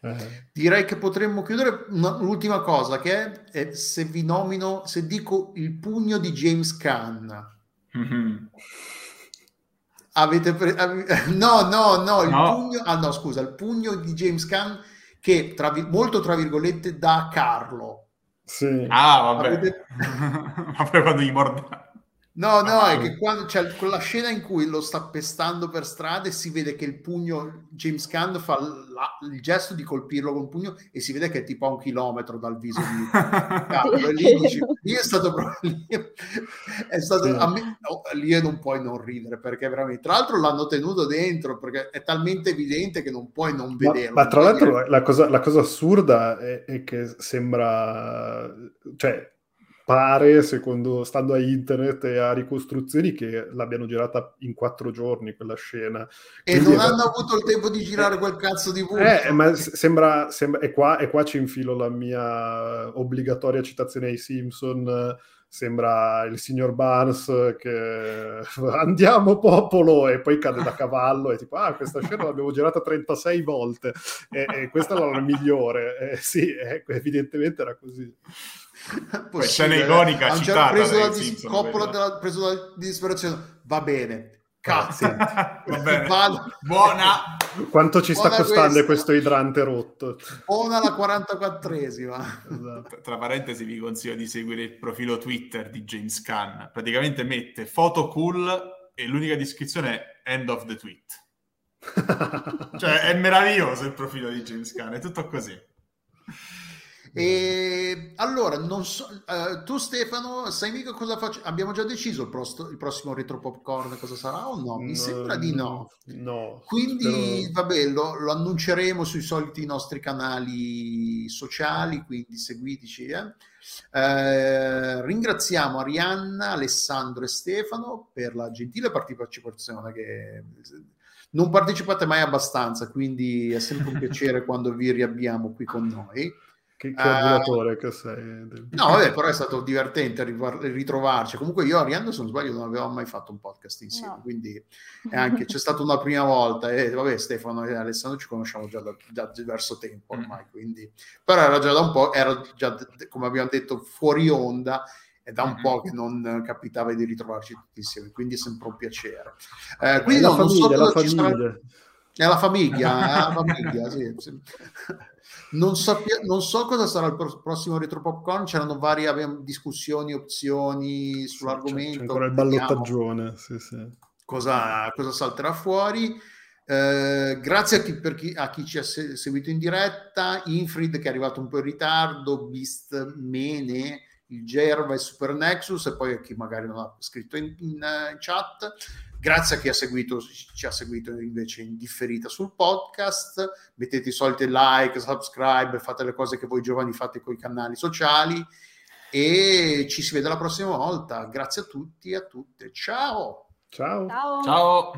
eh. Direi che potremmo chiudere l'ultima cosa, che è, se vi nomino, se dico il pugno di James Caan. Mm-hmm. Avete pre- [laughs] no, no, no, il no. pugno, ah no, scusa, il pugno di James Caan che tra, molto tra virgolette da Carlo. Sì. Ah, vabbè. Avete... [laughs] vabbè quando gli morde No, no, è che quando c'è quella scena in cui lo sta pestando per strada e si vede che il pugno, James Caan fa la, il gesto di colpirlo con il pugno e si vede che è tipo a un chilometro dal viso di [laughs] Carlo. lì, dici, lì è stato proprio [laughs] è stato, sì. a me, no, lì non puoi non ridere perché veramente, tra l'altro l'hanno tenuto dentro perché è talmente evidente che non puoi non vederlo. Ma, ma tra l'altro la cosa, la cosa assurda è, è che sembra, cioè pare, secondo, stando a internet e a ricostruzioni, che l'abbiano girata in quattro giorni quella scena. E Quindi non hanno avuto il tempo di girare eh, quel cazzo di voce. Eh, ma sembra, sembra e, qua, e qua ci infilo la mia obbligatoria citazione ai Simpson sembra il signor Barnes che [laughs] andiamo popolo e poi cade da cavallo e tipo ah questa scena l'abbiamo girata 36 volte e, e questa era la migliore eh, sì eh, evidentemente era così scena iconica citata preso da, dis- Coppola della, preso da disperazione. Va bene. Cazzo [laughs] va [laughs] bene. buona. Quanto ci buona sta costando questa. questo idrante rotto? Buona la 44esima esatto. tra parentesi vi consiglio di seguire il profilo Twitter di James Caan. Praticamente mette foto cool e l'unica descrizione è end of the tweet. [laughs] Cioè è meraviglioso il profilo di James Caan è tutto così e allora, non so, uh, tu Stefano, sai mica cosa faccio? Abbiamo già deciso il, prosto, il, prossimo retro popcorn cosa sarà o no? Mi no, sembra di no. no quindi, però... vabbè, lo, lo, annunceremo sui soliti nostri canali sociali, quindi seguiteci. Eh. Eh, ringraziamo Arianna, Alessandro e Stefano per la gentile partecipazione che non partecipate mai abbastanza, quindi è sempre un piacere [laughs] quando vi riabbiamo qui con noi. Che, che adulatore uh, che sei. No, vabbè, però è stato divertente ritrovarci. Comunque io e Arianna, se non sbaglio, non avevamo mai fatto un podcast insieme, no. quindi [laughs] anche, c'è stata una prima volta e vabbè, Stefano e Alessandro ci conosciamo già da, da diverso tempo mm. ormai, quindi... però era già da un po', era già, come abbiamo detto, fuori onda è da un mm-hmm. po' che non capitava di ritrovarci tutti insieme, quindi è sempre un piacere. Eh, quindi no, famiglia, non so cosa ci sarà... È la famiglia, [laughs] è la famiglia, sì. sì. Non, sappia, non, so cosa sarà il prossimo Retro Popcorn, c'erano varie discussioni, opzioni sull'argomento. C'è, ancora il ballottaggione, sì, sì. Cosa, cosa, salterà fuori. Eh, grazie a chi, chi, a chi, ci ha seguito in diretta, Infrid che è arrivato un po' in ritardo, Beast Mene, il Gerva e Super Nexus e poi a chi magari non ha scritto in, in, in chat. Grazie a chi ha seguito, ci ha seguito invece in differita sul podcast. Mettete i soliti like, subscribe, fate le cose che voi giovani fate con i canali sociali e ci si vede la prossima volta. Grazie a tutti e a tutte. Ciao. Ciao. Ciao. Ciao.